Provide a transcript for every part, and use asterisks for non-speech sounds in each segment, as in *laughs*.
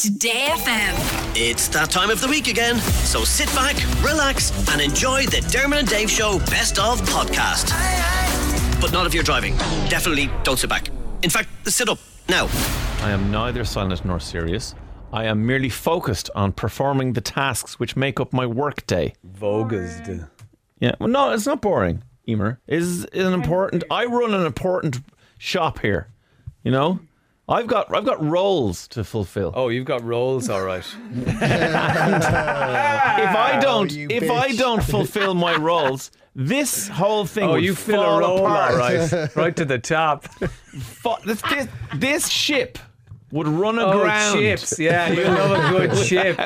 Today FM. It's that time of the week again, so sit back, relax, and enjoy the Dermot and Dave Show Best of podcast. But not if you're driving. Definitely don't sit back. In fact, sit up now. I am neither silent nor serious. I am merely focused on performing the tasks which make up my workday. Vogused. Yeah, well, no, it's not boring. Emer is is an important. I run an important shop here. You know, I've got I've got roles to fulfill. Oh, you've got roles, all right. *laughs* if I don't, oh, you if I don't fulfill my roles, this whole thing Oh, would you fill fall a role, apart. right. *laughs* right to the top. Fu- This, this, this ship would run aground. Oh, aground. chips. Yeah, you *laughs* love a good chip.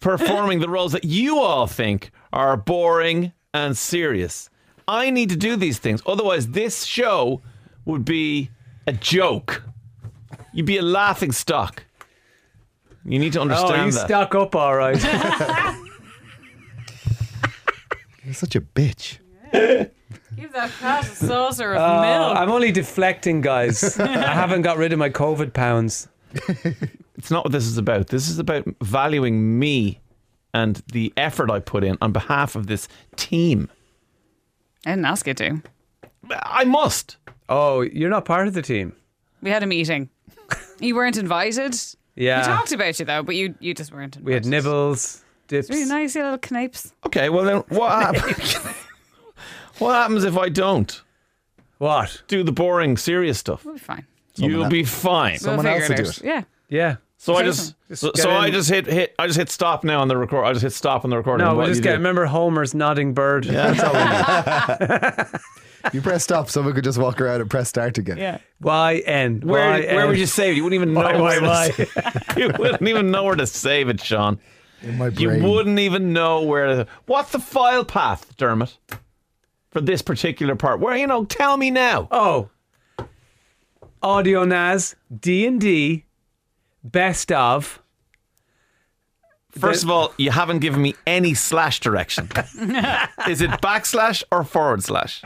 performing the roles that you all think are boring and serious. I need to do these things. Otherwise, this show would be a joke. You'd be a laughing stock. You need to Oh, understand you that. stuck up, all right. *laughs* You're such a bitch. Give that cat a saucer of Uh, milk. I'm only deflecting, guys. I haven't got rid of my COVID pounds. It's not what this is about. This is about valuing me and the effort I put in on behalf of this team. I didn't ask you to. I must. Oh, you're not part of the team. We had a meeting. You weren't invited. Yeah. We talked about you though, but you you just weren't invited. We had nibbles, dips. Really nice, you little knapes. Okay, well then what happens? *laughs* what happens if I don't What? do the boring, serious stuff? We'll be fine. You'll el- be fine. Someone we'll else figure will do it. Yeah. Yeah. So I Say just, so, get so I in. just hit hit. I just hit stop now on the record. I just hit stop on the recording. No, What we do just you get. do? Remember Homer's nodding bird? That's all we need. *laughs* *laughs* You press stop, someone could just walk around and press start again. Yeah. Y N. Where, Y where would you save it? You wouldn't even *laughs* know Why, where why, to *laughs* save You wouldn't even know where to save it, Sean. In my brain. You wouldn't even know where. To, what's the file path, Dermot, for this particular part? Where you know? Tell me now. Oh. Audio NAS D and D best of. First of all, you haven't given me any slash direction. *laughs* Is it backslash or forward slash?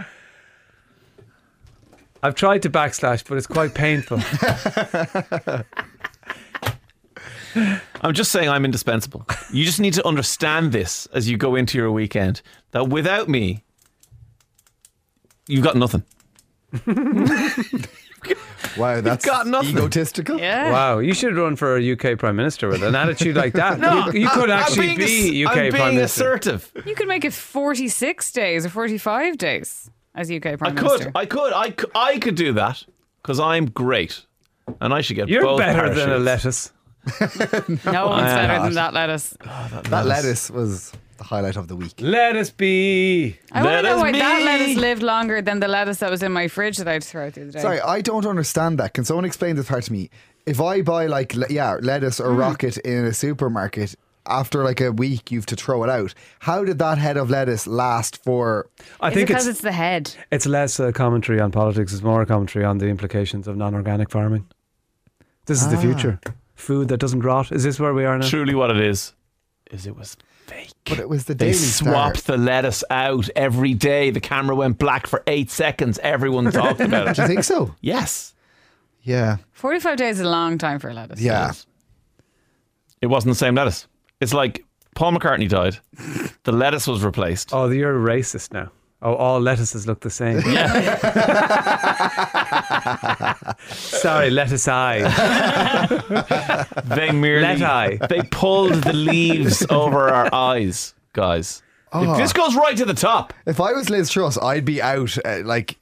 I've tried to backslash, but it's quite painful. *laughs* I'm just saying I'm indispensable. You just need to understand this as you go into your weekend that without me, you've got nothing. *laughs* Wow, that's got nothing. egotistical. Yeah. wow, you should run for a UK Prime Minister with an attitude like that. *laughs* you, you could I'm actually being be ass- UK I'm Prime being Minister. assertive. You could make it 46 days or 45 days as UK I Prime could, Minister. I could, I could, I could do that because I'm great, and I should get. You're both better than a lettuce. *laughs* no one's better not. than that lettuce. Ah, that lettuce was the highlight of the week. Lettuce be. I want to know us why that lettuce lived longer than the lettuce that was in my fridge that I had to throw out the other day. Sorry, I don't understand that. Can someone explain this part to me? If I buy like le- yeah lettuce or hmm. rocket in a supermarket, after like a week you've to throw it out. How did that head of lettuce last for? I Is it think because it's it's the head? it's less a commentary on politics, it's more a commentary on the implications of non-organic farming. This is the Ah. future. Food that doesn't rot. Is this where we are now? Truly, what it is is it was fake. But it was the Daily They Daily swapped Star. the lettuce out every day. The camera went black for eight seconds. Everyone talked about it. *laughs* Do you it. think so? Yes. Yeah, 45 days is a long time for a lettuce. yeah. It wasn't the same lettuce. It's like Paul McCartney died. *laughs* The lettuce was replaced. Oh, you're a racist now. Oh, all lettuces look the same. *laughs* Sorry, lettuce eye. *laughs* They merely Let eye. they pulled the leaves over our eyes, guys. Oh. This goes right to the top. If I was Liz Truss, I'd be out. Uh, like,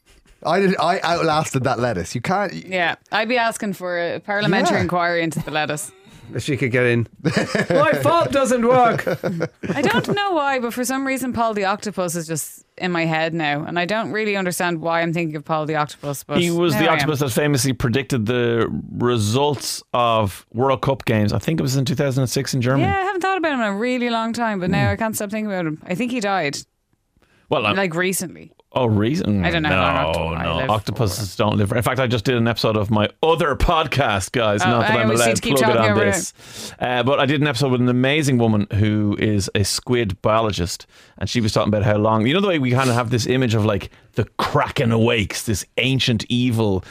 I did. I outlasted that lettuce. You can't. Yeah, I'd be asking for a parliamentary Yeah. inquiry into the lettuce. If she could get in. *laughs* My fault doesn't work. I don't know why, but for some reason, Paul the Octopus is just in my head now, and I don't really understand why I'm thinking of Paul the Octopus. But He was the I am. octopus that famously predicted the results of World Cup games. I think it was in 2006 in Germany. Yeah, I haven't thought about him in a really long time, but now hmm. I can't stop thinking about him. I think he died Well, I'm, like recently. Oh, reason? I don't know No, how long octo- I no, octopuses don't live. In fact, I just did an episode of my other podcast, guys. Oh, Not that I I'm allowed to plug it on this, uh, but I did an episode with an amazing woman who is a squid biologist, and she was talking about how long. You know the way we kind of have this image of like the kraken awakes, this ancient evil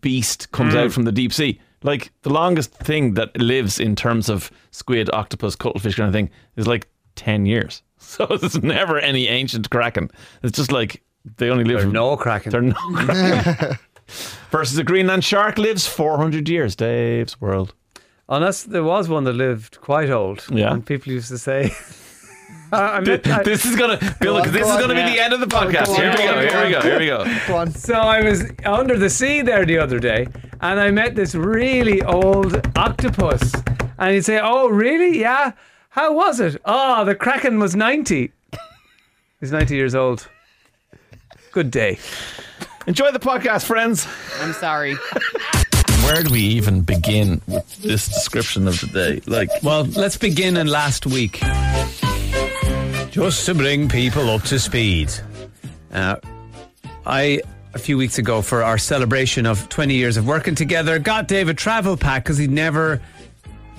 beast comes Mm. out from the deep sea. Like the longest thing that lives in terms of squid, octopus, cuttlefish kind of thing is like ten years. *laughs* So there's never any ancient kraken. It's just like they only live. There's no cracking. They're no *laughs* kraken. Versus a Greenland shark lives 400 years. Dave's world. Unless there was one that lived quite old. Yeah. And people used to say. *laughs* I met- I- This is gonna, Bill. on, this go is gonna be the end of the podcast. Go on, Here we go go. on, Here go we go. on. Here we go. Go. So I was under the sea there the other day, and I met this really old octopus. And he'd say, "Oh, really? Yeah. How was it? Oh, the kraken was ninety. He's ninety years old. Good day. Enjoy the podcast, friends. I'm sorry. *laughs* Where do we even begin with this description of the day? Like, Well, let's begin in last week. Just to bring people up to speed. Uh, I, a few weeks ago, for our celebration of 20 years of working together, got Dave a travel pack because he'd never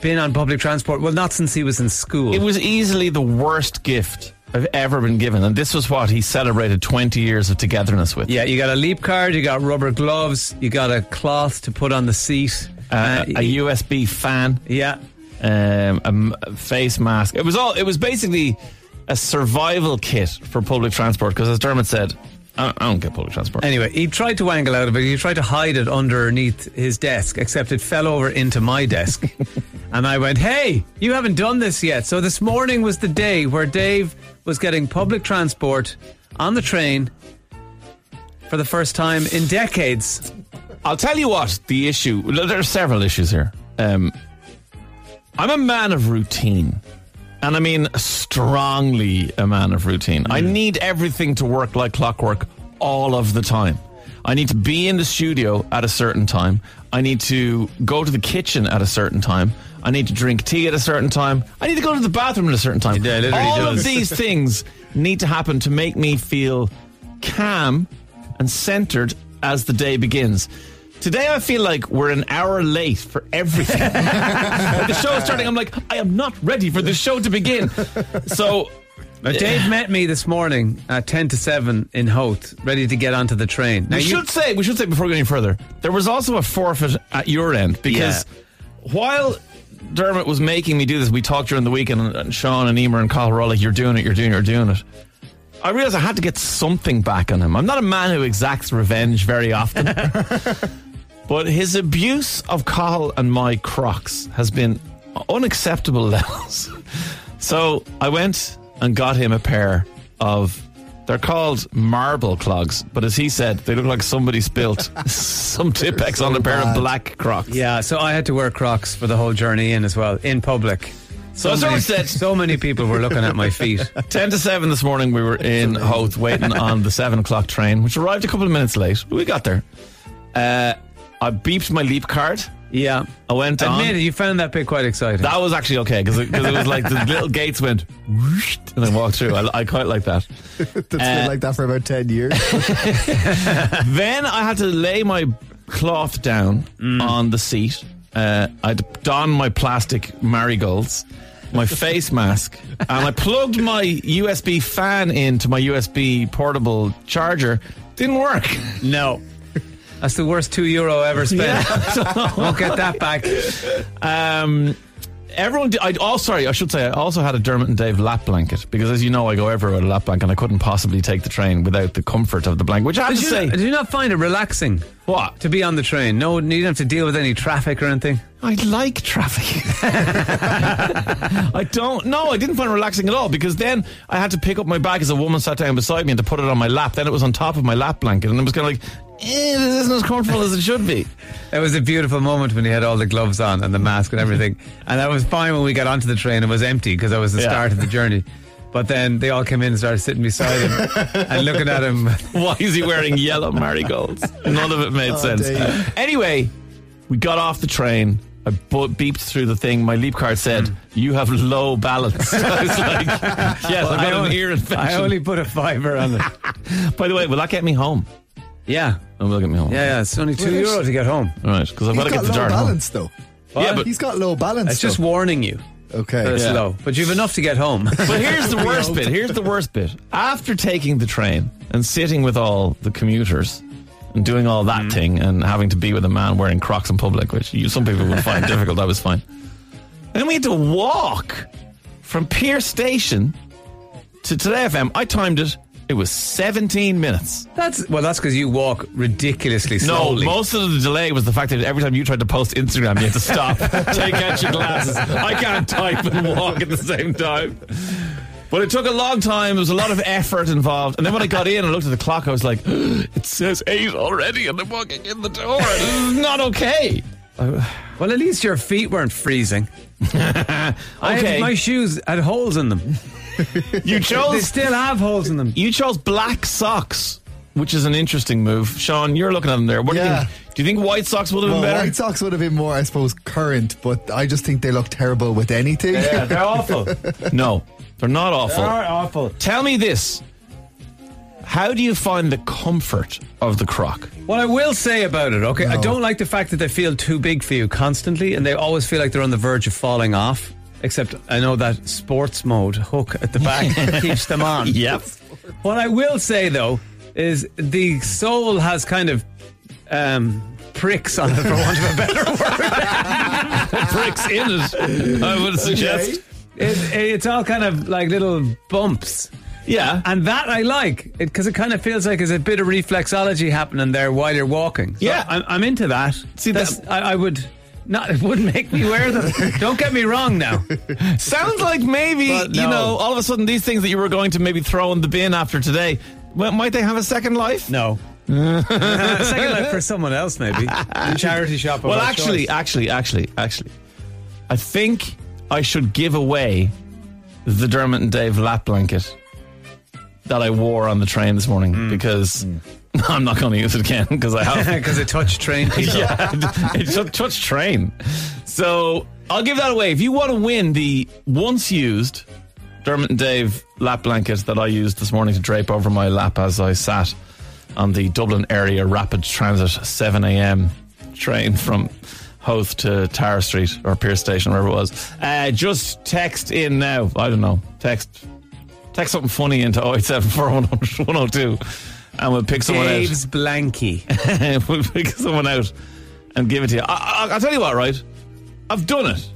been on public transport. Well, not since he was in school. it was easily the worst gift I've ever been given, and this was what he celebrated 20 years of togetherness with. yeah, you got a leap card, you got rubber gloves, you got a cloth to put on the seat. Uh, Uh, a USB fan. yeah. um, a face mask. It was all. It was basically a survival kit for public transport. Because as Dermot said, I, I don't get public transport. Anyway, he tried to wangle out of it. He tried to hide it underneath his desk, except it fell over into my desk. *laughs* and I went, Hey, you haven't done this yet. So this morning was the day where Dave was getting public transport on the train for the first time in decades. I'll tell you what the issue. There are several issues here. Um, I'm a man of routine. And I mean strongly a man of routine. I need everything to work like clockwork all of the time. I need to be in the studio at a certain time. I need to go to the kitchen at a certain time. I need to drink tea at a certain time. I need to go to the bathroom at a certain time. Yeah, literally all does. of these things need to happen to make me feel calm and centered as the day begins. Today, I feel like we're an hour late for everything. *laughs* Like, the show is starting. I'm like, I am not ready for the show to begin. So, Now, eh. Dave met me this morning at 10 to 7 in Howth, ready to get onto the train. Now, we you- should say, we should say before we go any further, there was also a forfeit at your end because while Dermot was making me do this, we talked during the week, and, Sean and Emer and Carl were all like, "You're doing it, you're doing it, you're doing it." I realized I had to get something back on him. I'm not a man who exacts revenge very often. *laughs* but his abuse of Carl and my Crocs has been unacceptable *laughs* levels. so I went and got him a pair of. They're called marble clogs, but as he said, they look like somebody spilt *laughs* some Tipp-Ex on a pair of black Crocs. Yeah, so I had to wear Crocs for the whole journey in as well, in public. So as many, I said, so many people were looking at my feet. *laughs* 10 to 7 this morning, we were in Howth waiting on the 7 o'clock train, which arrived a couple of minutes late. We got there. Uh, I beeped my leap card. Yeah. I went on. Admit it, you found that bit quite exciting. That was actually okay because it, 'cause it was like the little gates went whoosh, *laughs* and I walked through. I, I quite like that. *laughs* That's been like that for about 10 years. *laughs* Then I had to lay my cloth down on the seat. Uh, I'd don my plastic marigolds, my face mask, and I plugged my USB fan into my USB portable charger. Didn't work. no. That's the worst two euro ever spent. *laughs* Won't get that back. Um, everyone, did, I oh sorry, I should say I also had a Dermot and Dave lap blanket because as you know I go everywhere with a lap blanket and I couldn't possibly take the train without the comfort of the blanket. Which I have Did to say, did you not find it relaxing what to be on the train? No, you didn't have to deal with any traffic or anything. I like traffic. *laughs* I don't. No, I didn't find it relaxing at all because then I had to pick up my bag as a woman sat down beside me and to put it on my lap. Then it was on top of my lap blanket, and it was kind of like, eh, this isn't as comfortable as it should be. *laughs* It was a beautiful moment when he had all the gloves on and the mask and everything. *laughs* And that was fine when we got onto the train. It was empty because that was the Yeah. start of the journey. But then they all came in and started sitting beside him *laughs* and looking at him. Why is he wearing yellow marigolds? None of it made sense. Dave. Anyway, we got off the train. I bu- beeped through the thing. My leap card said, "You have low balance." I was like, "Yes, I've got an ear infection." I only put a fiver on it. By the way, will that get me home? Yeah. It will get me home. Yeah, yeah. It's only two euro to get home. All right, because I've got to got get the low dart home. balance, though. Yeah, but He's got low balance. It's just though. warning you Okay. that it's Yeah. low. But you've enough to get home. *laughs* But here's the *laughs* worst bit. Here's the worst bit. After taking the train and sitting with all the commuters and doing all that mm. thing and having to be with a man wearing Crocs in public, which you, some people would find *laughs* difficult. I was fine. Then we had to walk from Pearse Station to Today FM. I timed it. It was 17 minutes. That's well. That's because you walk ridiculously slowly. No, most of the delay was the fact that every time you tried to post Instagram, you had to stop, *laughs* take out your glasses. I can't type and walk at the same time. But it took a long time. There was a lot of effort involved. And then when I got in and looked at the clock, I was like, *gasps* it says eight already, and I'm walking in the door. This is not okay. *sighs* Uh, well, at least your feet weren't freezing. *laughs* I Okay. had, my shoes had holes in them. *laughs* You chose. They still have holes in them. you chose black socks, which is an interesting move. Sean, you're looking at them there. What do you think? Do you think white socks would have Well, been better? White socks would have been more, I suppose, current, but I just think they look terrible with anything. Yeah, they're *laughs* awful. No, they're not awful. They're awful. Tell me this. How do you find the comfort of the croc? What I will say about it, okay, I don't like the fact that they feel too big for you constantly, and they always feel like they're on the verge of falling off. Except I know that sports mode hook at the back *laughs* keeps them on. Yep. What I will say though is the sole has kind of um, pricks on it, for want of a better *laughs* word. *laughs* Bricks in it, I would suggest. It, it's all kind of like little bumps. Yeah. And that I like because it, kind of feels like there's a bit of reflexology happening there while you're walking. So Yeah. I'm, I'm into that. See, That's- that- I, I would not. It wouldn't make me wear them. *laughs* Don't get me wrong. Now, Sounds like maybe, But you know, all of a sudden these things that you were going to maybe throw in the bin after today, well, might they have a second life? no. *laughs* Second life for someone else, maybe. In charity shop. Well, actually, choice. actually, actually, actually, I think I should give away the Dermot and Dave lap blanket that I wore on the train this morning Mm. because *laughs* I'm not going to use it again because I have. *laughs* because it touched train *laughs* people. yeah, it's a touch train. So I'll give that away. If you want to win the once used Dermot and Dave lap blanket that I used this morning to drape over my lap as I sat on the Dublin area rapid transit 7 a.m. train from Howth to Tara Street or Pearse Station, wherever it was. Uh, just text in now. I don't know. Text text something funny into 087 102 and we'll pick someone out Dave's blankie. *laughs* we'll pick someone out and give it to you. I, I, I'll tell you what, right? I've done it.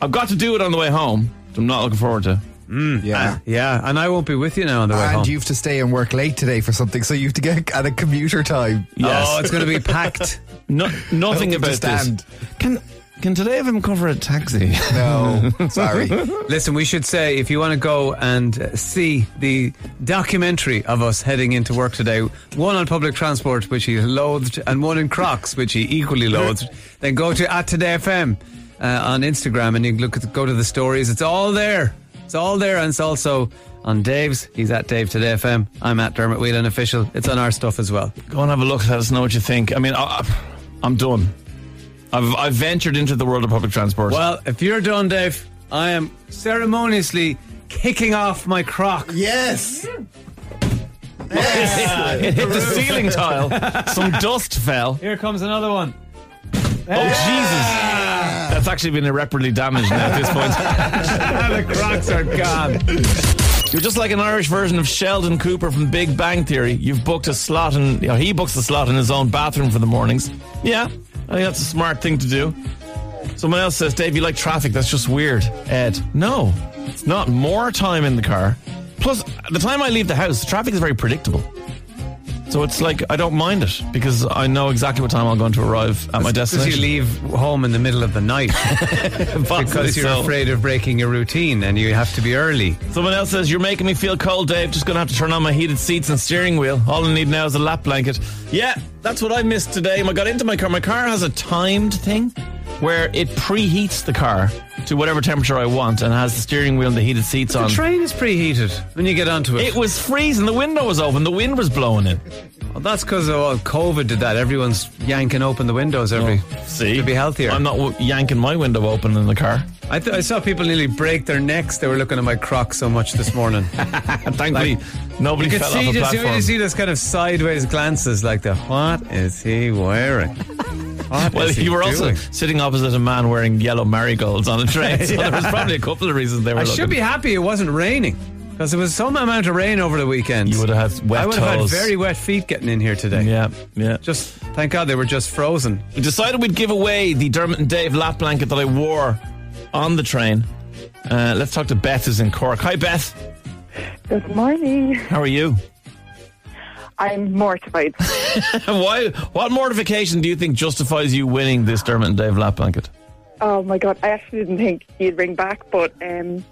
I've got to do it on the way home. I'm not looking forward to. Mm. Yeah. Ah. Yeah, and I won't be with you now on the way And home. And you have to stay and work late today for something, so you have to get at a commuter time. Yes. Oh, it's going to be packed. *laughs* No, nothing about understand. this. Can can today have him cover a taxi? *laughs* No, sorry. *laughs* Listen, we should say if you want to go and uh, see the documentary of us heading into work today, one on public transport, which he loathed, and one in Crocs, which he equally loathed, *laughs* then go to at Today FM uh, on Instagram and you can look at the, go to the stories. It's all there. It's all there, and it's also on Dave's. He's at Dave Today FM. I'm at Dermot Whelan official. It's on our stuff as well. Go and have a look. Let us know what you think. I mean, I, I'm done. I've I've ventured into the world of public transport. Well, if you're done, Dave, I am ceremoniously kicking off my Croc. *laughs* Yes. it hit the ceiling tile. Some *laughs* dust fell. Here comes another one. Oh Jesus! That's actually been irreparably damaged now at this point. *laughs* the Crocs are gone. You're just like an Irish version of Sheldon Cooper from Big Bang Theory. You've booked a slot in, you know, he books a slot in his own bathroom for the mornings. Yeah, I think that's a smart thing to do. Someone else says, Dave, you like traffic. That's just weird. Ed, no, it's not. More time in the car. Plus, the time I leave the house, the traffic is very predictable. So it's like, I don't mind it because I know exactly what time I'm going to arrive at my destination. Because you leave home in the middle of the night *laughs* because you're so. afraid of breaking your routine and you have to be early. Someone else says, You're making me feel cold, Dave. Just going to have to turn on my heated seats and steering wheel. All I need now is a lap blanket. Yeah, that's what I missed today. I got into my car. My car has a timed thing where it preheats the car to whatever temperature I want and has the steering wheel and the heated seats The on. The train is preheated when you get onto it. It was freezing. The window was open. The wind was blowing in. Well, that's because of COVID did that. Everyone's yanking open the windows every oh, See? to be healthier. I'm not w- yanking my window open in the car. I, th- I saw people nearly break their necks. They were looking at my Crocs so much this morning. And *laughs* thankfully, nobody You could fell see off a just you platform. see this kind of sideways glances, like the what is he wearing? What Well, you were also sitting opposite a man wearing yellow marigolds on a train, so there was *laughs* probably a couple of reasons they were I looking. should be happy it wasn't raining Because there was some amount of rain over the weekend. You would have had wet I would have had very wet feet getting in here today. Yeah, yeah. Just thank God they were just frozen. We decided we'd give away the Dermot and Dave lap blanket that I wore on the train. Uh, let's talk to Beth who's in Cork. Hi, Beth. Good morning. How are you? I'm mortified. *laughs* Why? What mortification do you think justifies you winning this Dermot and Dave lap blanket? oh my god, I actually didn't think he'd ring back, but um,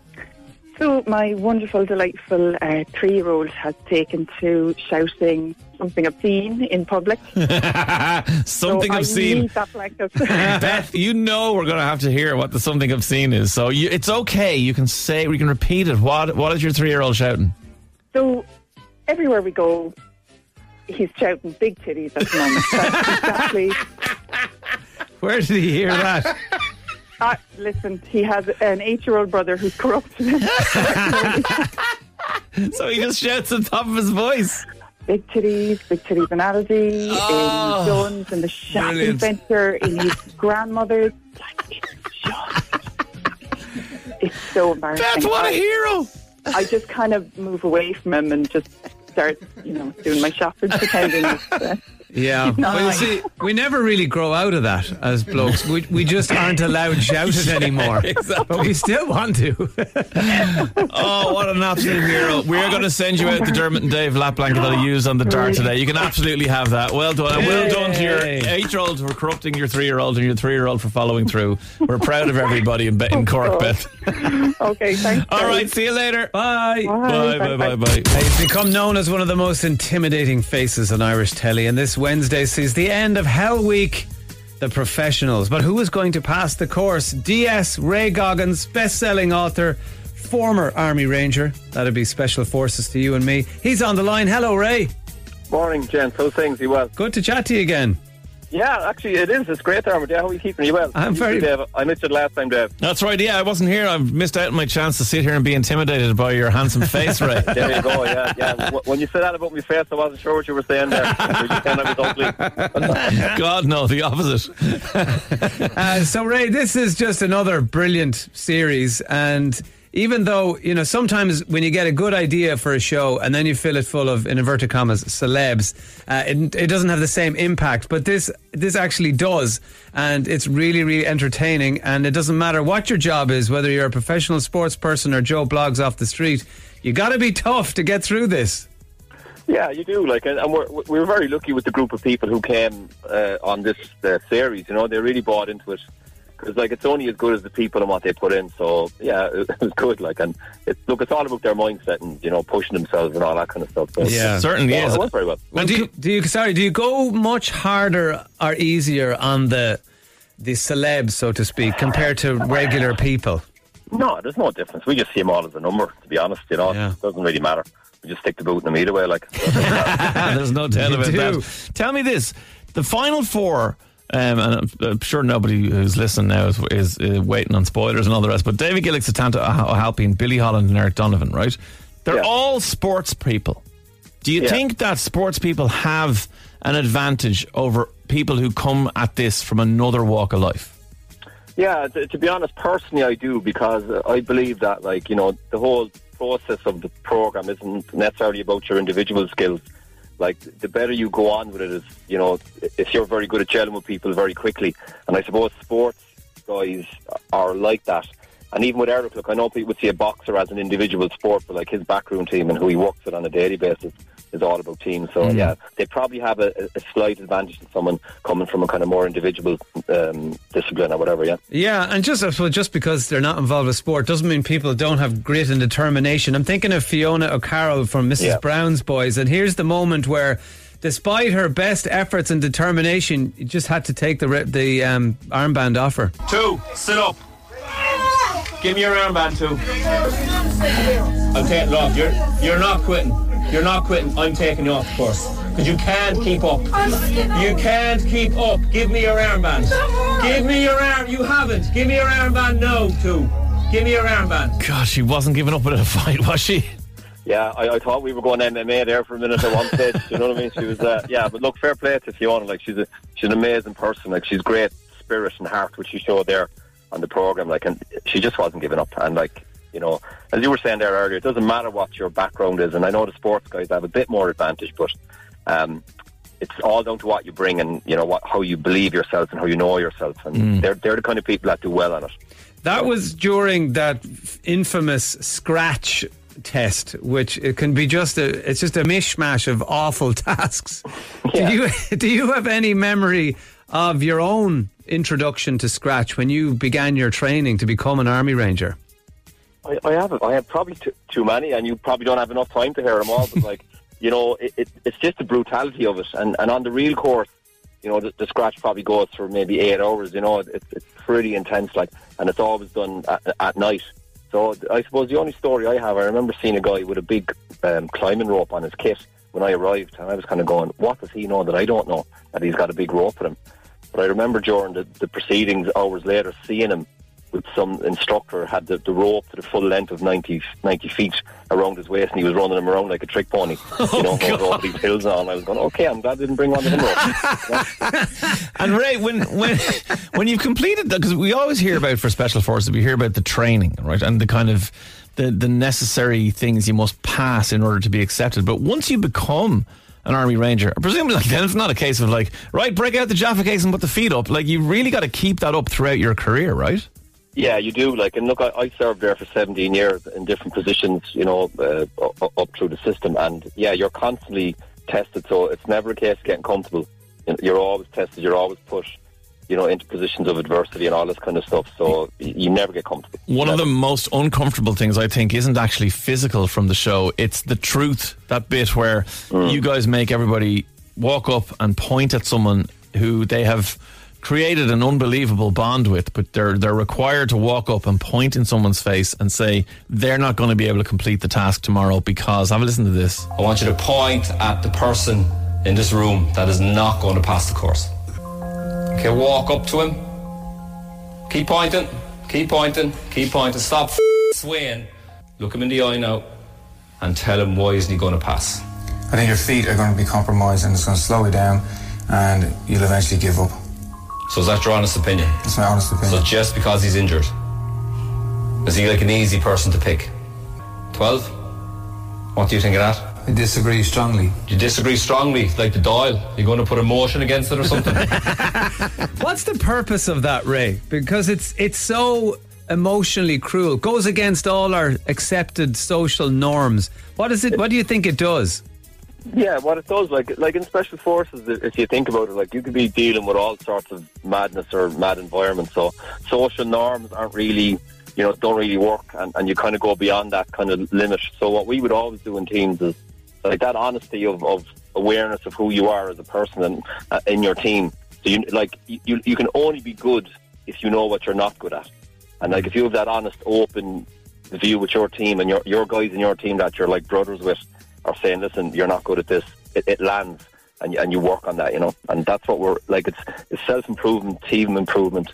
so my wonderful, delightful uh, three-year-old has taken to shouting something obscene in public. *laughs* something so I've I seen. need that. *laughs* Beth, you know we're going to have to hear what the something I've seen is. So you, it's okay. You can say, we can repeat it. What What is your three year old shouting? so everywhere we go, he's shouting big titties at the moment. That's exactly. *laughs* Where did he hear that? Uh, listen, he has an eight-year-old brother who's corrupt. So he just shouts at the top of his voice. Big titties, big titties analogy, Oh, in Jones, and the shopping centre, in his *laughs* grandmother's. Like, it's just, it's so embarrassing. Beth, what a I, hero! I just kind of move away from him and just start, you know, doing my shopping, pretending. *laughs* It's, uh, Yeah. *laughs* Well, you see, we never really grow out of that as blokes. We, we just aren't allowed to shout it *laughs* anymore. But we still want to. *laughs* Oh, what an absolute hero. We're going to send you out the Dermot and Dave lap blanket that I used on the dart today. You can absolutely have that. Well done. And well done to your eight year old for corrupting your three year old and your three year old for following through. We're proud of everybody in, in Cork, Beth. okay, thanks. All guys. right, see you later. Bye. Bye, bye, bye, bye. He's become known as one of the most intimidating faces on Irish telly, and this Wednesday sees the end of Hell Week, the professionals. But who is going to pass the course? DS Ray Goggins, best-selling author, former Army Ranger. That'd be Special Forces to you and me. He's on the line. Hello, Ray. Morning, gents. How's things? You well? Good to chat to you again. Yeah, actually, it is. It's great, Dermot. Yeah, how are you keeping? You well? I'm You very- too, Dave. I missed it last time, Dave. That's right. Yeah, I wasn't here. I've missed out on my chance to sit here and be intimidated by your handsome face, Ray. *laughs* There you go. Yeah, yeah. When you said that about my face, I wasn't sure what you were saying there. You were just saying I was ugly. *laughs* God, no, the opposite. *laughs* Uh, so, Ray, this is just another brilliant series. And even though, you know, sometimes when you get a good idea for a show and then you fill it full of, in inverted commas, celebs, uh, it, it doesn't have the same impact. But this, this actually does. And it's really, really entertaining. And it doesn't matter what your job is, whether you're a professional sports person or Joe Bloggs off the street, you got to be tough to get through this. Yeah, you do. Like, and we're we're very lucky with the group of people who came uh, on this uh, series. You know, they really bought into it because, like, it's only as good as the people and what they put in. So, yeah, it, *laughs* it was good. Like, and it, look, it's all about their mindset and you know pushing themselves and all that kind of stuff. So, Yeah. Certainly yeah, is. it went very well. Well, do, you, do you sorry? Do you go much harder or easier on the the celebs, so to speak, compared to regular people? No, there's no difference. We just see them all as a number, to be honest. You know, Yeah. it doesn't really matter. We just stick the boot in them either way. Like, *laughs* There's no doubt about do. that. Tell me this: the final four. Um, and I'm, I'm sure nobody who's listening now is, is uh, waiting on spoilers and all the rest. But David Gillick, Setanta Ó hAilpín, Billy Holland, and Eric Donovan, right? They're Yeah. all sports people. Do you Yeah. think that sports people have an advantage over people who come at this from another walk of life? yeah, to, to be honest, personally, I do because I believe that, like, you know, the whole process of the program isn't necessarily about your individual skills. Like, the better you go on with it is, you know, if you're very good at gelling with people very quickly. And I suppose sports guys are like that. And even with Eric, look, I know people would see a boxer as an individual sport, but like his backroom team and who he works with on a daily basis is all about teams. So yeah, they probably have a, a slight advantage to someone coming from a kind of more individual um, discipline or whatever. Yeah. Yeah, and just I suppose just because they're not involved with sport doesn't mean people don't have grit and determination. I'm thinking of Fiona O'Carroll from Mrs. Yeah. Brown's Boys, and here's the moment where. Despite her best efforts and determination, you just had to take the the um, armband off her. Two, sit up. Give me your armband, two. I'm taking it. You're, you're not quitting. You're not quitting. I'm taking you off, of course. Because you can't keep up. You can't keep up. Give me your armband. Give me your arm. You haven't. Give me your armband No, two. Give me your armband. Gosh, she wasn't giving up in a fight, was she? Yeah, I, I thought we were going MMA there for a minute at one *laughs* stage. you know what I mean? She was, uh, yeah, but look, fair play to Fiona. Like she's a she's an amazing person. Like she's great spirit and heart, which she showed there on the program. Like, and she just wasn't giving up. And like, You know, as you were saying there earlier, it doesn't matter what your background is, and I know the sports guys have a bit more advantage, but um, it's all down to what you bring and you know what how you believe yourself and how you know yourself, and they're they're the kind of people that do well on it. That was during that infamous scratch test, which it can be just a it's just a mishmash of awful *laughs* tasks. Yeah. Do you *laughs* do you have any memory of your own introduction to scratch when you began your training to become an army ranger? I, I have I have probably too, too many, and you probably don't have enough time to hear them all. But like *laughs* you know, it, it, it's just the brutality of it, and and on the real course, you know, the, the scratch probably goes for maybe eight hours. You know, it's it's pretty intense, like, and it's always done at, at night. So I suppose the only story I have, I remember seeing a guy with a big um, climbing rope on his kit when I arrived, and I was kind of going, "What does he know that I don't know? That he's got a big rope with him." But I remember during the, the proceedings, hours later, seeing him with some instructor had the, the rope to the full length of 90, 90 feet around his waist, and he was running him around like a trick pony. *laughs* You know, oh, going over these hills all. I was going, "Okay, I'm glad I didn't bring one of them ropes." And Ray, when when *laughs* when you've completed that, because we always hear about for special forces, we hear about the training, right, and the kind of the the necessary things you must pass in order to be accepted. But once you become an army ranger, presumably, like then it's not a case of like, right, break out the Jaffa Cakes and put the feet up. Like you really got to keep that up throughout your career, right? Yeah, you do. Like, and look, I, I served there for 17 years in different positions, you know, uh, up, through the system. And yeah, you're constantly tested, so it's never a case of getting comfortable. You're always tested. You're always pushed, you know, into positions of adversity and all this kind of stuff. So you never get comfortable. One of the most uncomfortable things I think isn't actually physical from the show. It's the truth. That bit where you guys make everybody walk up and point at someone who they have created an unbelievable bond with, but they're they're required to walk up and point in someone's face and say they're not going to be able to complete the task tomorrow because have a listen to this. I want you to point at the person in this room that is not going to pass the course. Okay, walk up to him. Keep pointing, keep pointing, keep pointing. Stop f- swaying. Look him in the eye now and tell him why isn't he going to pass. I think your feet are going to be compromised and it's going to slow you down and you'll eventually give up. So is that your honest opinion? That's my honest opinion. So just because he's injured, is he like an easy person to pick? 12? What do you think of that? I disagree strongly. You disagree strongly, like the dial. You're going to put a motion against it or something? *laughs* What's the purpose of that, Ray? Because it's it's so emotionally cruel. Goes against all our accepted social norms. What is it? What do you think it does? Yeah, what it does, like like in special forces, if you think about it, like you could be dealing with all sorts of madness or mad environments. So social norms aren't really, you know, don't really work, and, and you kind of go beyond that kind of limit. So what we would always do in teams is like that honesty of, of awareness of who you are as a person and uh, in your team. So you like you you can only be good if you know what you're not good at, and like if you have that honest, open view with your team and your your guys in your team that you're like brothers with are saying, listen, you're not good at this. It, it lands, and you- and you work on that, you know. And that's what we're like. It's, it's self improvement, team improvement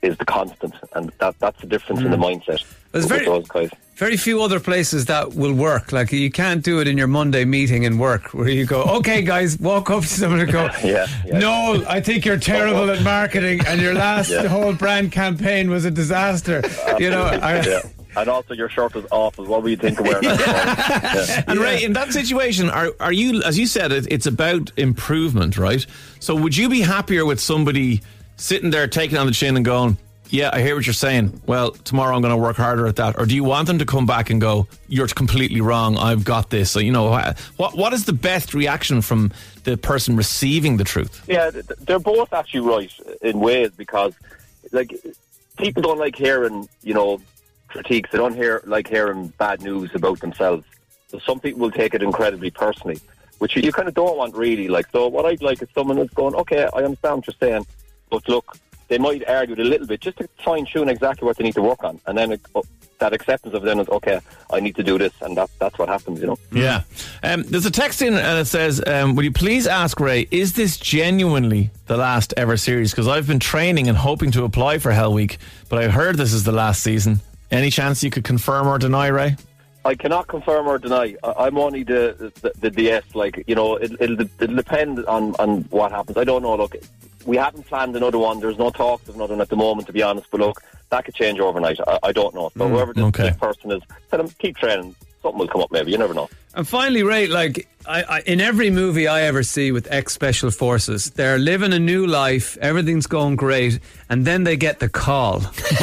is the constant, and that that's the difference in the mm. mindset It's very- those guys. Very few other places that will work. Like you can't do it in your Monday meeting in work where you go, okay, guys, walk up to someone and go, *laughs* Yeah, yeah. no, I think you're terrible at marketing and your last *laughs* Yeah. whole brand campaign was a disaster. You know, I. *laughs* And also, your shirt was awful. What were you thinking wearing? that? *laughs* yeah. And Ray, in that situation, are are you, as you said, it, it's about improvement, right? So would you be happier with somebody sitting there taking on the chin and going, "Yeah, I hear what you're saying. Well, tomorrow I'm going to work harder at that," or do you want them to come back and go, "You're completely wrong. I've got this." So you know, what what is the best reaction from the person receiving the truth? Yeah, th- th- they're both actually right in ways because, like, people don't like hearing, you know, critiques. They don't hear like hearing bad news about themselves. So some people will take it incredibly personally, which you, kind of don't want really. Like, so what I'd like is someone that's going, okay, I understand what you're saying, but look, they might argue it a little bit just to fine tune exactly what they need to work on, and then it, oh, that acceptance of them is okay. I need to do this, and that, that's what happens, you know. Yeah. Um, there's a text in and it says, um, Will you please ask Ray, is this genuinely the last ever series? Because I've been training and hoping to apply for Hell Week, but I heard this is the last season. Any chance you could confirm or deny, Ray? I cannot confirm or deny. I- I'm only the the, the DS. Like you know, it, it'll, it'll depend on, on what happens. I don't know. Look, we haven't planned another one. There's no talks of another one at the moment, to be honest. But look, that could change overnight. I, I don't know. So mm, whoever this, okay. this person is, tell them keep training. Something will come up. Maybe you never know. And finally, Ray, like I, I, in every movie I ever see with ex special forces, they're living a new life, everything's going great, and then they get the call, *laughs* *laughs*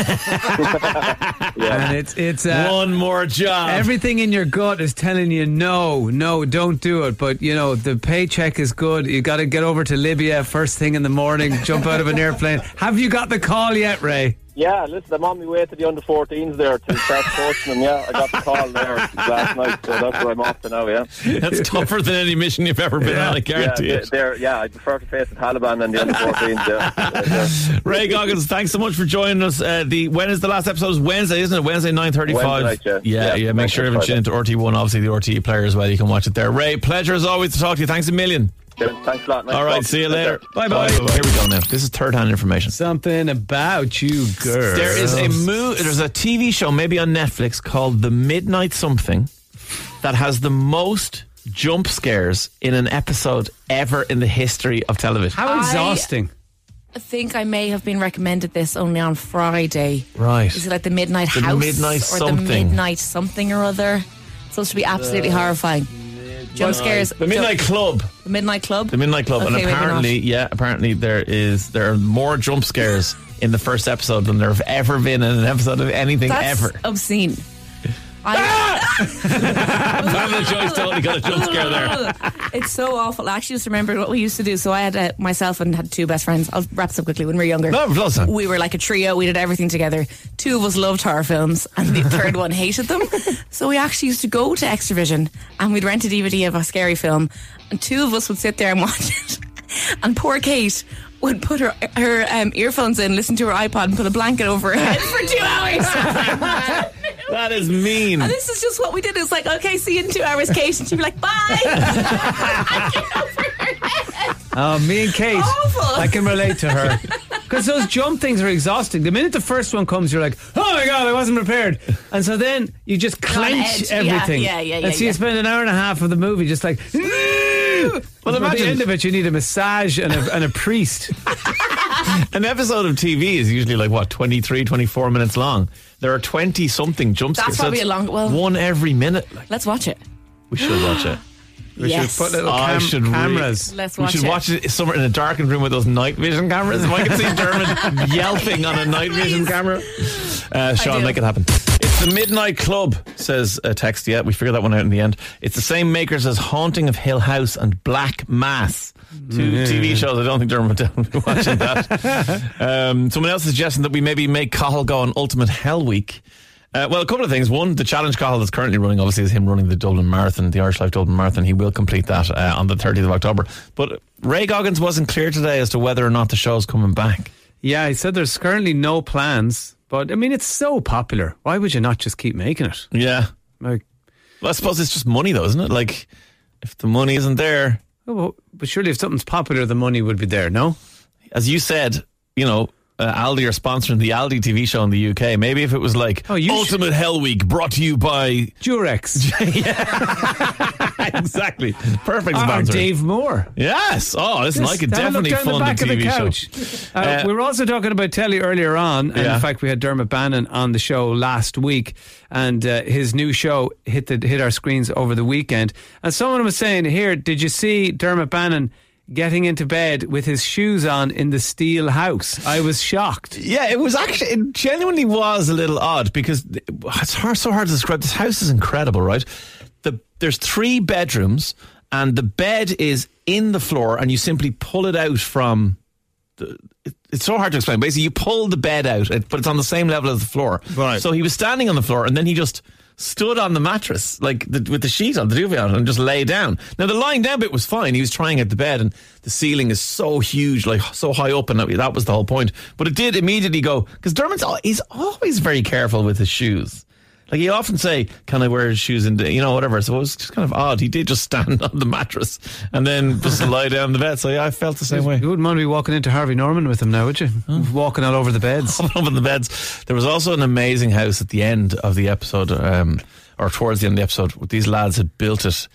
and it's it's uh, One more job. Everything in your gut is telling you no, no, don't do it. But you know the paycheck is good. You got to get over to Libya first thing in the morning. jump out of an airplane. Have you got the call yet, Ray? Yeah, listen, I'm on my way to the under 14s there to start coaching them. Yeah, I got the call there last night, so that's where I'm off to now. Yeah, That's tougher than any mission you've ever been on, I yeah, guarantee they- it. they're, yeah. I prefer to face the Taliban than the under 14s. Yeah. Yeah, *laughs* yeah. Ray Goggins, thanks so much for joining us. Uh, the when is the last episode? It's Wednesday, isn't it? Wednesday nine thirty five. Wednesday night, yeah, yeah. yeah. Yeah, Make sure you it into RTÉ One. Obviously, the RTE player as well. You can watch it there. Ray, pleasure as always to talk to you. Thanks a million. Thanks a lot. Nice All right, talking see you later. Bye bye. Here we go now. This is third hand information. Something about you, girl. There is a mo- There's a TV show, maybe on Netflix, called The Midnight Something, that has the most jump scares in an episode ever in the history of television. How exhausting. I think I may have been recommended this only on Friday. Right. Is it like the Midnight The House Midnight or something. the Midnight something or other? It's supposed to be absolutely uh, horrifying. Jump scares. The Midnight Club. The Midnight Club. The Midnight Club, and Okay, maybe apparently, yeah, apparently there is there are more jump scares in the first episode than there have ever been in an episode of anything That's ever. obscene. I, Pamela Joyce totally got a jump scare there. *laughs* it's so awful. I actually just remembered what we used to do. So I had uh, myself and had two best friends. I'll wrap this up quickly. When we were younger, No, plus time. we were like a trio. We did everything together. Two of us loved horror films, and the third one hated them. *laughs* So we actually used to go to Xtravision, and we'd rent a DVD of a scary film, and two of us would sit there and watch *laughs* it. And poor Kate would put her her um, earphones in, listen to her iPod, and put a blanket over her head for two hours. That is mean. And this is just what we did. It's like, okay, see you in two hours, Kate. And she'd be like, bye. *laughs* Oh, me and Kate. Awful. I can relate to her. *laughs* Because those jump things are exhausting. The minute the first one comes, you're like, oh my God, I wasn't prepared. And so then you just clench edge. Yeah, everything. yeah, yeah, And yeah, so you yeah. spend an hour and a half of the movie just like, well, at the end of it, you need a massage and a, and a priest. *laughs* An episode of TV is usually like what 23, 24 minutes long. There are twenty something jump That's scares. So probably it's a long- well- one every minute. Like, Let's watch it. we should watch it. We Yes. should put little I cam- should re- cameras. Let's we should it. watch it somewhere in a darkened room with those night vision cameras. If I can see Dermot *laughs* yelping on a night vision camera, uh, Sean, do. make it happen. The Midnight Club, says a text. Yeah, we figured that one out in the end. It's the same makers as Haunting of Hill House and Black Mass. Two TV shows. I don't think Dermot will be *laughs* watching that. *laughs* um, someone else is suggesting that we maybe make Cahill go on Ultimate Hell Week. Uh, well, a couple of things. One, the challenge Cahill that's currently running, obviously, is him running the Dublin Marathon, the Irish Life Dublin Marathon. He will complete that uh, on the 30th of October. But Ray Goggins wasn't clear today as to whether or not the show's coming back. Yeah, he said there's currently no plans. But I mean, it's so popular. Why would you not just keep making it? Yeah. Like, Well, I suppose it's just money, though, isn't it? Like, if the money isn't there, oh, well, but surely if something's popular, the money would be there, no? as you said, you know, uh, Aldi are sponsoring the Aldi TV show in the UK. Maybe if it was like Oh, you Ultimate Hell Week brought to you by. Durex. *laughs* *laughs* exactly. Perfect or sponsor. Dave Moore. Yes. Oh, listen, I could have a look definitely fund a TV show. Uh, Uh, we were also talking about telly earlier on, and Yeah. in fact, we had Dermot Bannon on the show last week, and uh, his new show hit the hit our screens over the weekend. And someone was saying, "Here, did you see Dermot Bannon?" Getting into bed with his shoes on in the steel house. I was shocked. Yeah, it was actually, it genuinely was a little odd because it's hard, so hard to describe. This house is incredible, right? The, there's three bedrooms and the bed is in the floor and you simply pull it out from the, it, it's so hard to explain. Basically, you pull the bed out, but it's on the same level as the floor. Right. So he was standing on the floor and then he just stood on the mattress, like the, with the sheet on, the duvet on, and just lay down. Now, the lying down bit was fine. He was trying at the bed and the ceiling is so huge, like so high up, and that, was the whole point. But it did immediately go, because Dermot's, he's always very careful with his shoes. Like he often say, "Can I wear his shoes?" And you know, whatever. So it was just kind of odd. He did just stand *laughs* on the mattress and then just lie down on the bed. So yeah, I felt the same way. You wouldn't to be walking into Harvey Norman with him now, would you? Walking all over the beds. *laughs* up in the beds. There was also an amazing house at the end of the episode, um, or towards the end of the episode. These lads had built it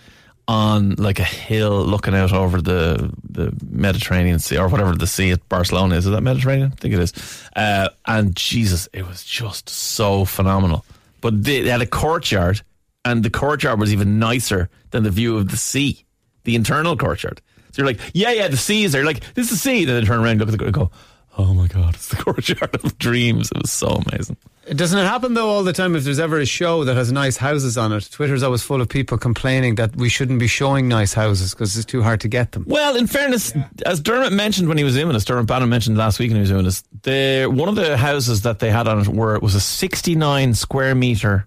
on like a hill looking out over the the Mediterranean Sea or whatever the sea at Barcelona is. Is that Mediterranean? I think it is. Uh, and Jesus, it was just so phenomenal. But they, they had a courtyard, and the courtyard was even nicer than the view of the sea, the internal courtyard. So you're like, yeah, yeah, the sea is there. You're like, this is the sea. Then they turn around look at the go, oh my God, *laughs* it's the courtyard of dreams. It was so amazing. Doesn't it happen though all the time if there's ever a show that has nice houses on it? Twitter's always full of people complaining that we shouldn't be showing nice houses because it's too hard to get them. Well, in fairness, as Dermot mentioned when he was in with us, Dermot Bannon mentioned last week when he was doing this, the, one of the houses that they had on it were, was a 69 square metre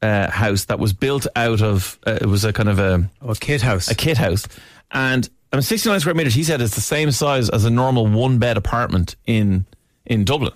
uh, house that was built out of, uh, it was a kind of a, Oh, a kit house. a kit house. And I mean, 69 square meters, he said, is the same size as a normal one bed apartment in in Dublin.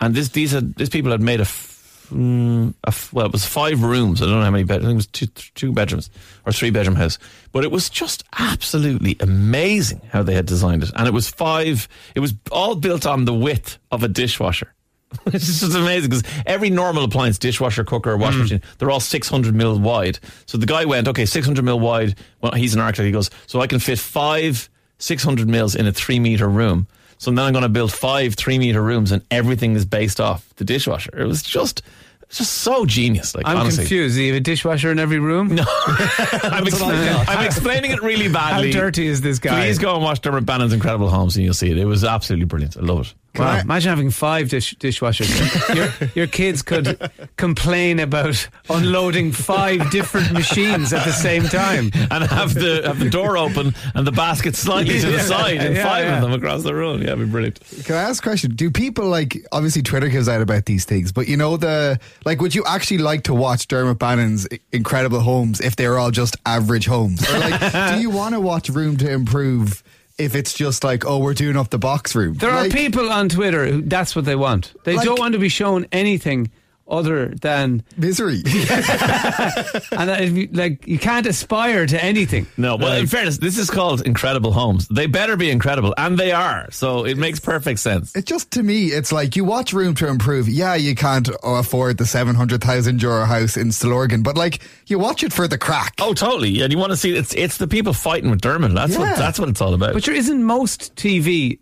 And this these had, these people had made a, f- mm, a f- well, it was five rooms. I don't know how many bed. I think it was two two bedrooms or three bedroom house. But it was just absolutely amazing how they had designed it. And it was five. It was all built on the width of a dishwasher. *laughs* It's just amazing because every normal appliance, dishwasher, cooker, washing hmm. machine, they're all 600 mil wide. So the guy went, okay, 600 mil wide. Well, he's an architect. He goes, so I can fit five 600 mils in a three meter room. So then I'm going to build five three meter rooms and everything is based off the dishwasher. It was just, it's just so genius. Like, I'm honestly. confused. Do you have a dishwasher in every room? No. *laughs* I'm, expla- I'm explaining it really badly. How dirty is this guy? Please go and watch Dermot Bannon's Incredible Homes and you'll see it. It was absolutely brilliant. I love it. Wow, imagine having five dish- dishwashers. *laughs* your, your kids could complain about unloading five different machines at the same time. and have the have the door open and the basket slightly to the *laughs* side and yeah, five yeah. of them across the room. Yeah, it'd be brilliant. Can I ask a question? Do people like obviously Twitter gives out about these things, but you know the like would you actually like to watch Dermot Bannon's Incredible Homes if they were all just average homes? Or like do you *laughs* want to watch Room to Improve if it's just like, oh, we're doing up the box room? There Like, are people on Twitter who that's what they want. They Like- don't want to be shown anything other than misery. *laughs* and that you, like you can't aspire to anything. No, well, uh, in fairness, this is called Incredible Homes. They better be incredible, and they are. So it makes perfect sense. It just to me, it's like you watch Room to Improve. Yeah, you can't afford the seven hundred thousand euro house in Stillorgan, but like you watch it for the crack. Oh, totally. And you want to see it's it's the people fighting with Dermot. That's Yeah. what that's what it's all about. But there isn't most TV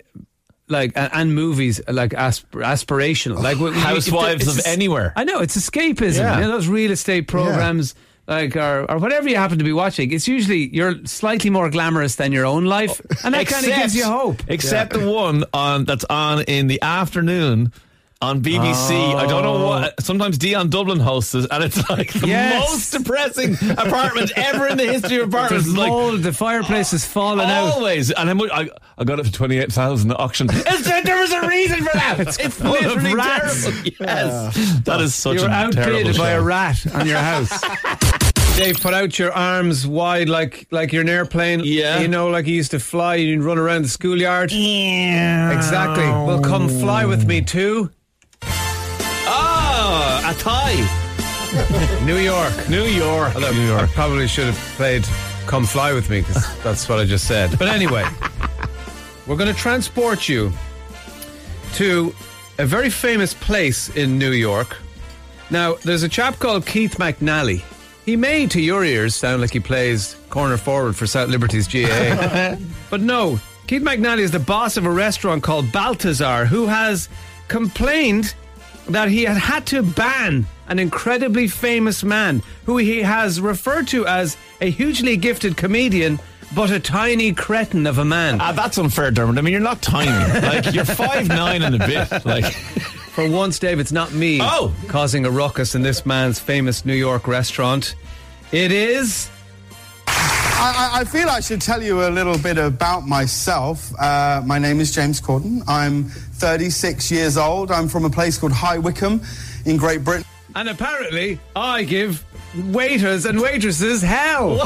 like and, and movies like asp- aspirational like we- we- Housewives it's of a- anywhere. I know it's escapism. Yeah. You know those real estate programs. Like or, or whatever you happen to be watching, it's usually you're slightly more glamorous than your own life, and that kind of gives you hope. Except the one on that's on in the afternoon on BBC. I don't know what. Oh. Sometimes Dion Dublin hosts it, and it's like the Yes. most depressing apartment ever in the history of apartments. There's It's like the fireplace has fallen out. always, and I'm, I I got it for twenty eight thousand at auction. It's- there was a reason for that. *laughs* It's, full of literally rats. terrible. *laughs* Yes, that is such You're a terrible outbid by show. a rat on your house. *laughs* Dave, put out your arms wide like like you're an airplane. Yeah. You know, like you used to fly, you'd run around the schoolyard. Yeah. Exactly. Well, come fly with me too. A tie. *laughs* New York. New York. Although New I York. probably should have played Come Fly With Me because *laughs* that's what I just said. But anyway, *laughs* we're going to transport you to a very famous place in New York. Now, there's a chap called Keith McNally. He may, to your ears, sound like he plays corner forward for South Liberties GA. but no, Keith McNally is the boss of a restaurant called Balthazar who has complained that he had had to ban an incredibly famous man who he has referred to as a hugely gifted comedian but a tiny cretin of a man. Ah, that's unfair, Dermot. I mean, you're not tiny. Like you're five nine and a bit. Like *laughs* For once, Dave, it's not me Oh. causing a ruckus in this man's famous New York restaurant. It is I, I- I feel I should tell you a little bit about myself. Uh, my name is James Corden. I'm 36 years old. I'm from a place called High Wycombe in Great Britain. And apparently, I give waiters and waitresses hell.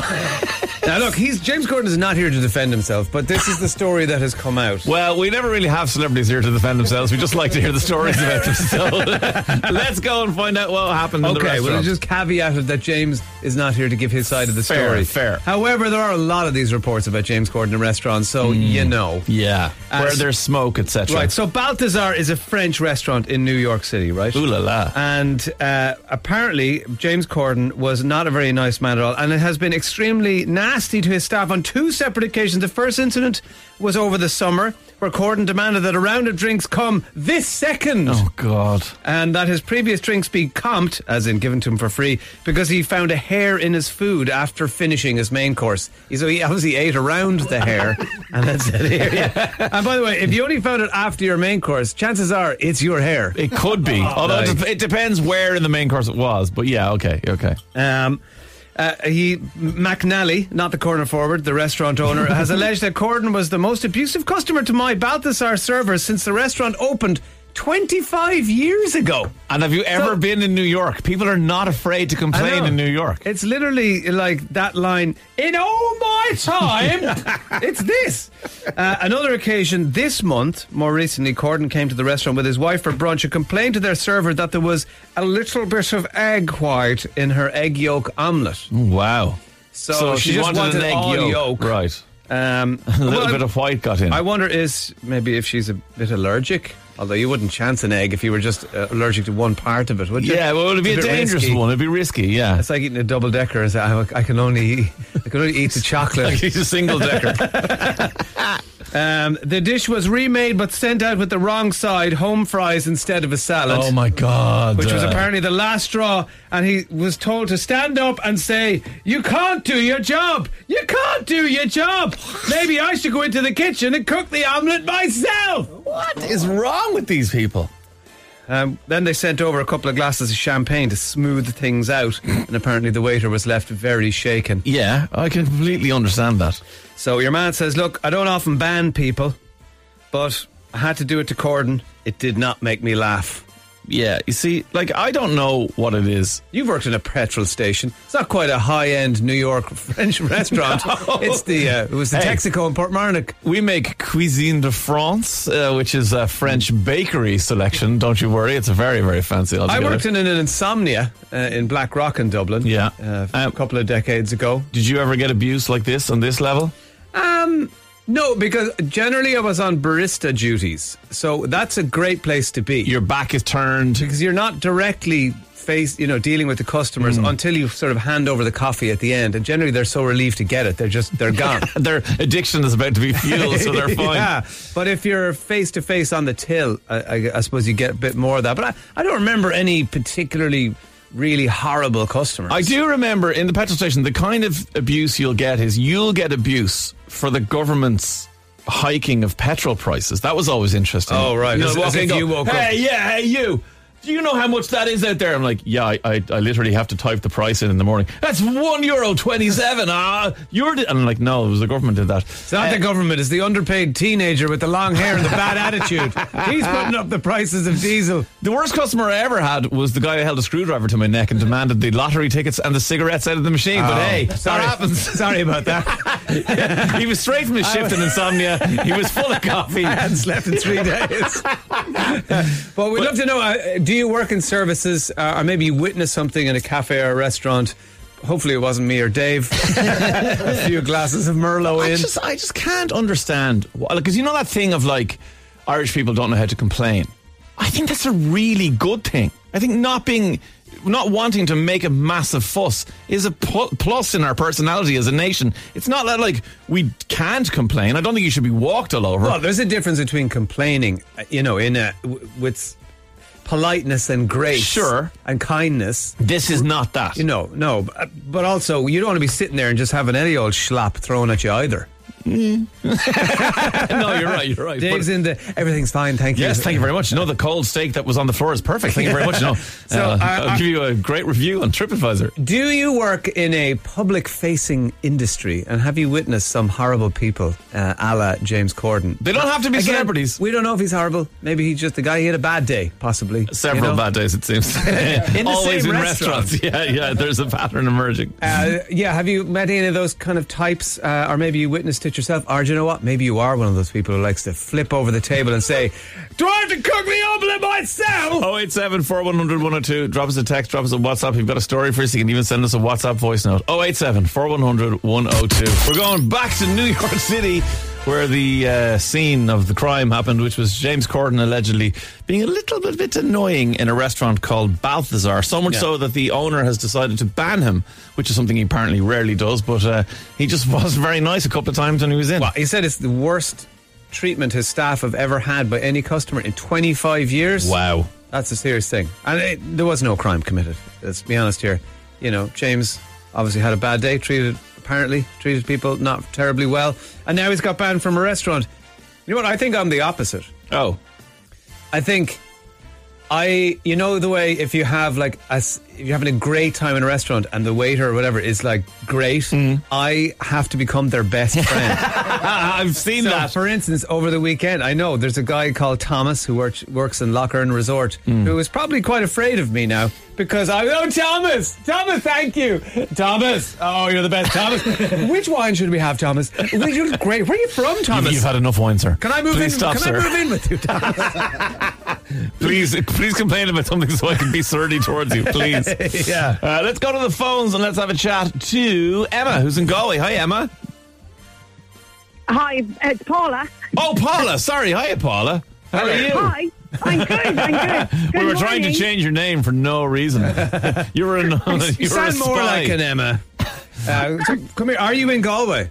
now, look, he's James Corden is not here to defend himself, but this is the story that has come out. Well, we never really have celebrities here to defend themselves. We just like to hear the stories about them. So *laughs* let's go and find out what happened in the Okay, well, it's just caveated that James is not here to give his side of the Fair, story. fair. However, there are a lot of these reports about James Corden in restaurants, so you know. yeah, Uh, where there's smoke, etc. Right, so Balthazar is a French restaurant in New York City, right? Ooh la la. And uh, apparently, James Corden was not a very nice man at all, and it has been extremely nasty to his staff on two separate occasions. The first incident was over the summer, where Corden demanded that a round of drinks come this second. Oh God! And that his previous drinks be comped, as in given to him for free, because he found a hair in his food after finishing his main course. He- So he obviously ate around the hair *laughs* and then said, "Here." Yeah. And by the way, if you only found it after your main course, chances are it's your hair. It could be, *laughs* although it Like- it depends where in the main course it was. But yeah, okay, okay. Um, uh, he McNally, not the corner forward, the restaurant owner, has *laughs* alleged that Corden was the most abusive customer to my Balthazar servers since the restaurant opened 25 years ago. And have you ever So- been in New York? People are not afraid to complain in New York. It's literally like that line. In all my time, *laughs* it's this. Uh, another occasion this month, more recently, Corden came to the restaurant with his wife for brunch and complained to their server that there was a little bit of egg white in her egg yolk omelette. Wow. So, she, just wanted, wanted an egg yolk. yolk. Right. Um, *laughs* A little well, bit of white got in. I wonder is maybe if she's a bit allergic. Although you wouldn't chance an egg if you were just uh, allergic to one part of it, would you? yeah, well, it'd be a, bit dangerous risky. one. It'd be risky, yeah. It's like eating a double decker and say, I, I can only I can only eat the *laughs* chocolate. He's a single decker. *laughs* Um, the dish was remade but sent out with the wrong side, home fries instead of a salad. oh my God. Which was Uh, apparently the last straw, and he was told to stand up and say, You can't do your job! You can't do your job! Maybe I should go into the kitchen and cook the omelette myself! What is wrong with these people? Um, then they sent over a couple of glasses of champagne to smooth things out, and apparently the waiter was left very shaken. Yeah, I can completely understand that. So your man says, Look, I don't often ban people, but I had to do it to Corden. It did not make me laugh. Yeah, you see, like, I don't know what it is. You've worked in a petrol station. It's not quite a high-end New York *laughs* French restaurant. It's the uh, it was the Hey. Texaco in Portmarnock. We make Cuisine de France, uh, which is a French bakery selection. Don't you worry, it's a very, very fancy. I worked in an insomnia uh, in Blackrock in Dublin. Yeah. uh, a Um, couple of decades ago. Did you ever get abuse like this on this level? Um, no, because generally I was on barista duties, so that's a great place to be. Your back is turned. because you're not directly face, you know, dealing with the customers Mm. until you sort of hand over the coffee at the end. And generally, they're so relieved to get it, they're just they're gone. *laughs* Their addiction is about to be fueled, so they're *laughs* fine. Yeah, but if you're face to face on the till, I, I, I suppose you get a bit more of that. But I, I don't remember any particularly really horrible customers. I do remember in the petrol station, the kind of abuse you'll get is you'll get abuse for the government's hiking of petrol prices. That was always interesting. Oh, right. You know, As- walk as if you woke up. Hey, yeah, hey, you. Do you know how much that is out there? I'm like, yeah, I, I, I literally have to type the price in in the morning. That's one euro twenty-seven. Ah, you're. The, and I'm like, no, it was the government did that. It's not the government, it's the underpaid teenager with the long hair and the bad *laughs* attitude. He's putting up the prices of diesel. The worst customer I ever had was the guy who held a screwdriver to my neck and demanded the lottery tickets and the cigarettes out of the machine. but Oh, hey, sorry. that happens. *laughs* Sorry about that. *laughs* he was straight from his shift in insomnia. He was full of coffee. I hadn't slept in three days. but we'd love to know uh, do you work in services uh, or maybe you witnessed something in a cafe or a restaurant? Hopefully it wasn't me or Dave. *laughs* a few glasses of Merlot I in. just, I just can't understand because you know that thing of like Irish people don't know how to complain. I think that's a really good thing. I think not being, not wanting to make a massive fuss is a plus in our personality as a nation. It's not that like we can't complain. I don't think you should be walked all over. Well, there's a difference between complaining, uh, you know, in a, with politeness and grace, Sure. and kindness. this is not that. You know, no, but- also you don't want to be sitting there and just having any old schlap thrown at you either. *laughs* no, you're right. You're right. Dave's But- in the everything's fine, thank you. Yes, thank you very much. No, the cold steak that was on the floor is perfect. Thank you very much. *laughs* No, So, uh, uh, I'll uh, give you a great review on TripAdvisor. Do you work in a public facing industry and have you witnessed some horrible people, uh, a la James Corden? They don't have to be Again, celebrities. We don't know if he's horrible. Maybe he's just the guy. He had a bad day, possibly. Several you know? bad days, it seems. *laughs* In the Always same in restaurant. restaurants. Yeah, yeah. There's a pattern emerging. Uh, yeah, have you met any of those kind of types, uh, or maybe you witnessed it yourself? Or do you know what? Maybe you are one of those people who likes to flip over the table and say, "Do I have to cook the omelette myself?" 087 4100 102. Drop us a text, drop us a WhatsApp. If you've got a story for us, you can even send us a WhatsApp voice note. 087 4100 102. We're going back to New York City where the uh, scene of the crime happened, which was James Corden allegedly being a little bit, bit annoying in a restaurant called Balthazar. So much Yeah. so that the owner has decided to ban him, which is something he apparently rarely does. But uh, he just *laughs* wasn't very nice a couple of times when he was in. Well, he said it's the worst treatment his staff have ever had by any customer in 25 years. Wow. That's a serious thing. And it, there was no crime committed. Let's be honest here. You know, James obviously had a bad day, treated, apparently, treated people not terribly well. And now he's got banned from a restaurant. You know what? I think I'm the opposite. Oh. I think I, you know, the way if you have like, a you're having a great time in a restaurant and the waiter or whatever is like great, Mm-hmm. I have to become their best *laughs* friend. I've seen so, that. For instance, over the weekend, I know there's a guy called Thomas who works works in Lough Erne Resort Mm. who is probably quite afraid of me now because I oh Thomas, Thomas, thank you, Thomas. Oh, you're the best, Thomas. *laughs* Which wine should we have, Thomas? You're great. Where are you from, Thomas? You've, you've had enough wine, sir. Can I move Please in? Stop, Can sir. I move in with you, *laughs* Thomas? please, please complain about something so I can be surly towards you, please. *laughs* yeah. Uh, let's go to the phones and let's have a chat to Emma, who's in Galway. Hi, Emma. Hi, it's Paula. Oh, Paula. Sorry. Hi, Paula. How are you? Hi, I'm good. I'm good. *laughs* we Good were trying to change your name for no reason. *laughs* you were an, you You were a sound more like an Emma. Uh, so come here. Are you in Galway?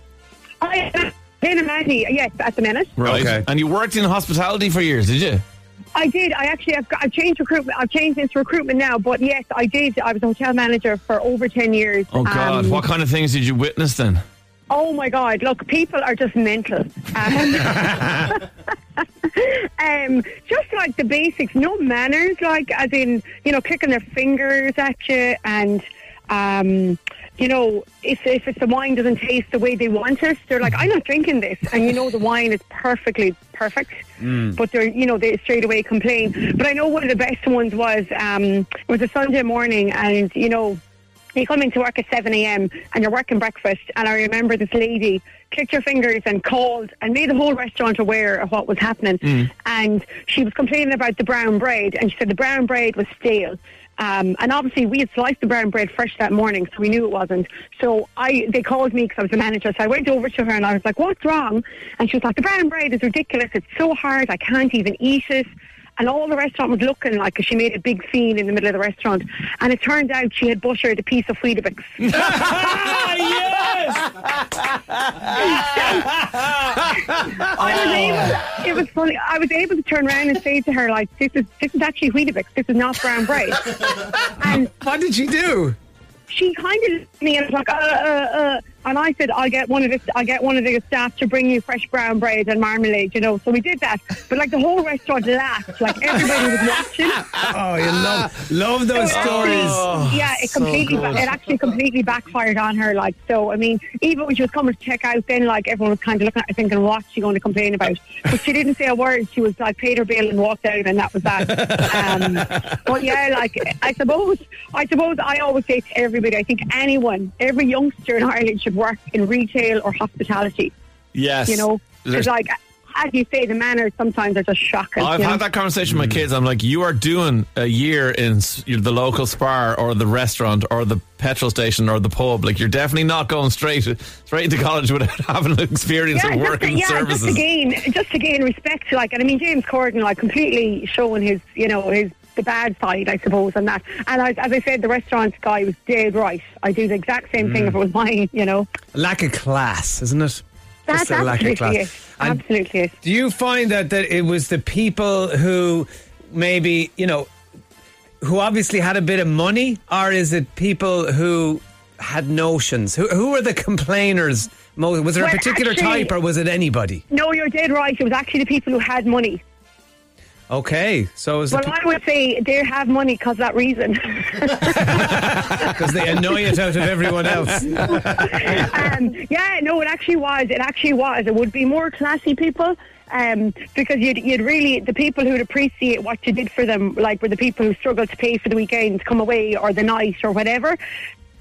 I am in Amati, yes, at the minute. Right. Okay. And you worked in hospitality for years, did you? I did. I actually, I've, I've changed recruitment. I've changed into recruitment now, but yes, I did. I was a hotel manager for over 10 years. Oh, God. Um, what kind of things did you witness then? Oh my God! Look, people are just mental. Um, *laughs* um, just like the basics, no manners. Like as in, you know, clicking their fingers at you, and um, you know, if if it's the wine doesn't taste the way they want it, they're like, "I'm not drinking this," and you know the wine is perfectly perfect, but they're you know they straight away complain. But I know one of the best ones was um, it was a Sunday morning, and you know you come into work at 7 a.m. and you're working breakfast. And I remember this lady clicked her fingers and called and made the whole restaurant aware of what was happening. And she was complaining about the brown bread. And she said the brown bread was stale. Um, and obviously, we had sliced the brown bread fresh that morning, so we knew it wasn't. So I, they called me because I was the manager. So I went over to her and I was like, "What's wrong?" And she was like, "The brown bread is ridiculous. It's so hard. I can't even eat it." And all the restaurant was looking like she made a big scene in the middle of the restaurant. And it turned out she had butchered a piece of Weetabix. *laughs* *laughs* I was able. It was funny. I was able to turn around and say to her, like, "This is this is actually Weetabix. This is not brown bread." and What did she do? she kind of looked at me and was like, uh, uh, uh. And I said, I'll get one of the, I'll get one of the staff to bring you fresh brown bread and marmalade, you know. So we did that. But like the whole restaurant laughed, like everybody was watching. *laughs* Oh, you love love those So stories. actually- yeah, it completely, it actually completely backfired on her. Like, so I mean, even when she was coming to check out, then like everyone was kind of looking at her thinking, what's she going to complain about? But she didn't say a word. She was like, paid her bill and walked out, and that was that. um, but yeah, like I suppose, I suppose I always say to everybody, I think anyone, every youngster in Ireland should work in retail or hospitality. Yes. You know, because like. As you say, the manners sometimes are just shocking. I've you know? had that conversation with my kids. I'm like, you are doing a year in the local spa or the restaurant or the petrol station or the pub. Like, you're definitely not going straight straight into college without *laughs* having an experience of working to, yeah, services. just to gain, just to gain respect. Like, and I mean, James Corden, like, completely showing his, you know, his the bad side, I suppose, and that. And I, as I said, the restaurant guy was dead right. I do the exact same Mm. thing if it was mine, you know. Lack of class, isn't it? That's Just a lack of absolutely it. And Absolutely it. Do you find that, that it was the people who maybe, you know, who obviously had a bit of money, or is it people who had notions? Who, who were the complainers? Was there a particular actually- type, or was it anybody? No, you're dead right. It was actually the people who had money. Okay, so it was Well, I would say they have money because that reason. *laughs* *laughs* because they annoy it out of everyone else. *laughs* um, yeah, no, it actually was. It actually was. It would be more classy people. Um, because you'd, you'd really, the people who'd appreciate what you did for them, like were the people who struggled to pay for the weekend, come away, or the night, or whatever,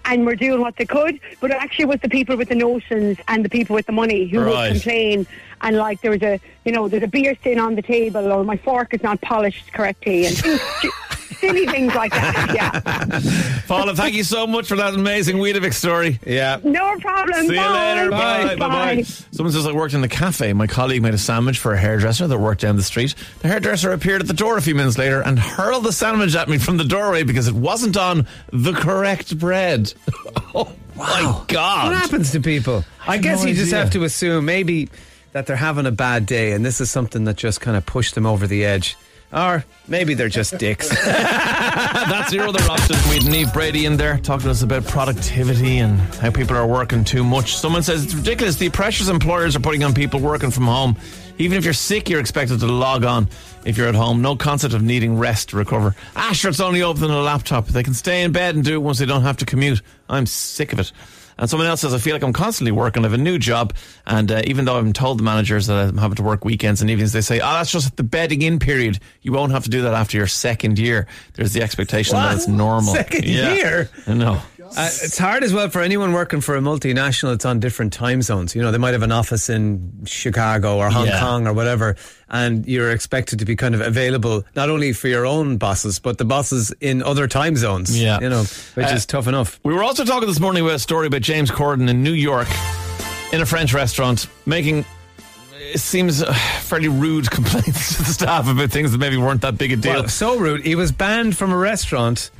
and were doing what they could. But it actually was the people with the notions and the people with the money who Right. would complain. And like there was a, you know, there's a beer stain on the table, or my fork is not polished correctly, and *laughs* silly things like that. Yeah. *laughs* Paula, thank you so much for that amazing Weetabix story. Yeah. No problem. See you Bye. later. Bye. Bye. Bye. Bye. Someone says I worked in a cafe. My colleague made a sandwich for a hairdresser that worked down the street. The hairdresser appeared at the door a few minutes later and hurled the sandwich at me from the doorway because it wasn't on the correct bread. *laughs* oh my God. What happens to people? I, have guess no you just have to assume maybe that they're having a bad day and this is something that just kind of pushed them over the edge. Or maybe they're just dicks. *laughs* That's your other option. We had Neve Brady in there talking to us about productivity and how people are working too much. Someone says it's ridiculous the pressures employers are putting on people working from home. Even if you're sick, you're expected to log on if you're at home. No concept of needing rest to recover. Ah, sure, it's only open on a laptop. They can stay in bed and do it once they don't have to commute. I'm sick of it. And someone else says, I feel like I'm constantly working. I have a new job. And uh, even though I've told the managers that I'm having to work weekends and evenings, they say, oh, that's just the bedding in period. You won't have to do that after your second year. There's the expectation that it's normal. Second Yeah. year? Know. Uh, *laughs* it's hard as well for anyone working for a multinational. It's on different time zones. You know, they might have an office in Chicago or Hong Yeah. Kong or whatever, and you're expected to be kind of available not only for your own bosses, but the bosses in other time zones. Yeah. you know, which Uh, is tough enough. We were also talking this morning about a story about James Corden in New York in a French restaurant making it seems uh, fairly rude *laughs* complaints to the staff about things that maybe weren't that big a deal. Well, so rude. He was banned from a restaurant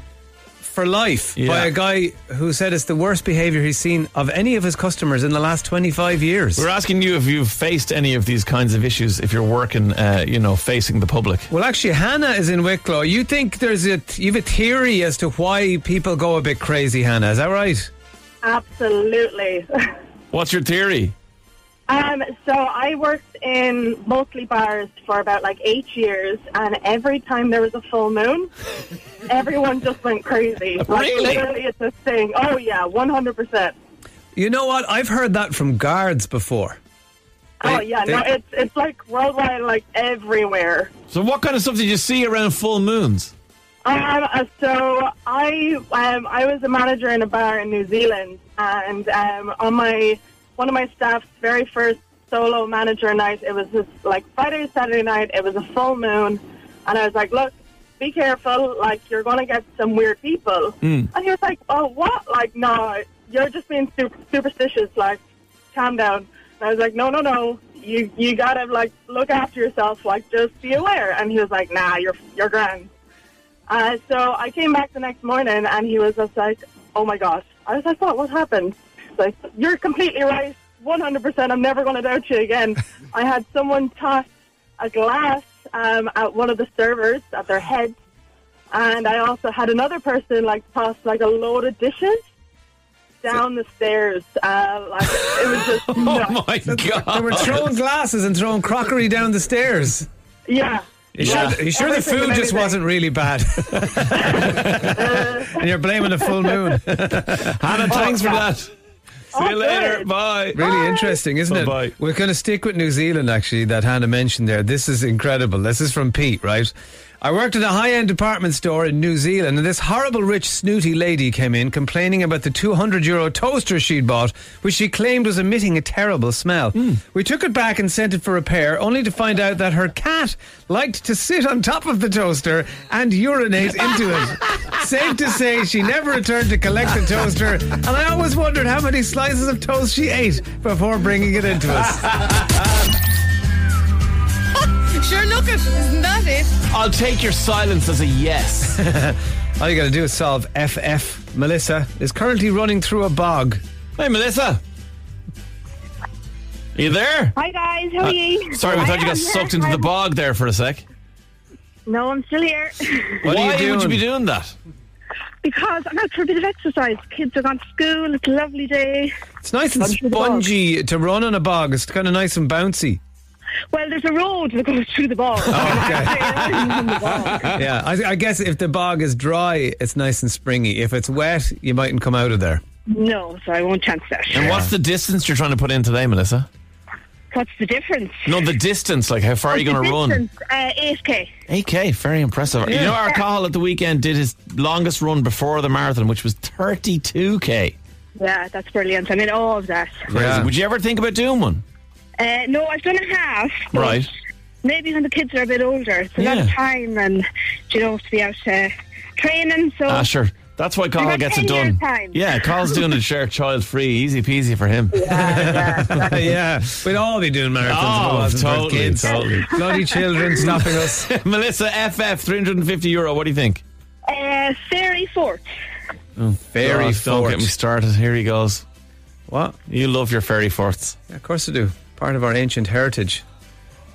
for life by a guy who said it's the worst behavior he's seen of any of his customers in the last 25 years. We're asking you if you've faced any of these kinds of issues if you're working, uh, you know, facing the public. Well, actually, Hannah is in Wicklow. You think there's a you have a theory as to why people go a bit crazy, Hannah? Is that right? Absolutely. *laughs* What's your theory? Um, so I worked in mostly bars for about like eight years, and every time there was a full moon, *laughs* everyone just went crazy. *laughs* Like, Really? Literally, it's a thing. Oh yeah, one hundred percent. You know what? I've heard that from guards before. Oh They- yeah, no, it's it's like worldwide, like everywhere. So, what kind of stuff did you see around full moons? Um, uh, so I um, I was a manager in a bar in New Zealand, and um, on my one of my staff's very first solo manager night, it was this like Friday Saturday night. It was a full moon, and I was like, "Look, be careful! Like you're going to get some weird people." Mm. And he was like, "Oh, what? Like no, you're just being super, superstitious. Like calm down." And I was like, "No, no, no." You, you gotta like look after yourself, like just be aware. And he was like, "Nah, you're you're grand." Uh, so I came back the next morning and he was just like, oh my gosh. I was like, what? What happened? He's like, you're completely right. 100%. I'm never going to doubt you again. I had someone toss a glass um, at one of the servers at their head. And I also had another person like toss like a load of dishes down the stairs. Uh, like it was just *laughs* nuts. Oh my god! They were throwing glasses and throwing crockery down the stairs. Yeah. You sure, Yeah. you sure the food just wasn't really bad? *laughs* and you're blaming the full moon. *laughs* Hannah, thanks for that. See you oh, later. Bye. Really interesting, isn't Bye-bye. it? We're going to stick with New Zealand, actually, that Hannah mentioned there. This is incredible. This is from Pete, right? I worked at a high end department store in New Zealand, and this horrible, rich, snooty lady came in complaining about the 200 euro toaster she'd bought, which she claimed was emitting a terrible smell. Hmm. We took it back and sent it for repair, only to find out that her cat liked to sit on top of the toaster and urinate into it. *laughs* Safe to say, she never returned to collect the toaster, and I always wondered how many slices of toast she ate before bringing it into us. *laughs* Sure, look it. Isn't that it? I'll take your silence as a yes. *laughs* All you got to do is solve FF. Melissa is currently running through a bog. Hey, Melissa. Are you there? Hi guys, how are Uh, you? sorry, we I thought you got *laughs* am. sucked into the bog there for a sec. No, I'm still here. What *laughs* are Why you would you doing? be doing that? because I'm out for a bit of exercise. Kids are gone to school. It's a lovely day. It's nice and Run the bog. spongy to run on a bog. It's kind of nice and bouncy. Well, there's a road that goes through the bog. *laughs* *laughs* Yeah, I, I guess if the bog is dry, it's nice and springy. If it's wet, you mightn't come out of there. no, so I won't chance that. And what's the distance you're trying to put in today, Melissa? What's the difference? No, the distance. Like, how far are you going to run? Distance, Uh, 8k. 8K, very impressive. You know, our Carl at the weekend did his longest run before the marathon, which was 32K. Yeah, that's brilliant. I'm in awe of that. Crazy. Would you ever think about doing one? Uh, no, I've done a half. Right. Maybe when the kids are a bit older, it's a lot of time and, you know, to be out uh, training. So Ah, sure. That's why Carl gets it done. time. Yeah, Carl's doing it share child free, easy peasy for him. *laughs* yeah, we'd all be doing marathons. if it Oh, totally, kids. totally. Bloody children stopping us. *laughs* Melissa, FF, 350 euro. What do you think? uh, Fairy Fort. Fairy God, Don't get me started. Here he goes. What? You love your fairy forts. Yeah, of course I do. Part of our ancient heritage.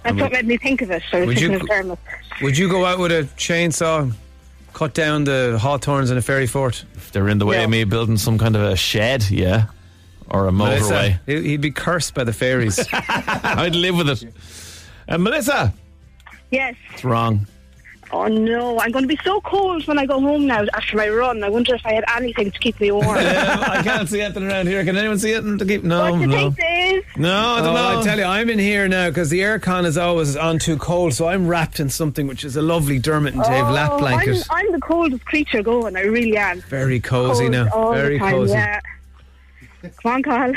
That's what made me think of it. So I was Would thinking you- of Would you go out with a chainsaw, cut down the hawthorns in a fairy fort? If they're in the way Yeah. of me building some kind of a shed, yeah, or a Melissa, motorway, he- he'd be cursed by the fairies. *laughs* I'd live with it. And Melissa, Yes. it's wrong. Oh no, I'm going to be so cold when I go home now after my run. I wonder if I had anything to keep me warm. *laughs* I can't see anything around here. Can anyone see it? To keep no, what do no, think, no. I don't Oh, know. I oh. tell you, I'm in here now because the aircon is always on too cold, so I'm wrapped in something which is a lovely Dermot and Dave lap Oh, blanket. I'm, I'm the coldest creature going. I really am. Very cozy Cold now. all Very the time, cozy. Yeah. Come on, Carl.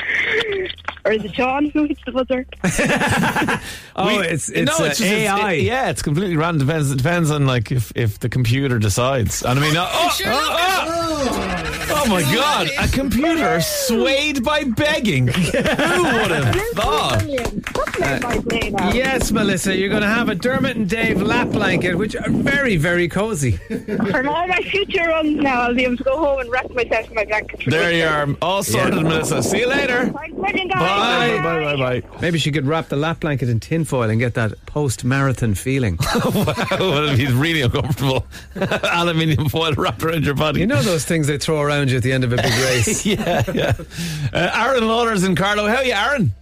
or is it Sean who hits the buzzer? *laughs* Oh, We- it's it's, no, uh, it's just, AI. It- yeah, it's completely random. Depends. It depends on like if, if the computer decides. And I mean, uh, *laughs* oh, oh, oh, oh my god, a computer swayed by begging. *laughs* Who would have thought? That's made my uh, day now. Yes, Melissa, you're going to have a Dermot and Dave lap blanket, which are very, very cozy. From all *laughs* my future runs now, I'll be able to go home and wrap myself in my blanket. There you are, all sorted, Yeah. Melissa. See you later. Bye. guys. Bye. Bye. Bye. Maybe she could wrap the lap blanket in tinfoil and get that post marathon feeling. *laughs* well, he's really uncomfortable. Aluminium foil wrapped around your body. You know those things they throw around you at the end of a big race? yeah, yeah. Uh, Aaron Lawler's in Carlow. How are you, Aaron?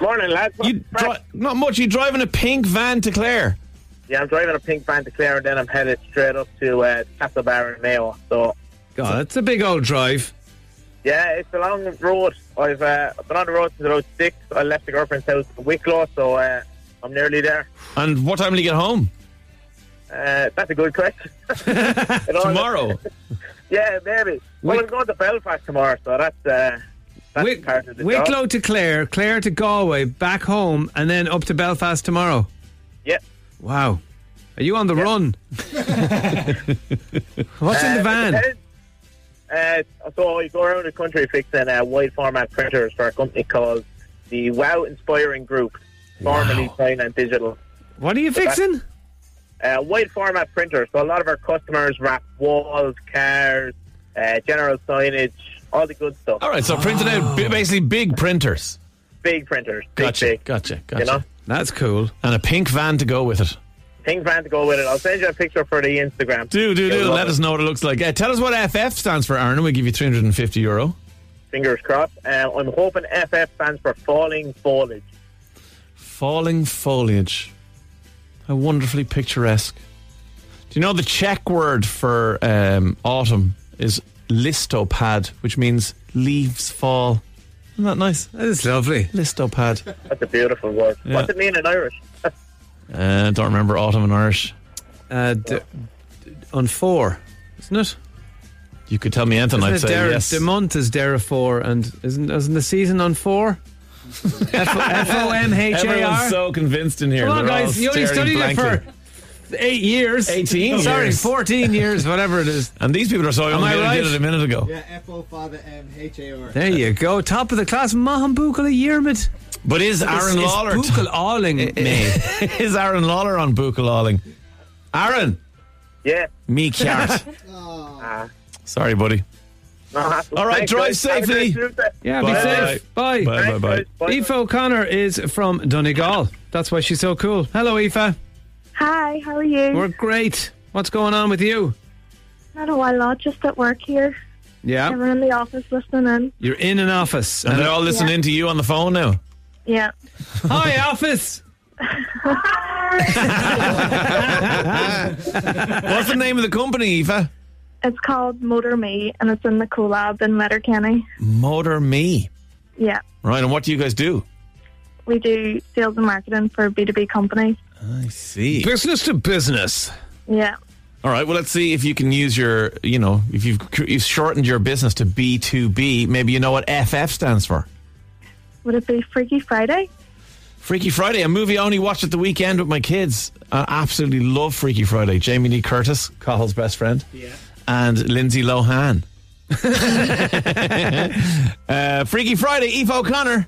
Morning, lads. You dri- not much. You driving a pink van to Clare? Yeah, I'm driving a pink van to Clare and then I'm headed straight up to uh, Castlebar in Mayo. So, God, it's a big old drive. yeah, it's a long road. I've uh, been on the road since about six. I left the girlfriend's house in Wicklow, so uh, I'm nearly there. And what time will you get home? Uh, that's a good question. *laughs* *laughs* Tomorrow. *laughs* yeah, maybe. Well, Wick- I'm going to Belfast tomorrow, so that's, uh, that's Wick- part of the Wicklow job. to Clare, Clare to Galway, back home, and then up to Belfast tomorrow. Yeah. Wow. Are you on the run? *laughs* *laughs* What's in the Uh, van? it depends. Uh, so I go around the country fixing uh, wide format printers for a company called the Wow Inspiring Group, formerly Finance Digital. What are you fixing? Uh, wide format printers. So a lot of our customers wrap walls, cars, uh, general signage, all the good stuff. All right, so printing out basically big printers. Big printers. Big, Gotcha, big. gotcha, gotcha. You know? That's cool. And a pink van to go with it. Pink van to go with it. I'll send you a picture for the Instagram. Do, do, You'll do. Let it. us know what it looks like. Uh, tell us what FF stands for, Aaron, and we'll give you 350 euro. Fingers crossed. Uh, I'm hoping FF stands for falling foliage. Falling foliage. How wonderfully picturesque. Do you know the Czech word for um, autumn is listopad, which means leaves fall? Isn't that nice? That is lovely. Listopad. That's a beautiful word. Yeah. What's it mean in Irish? *laughs* Uh, don't remember autumn in Irish. Uh, d- d- on four, isn't it? You could tell me anything, Isn't I'd say Der- yes. The month is Dara four, and isn't isn't the season on four? F O M H A Everyone's so convinced in here. Come on, They're all guys! You only staring studied blankly. it for eight years. 18 Sorry, years. fourteen years, whatever it is. And these people are so young I they only right? did it a minute ago. Yeah, F O father M H A R. There you go, top of the class, Mahan Bukal Yermid. But is Aaron Lawler Bukal Alling *laughs* made? is Aaron Lawler on Buchel Alling? Aaron, Yeah. me cart. *laughs* Ah. Sorry, buddy. No hassle. All right, Thanks, drive guys. Have a great safely. Yeah, Bye. be safe. Bye. Bye, bye, Thanks, bye. guys. Bye. Aoife O'Connor is from Donegal. That's why she's so cool. Hello, Aoife. Hi, how are you? We're great. What's going on with you? Not a while lot, just at work here. Yeah, Everyone in the office listening in. you're in an office. And they're all listening Yeah. to you on the phone now. Yeah. Hi, office. *laughs* *laughs* What's the name of the company, Eva? It's called Motor Me and it's in the CoLab in Letterkenny. Motor Me. Yeah. Right, and what do you guys do? We do sales and marketing for B2B companies. I see. Business to business. Yeah. All right, well, let's see if you can use your, you know, if you've, you've shortened your business to B2B, maybe you know what FF stands for. Would it be Freaky Friday? Freaky Friday, a movie I only watched at the weekend with my kids. I absolutely love Freaky Friday. Jamie Lee Curtis, Carl's best friend. Yeah. And Lindsay Lohan. *laughs* uh, Freaky Friday, Aoife O'Connor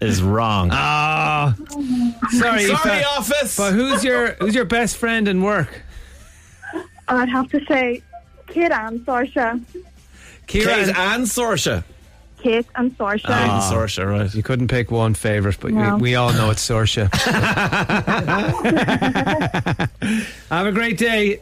is wrong. Ah, sorry, Sorry, Aoife. office. But who's your who's your best friend in work? I'd have to say Kate and Saoirse. Kate Kieran. and Saoirse. Kate and Saoirse. Kate and Saoirse, right. You couldn't pick one favourite, but No. we, we all know it's Saoirse. *laughs* *laughs* Have a great day.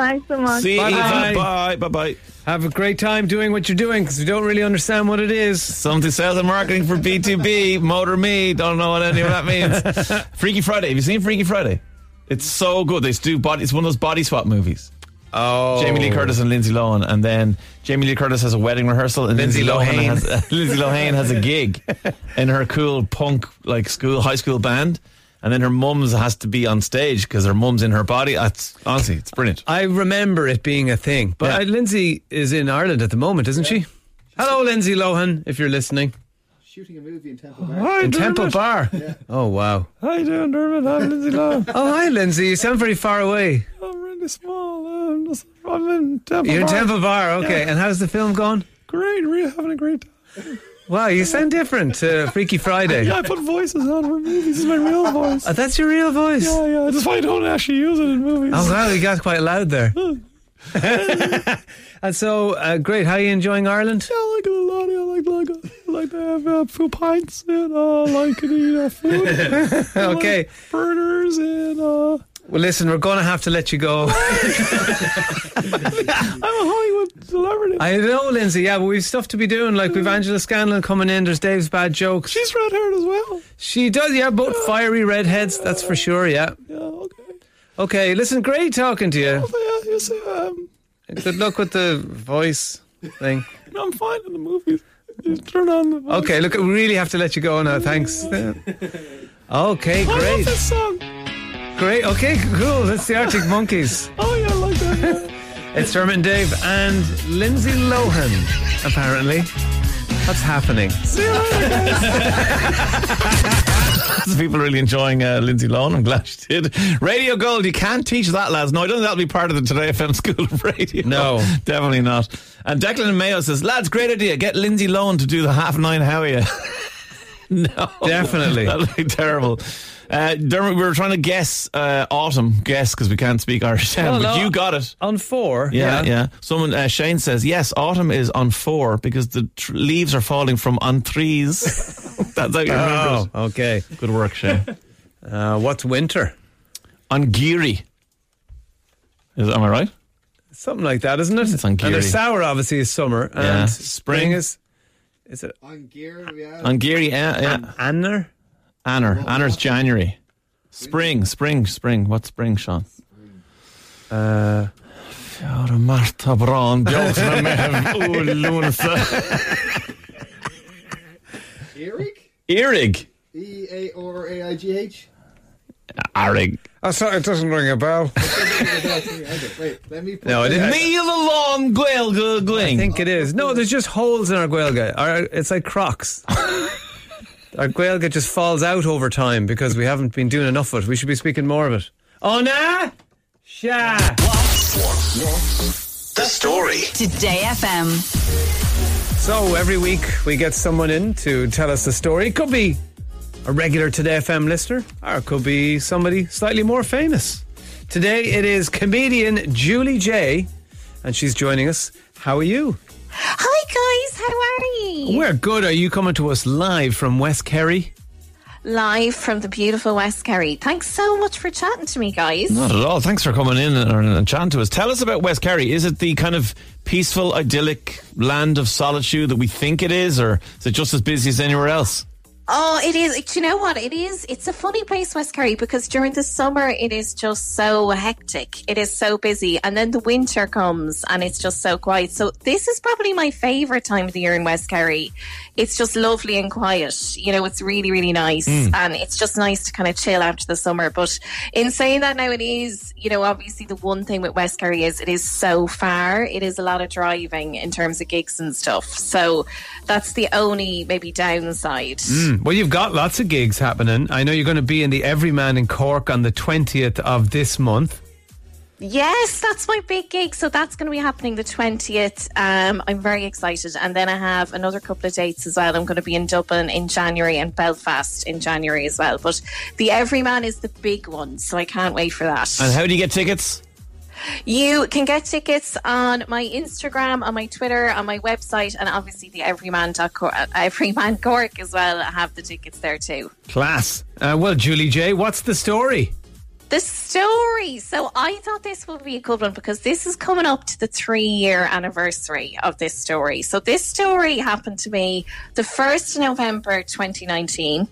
Thanks so much. See you, Bye-bye. Bye. Bye. Bye. Have a great time doing what you're doing because we don't really understand what it is. Something sales and marketing for B2B. Motor me. Don't know what any of that means. *laughs* Freaky Friday. Have you seen Freaky Friday? It's so good. They do body. It's one of those body swap movies. Oh, Jamie Lee Curtis and Lindsay Lohan, and then Jamie Lee Curtis has a wedding rehearsal, and Lindsay Lindsay, Lohan Lohan. has *laughs* Lindsay Lohan has a gig in her cool punk like school high school band, and then her mum's has to be on stage because her mum's in her body. It's honestly, it's brilliant. I remember it being a thing, but Yeah. uh, Lindsay is in Ireland at the moment, isn't she? Hello, Lindsay Lohan, if you're listening. Shooting a movie in Temple Bar. Hi, in Temple Bar. Oh wow. Hi, doing Dermot. Hi, Lindsay Lohan. *laughs* Oh hi, Lindsay. You sound very far away. I'm really small. I'm, just, I'm in Temple. Bar. You're in Temple Bar, okay. And how's the film going? Great, really having a great time. Wow, you sound different to Freaky Friday. Yeah, I put voices on for movies. This is my real voice. Oh, that's your real voice. Yeah, yeah. That's why I don't actually use it in movies. Oh wow, you got quite loud there. *laughs* and so, uh, great. How are you enjoying Ireland? Yeah, I like it a lot. Yeah, I like like I like to have uh, few pints and uh, I like to eat uh, food. *laughs* I like Okay. burgers and uh, Well, listen, we're going to have to let you go. *laughs* *laughs* I'm a Hollywood celebrity. I know, Lindsay. Yeah, but we've stuff to be doing. Like we've Angela Scanlon coming in. There's Dave's bad jokes. She's red haired as well. She does. Yeah, both fiery redheads. That's for sure. Yeah. Yeah, okay. Okay. Listen, great talking to you. Oh, yeah, you see, um, Good luck with the voice thing. *laughs* no, I'm fine in the movies. Just turn on the. Okay. Look, we really have to let you go now. Thanks. Okay. I love Great. this song. Great. Okay. Cool. That's the Arctic Monkeys. *laughs* Oh yeah, I like that. Yeah. *laughs* It's Herman Dave and Lindsay Lohan. Apparently, what's happening? See you later, guys. *laughs* People are really enjoying uh, Lindsay Lohan. I'm glad she did. Radio Gold, you can't teach that, lads. No, I don't think that'll be part of the Today FM School of Radio. No. definitely not. And Declan Mayo says, lads, great idea. Get Lindsay Lohan to do the half nine Howie. no, Definitely. that'll be terrible. Uh, Dermot, we were trying to guess uh, autumn, guess because we can't speak Irish, Well, but no. you got it. On four. Yeah, yeah. Someone, uh, Shane says, yes, autumn is on four because the tr- leaves are falling from on trees. *laughs* That's how you remember Oh, okay. Good work, Shane. *laughs* Uh, what's winter? on Geary. Is, am I right? Something like that, isn't it? It's on And Geary. there's sour, obviously, is summer. And Yeah. spring Spring. is. Is it On gear, yeah. On Geary, uh, yeah. Anner? Anner. Anner's January. Spring, spring, spring. What's spring, Sean? Uh, Fiora Marta Braun, *laughs* Bjorn Mev, Ulunsa. Eric? Erig. E A R A I G H. Arig. oh, sorry, it doesn't ring a bell. Wait, let me. Put it in. No, it is. Neil Alon Gael I think it is. No, there's just holes in our Gaeilge. Our, it's like Crocs. *laughs* our Gaeilge just falls out over time because we haven't been doing enough of it. We should be speaking more of it. Oh, nah? Sha. The story. Today FM. So every week we get someone in to tell us the story. It could be a regular Today FM listener, or it could be somebody slightly more famous. Today it is comedian Julie Jay, and she's joining us. How are you? Hi guys, how are you? We're good. Are you coming to us live from West Kerry? Live from the beautiful West Kerry. Thanks so much for chatting to me, guys. Not at all. Thanks for coming in and, and chatting to us. Tell us about West Kerry. Is it the kind of peaceful, idyllic land of solitude that we think it is, or is it just as busy as anywhere else? Oh, it is. Do you know what? It is. It's a funny place, West Kerry, because during the summer it is just so hectic. It is so busy. And then the winter comes and it's just so quiet. So this is probably my favourite time of the year in West Kerry. It's just lovely and quiet. You know, it's really, really nice. Mm. And it's just nice to kind of chill after the summer. But in saying that now it is, you know, obviously the one thing with West Kerry is it is so far. It is a lot of driving in terms of gigs and stuff. So that's the only maybe downside. Mm. Well, you've got lots of gigs happening. I know you're going to be in the Everyman in Cork on the 20th of this month. Yes, that's my big gig. So that's going to be happening the 20th. Um, I'm very excited. And then I have another couple of dates as well. I'm going to be in Dublin in January and Belfast in January as well. But the Everyman is the big one. So I can't wait for that. And how do you get tickets? You can get tickets on my Instagram, on my Twitter, on my website, and obviously the Everyman, Everyman Cork as well. I have the tickets there too. Class. Uh, well, Julie Jay, what's the story? The story. So I thought this would be a good one because this is coming up to the three year anniversary of this story. So this story happened to me the 1st of November 2019.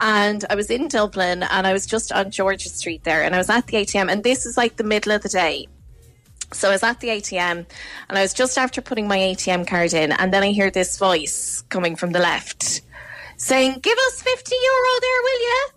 And I was in Dublin and I was just on George's Street there and I was at the ATM and this is like the middle of the day. So I was at the ATM and I was just after putting my ATM card in and then I hear this voice coming from the left saying, Give us 50 euro there, will you?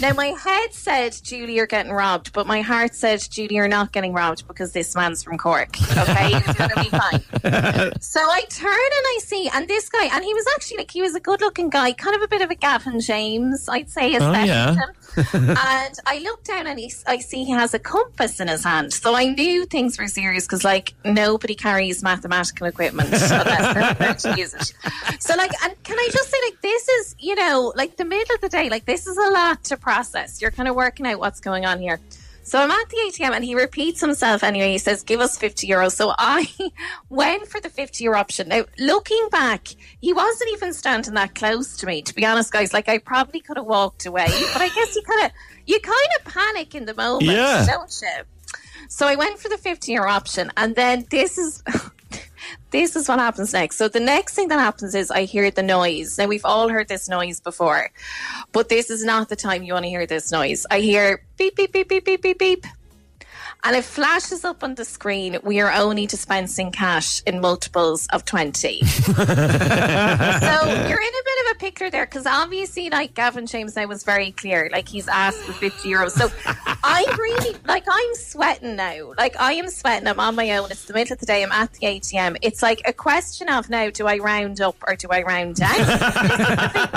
Now, my head said, Julie, you're getting robbed, but my heart said, Julie, you're not getting robbed because this man's from Cork. Okay, it's going to be fine. *laughs* So I turn and I see, and this guy, and he was actually like, he was a good looking guy, kind of a bit of a Gavin James, I'd say, Oh, yeah. *laughs* and I look down and he, I see he has a compass in his hand. So I knew things were serious because, like, nobody carries mathematical equipment unless they're to use it. So, like, and can I just say, like, this is, you know, like the middle of the day, like, this is a lot to process. You're kind of working out what's going on here. So I'm at the ATM and he repeats himself anyway. He says, give us 50 euros. So I *laughs* went for the 50 euro option. Now, looking back, he wasn't even standing that close to me, to be honest, guys. Like, I probably could have walked away, but I guess you kind of, you kind of panic in the moment, Yeah. don't you? So I went for the 50 euro option. And then this is. *laughs* This is what happens next. So the next thing that happens is I hear the noise. Now we've all heard this noise before, but this is not the time you want to hear this noise. I hear beep beep beep beep beep beep beep. And it flashes up on the screen. We are only dispensing cash in multiples of 20. *laughs* so you're in a bit of a pickle there because obviously, like Gavin James now was very clear. Like he's asked for 50 euros. So I'm really, like, I'm sweating now. Like, I am sweating. I'm on my own. It's the middle of the day. I'm at the ATM. It's like a question of now do I round up or do I round down? is the big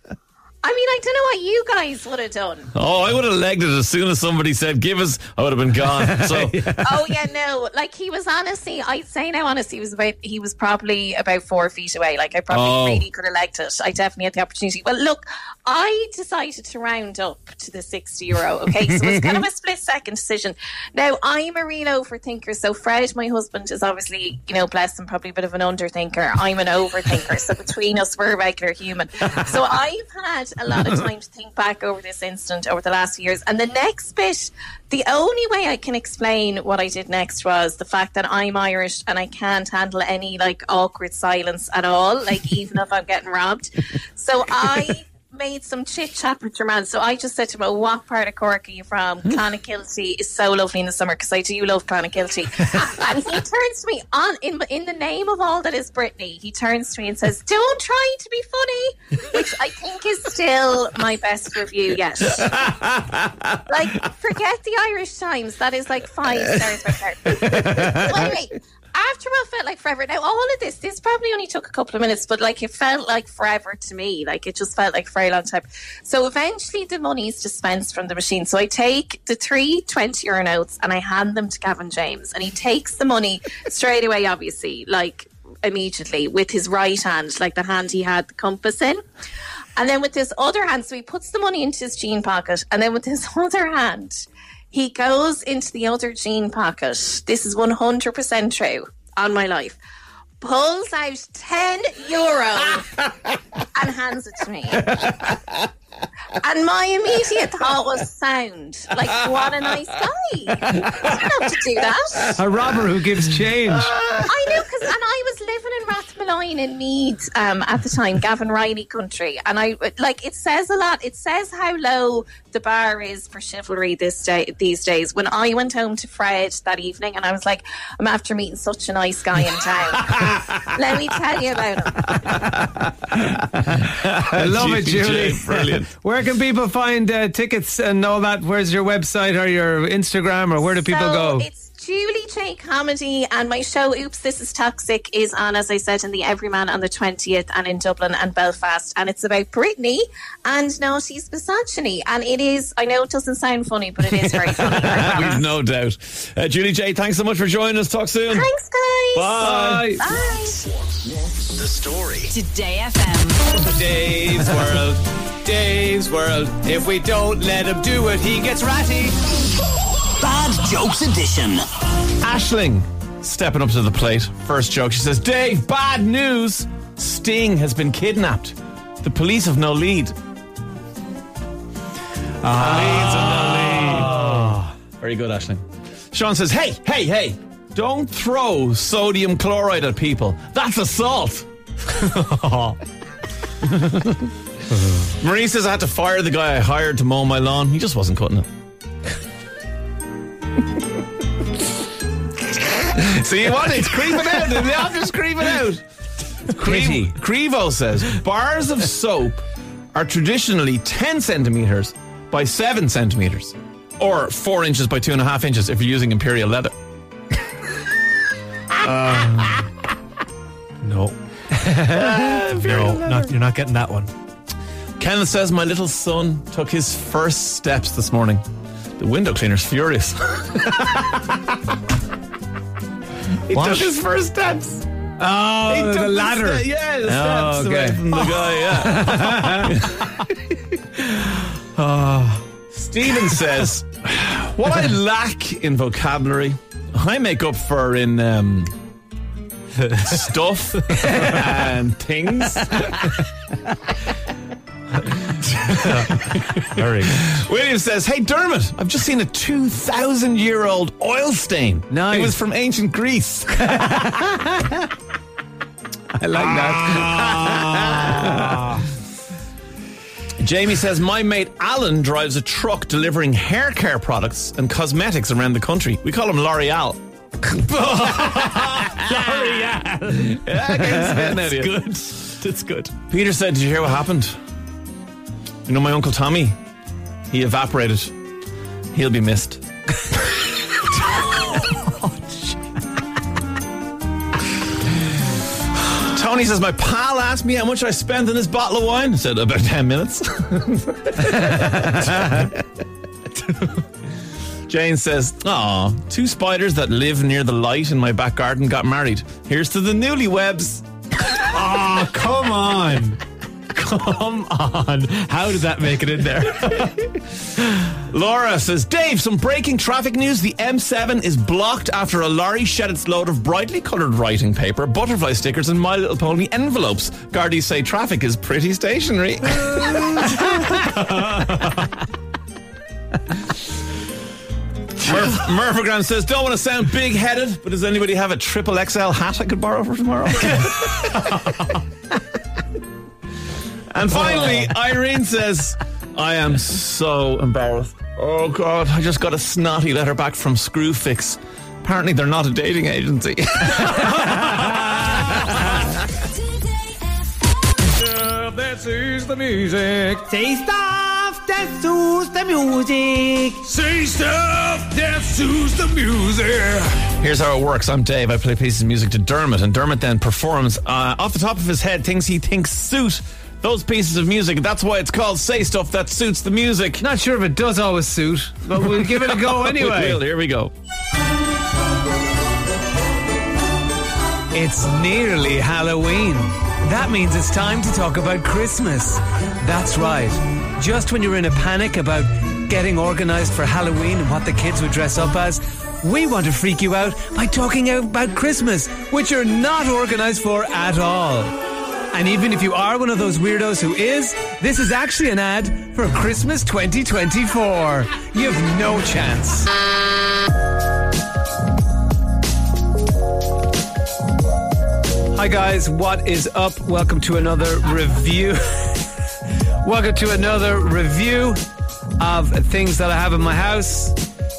question. I mean, I don't know what you guys would have done. Oh, I would have legged it as soon as somebody said, give us, I would have been gone. *laughs* So, oh yeah, no. Like he was honestly, I'd say now honestly, he was about he was probably about four feet away. Like I probably Oh. really could have legged it. I definitely had the opportunity. Well, look, I decided to round up to the sixty euro. Okay, so it's kind of a *laughs* split second decision. Now I'm a real overthinker. So Fred, my husband, is obviously you know blessed and probably a bit of an underthinker. I'm an overthinker. So between us, we're a regular human. So *laughs* I've had a lot of time to think back over this incident over the last few years. And the next bit, the only way I can explain what I did next was the fact that I'm Irish and I can't handle any like awkward silence at all, like even if I'm getting robbed. So I made some chit chat with your man. So I just said to him, oh, what part of Cork are you from? Hmm. Clonakilty is so lovely in the summer because I do love Clonakilty. *laughs* and he turns to me on in in the name of all that is Britney. He turns to me and says, "Don't try to be funny," which I think is still my best review yet. like, forget the Irish Times. That is like five stars right there. *laughs* Anyway, after what felt like forever. Now, all of this, this probably only took a couple of minutes, but like it felt like forever to me. Like it just felt like for a very long time. So eventually the money is dispensed from the machine. So I take the three 20 euro notes and I hand them to Gavin James and he takes the money straight away, obviously, like immediately with his right hand, like the hand he had the compass in. And then with his other hand, so he puts the money into his jean pocket, and then with his *laughs* other hand, he goes into the other jean pocket. This is 100% true on my life. Pulls out 10 euro *laughs* and hands it to me. And my immediate thought was sound. Like, what a nice guy. You don't have to do that. A robber who gives change. I know because, and I was living in Rathmolyon in Meath um, at the time, Gavin Riley country, and I like it says a lot. It says how low the bar is for chivalry this day these days. When I went home to Fred that evening, and I was like, I'm after meeting such a nice guy in town. Let me tell you about him. *laughs* I love it, Julie Julie. Jay, brilliant. where can people find uh, tickets and all that? Where's your website or your Instagram or where do people so go? It's Julie Jay Comedy and my show Oops This Is Toxic is on, as I said, in the Everyman on the 20th and in Dublin and Belfast. And it's about Britney and Noughties misogyny. And it is, I know it doesn't sound funny, but it is very *laughs* funny. We've no doubt. Uh, Julie Jay, thanks so much for joining us. Talk soon. Thanks, guys. Bye. Bye. The story. Today FM. Dave's World. Dave's World. If we don't let him do it, he gets ratty. Bad Jokes Edition. Aisling stepping up to the plate. First joke. She says, Dave, bad news. Sting has been kidnapped. The police have no lead. Ah. Leads no lead. Very good, Aisling. Sean says, Hey, hey, hey, don't throw sodium chloride at people. That's assault. *laughs* *laughs* Marie says, I had to fire the guy I hired to mow my lawn. He just wasn't cutting it. *laughs* See what? It's creeping out. The office creeping out. Cre- Crevo says bars of soap are traditionally 10 centimeters by 7 centimeters, or 4 inches by 2.5 inches if you're using imperial leather. *laughs* Um, *laughs* no. no, not, you're not getting that one. Kenneth says my little son took his first steps this morning. The window cleaner's furious. *laughs* he What? took his first steps. Oh, He took the ladder. ste- yeah, the Oh, steps okay. away from the guy. Yeah. oh. *laughs* *laughs* Stephen says, "What I lack in vocabulary, I make up for in um, stuff and things." *laughs* Very William says, "Hey Dermot, I've just seen a two thousand year old oil stain. Nice. It was from ancient Greece." *laughs* I like that. Ah. Jamie says, My mate Alan drives a truck delivering hair care products and cosmetics around the country. We call him L'Oreal. *laughs* L'Oreal. Yeah, I can say it That's you? good. That's good. Peter said, Did you hear what happened? You know, my Uncle Tommy, he evaporated. He'll be missed. *laughs* Tony says, My pal asked me how much I spent on this bottle of wine. I said, About 10 minutes. *laughs* Jane says, Aw, two spiders that live near the light in my back garden got married. Here's to the newlywebs. Oh, come on. Come on. How did that make it in there? *laughs* Laura says, Dave, some breaking traffic news. The M7 is blocked after a lorry shed its load of brightly coloured writing paper, butterfly stickers, and My Little Pony envelopes. Gardaí say traffic is pretty stationary. *laughs* Murph, Murphagram says, Don't want to sound big headed, but does anybody have a triple XL hat I could borrow for tomorrow? *laughs* and finally, Irene says, I am so embarrassed. Oh, God, I just got a snotty letter back from Screwfix. Apparently, they're not a dating agency. *laughs* *laughs* that suits the music. Say stuff that suits the music. Say stuff that suits the music. Here's how it works. I'm Dave. I play pieces of music to Dermot, and Dermot then performs uh, off the top of his head things he thinks suit those pieces of music. That's why it's called Say Stuff That Suits the Music. Not sure if it does always suit, but we'll give it a go *laughs* anyway. We will. Here we go. It's nearly Halloween. That means it's time to talk about Christmas. That's right. Just when you're in a panic about getting organized for Halloween and what the kids would dress up as, we want to freak you out by talking about Christmas, which you're not organized for at all. And even if you are one of those weirdos who is, this is actually an ad for Christmas 2024. You have no chance. Hi guys, what is up? Welcome to another review. *laughs* Welcome to another review of things that I have in my house.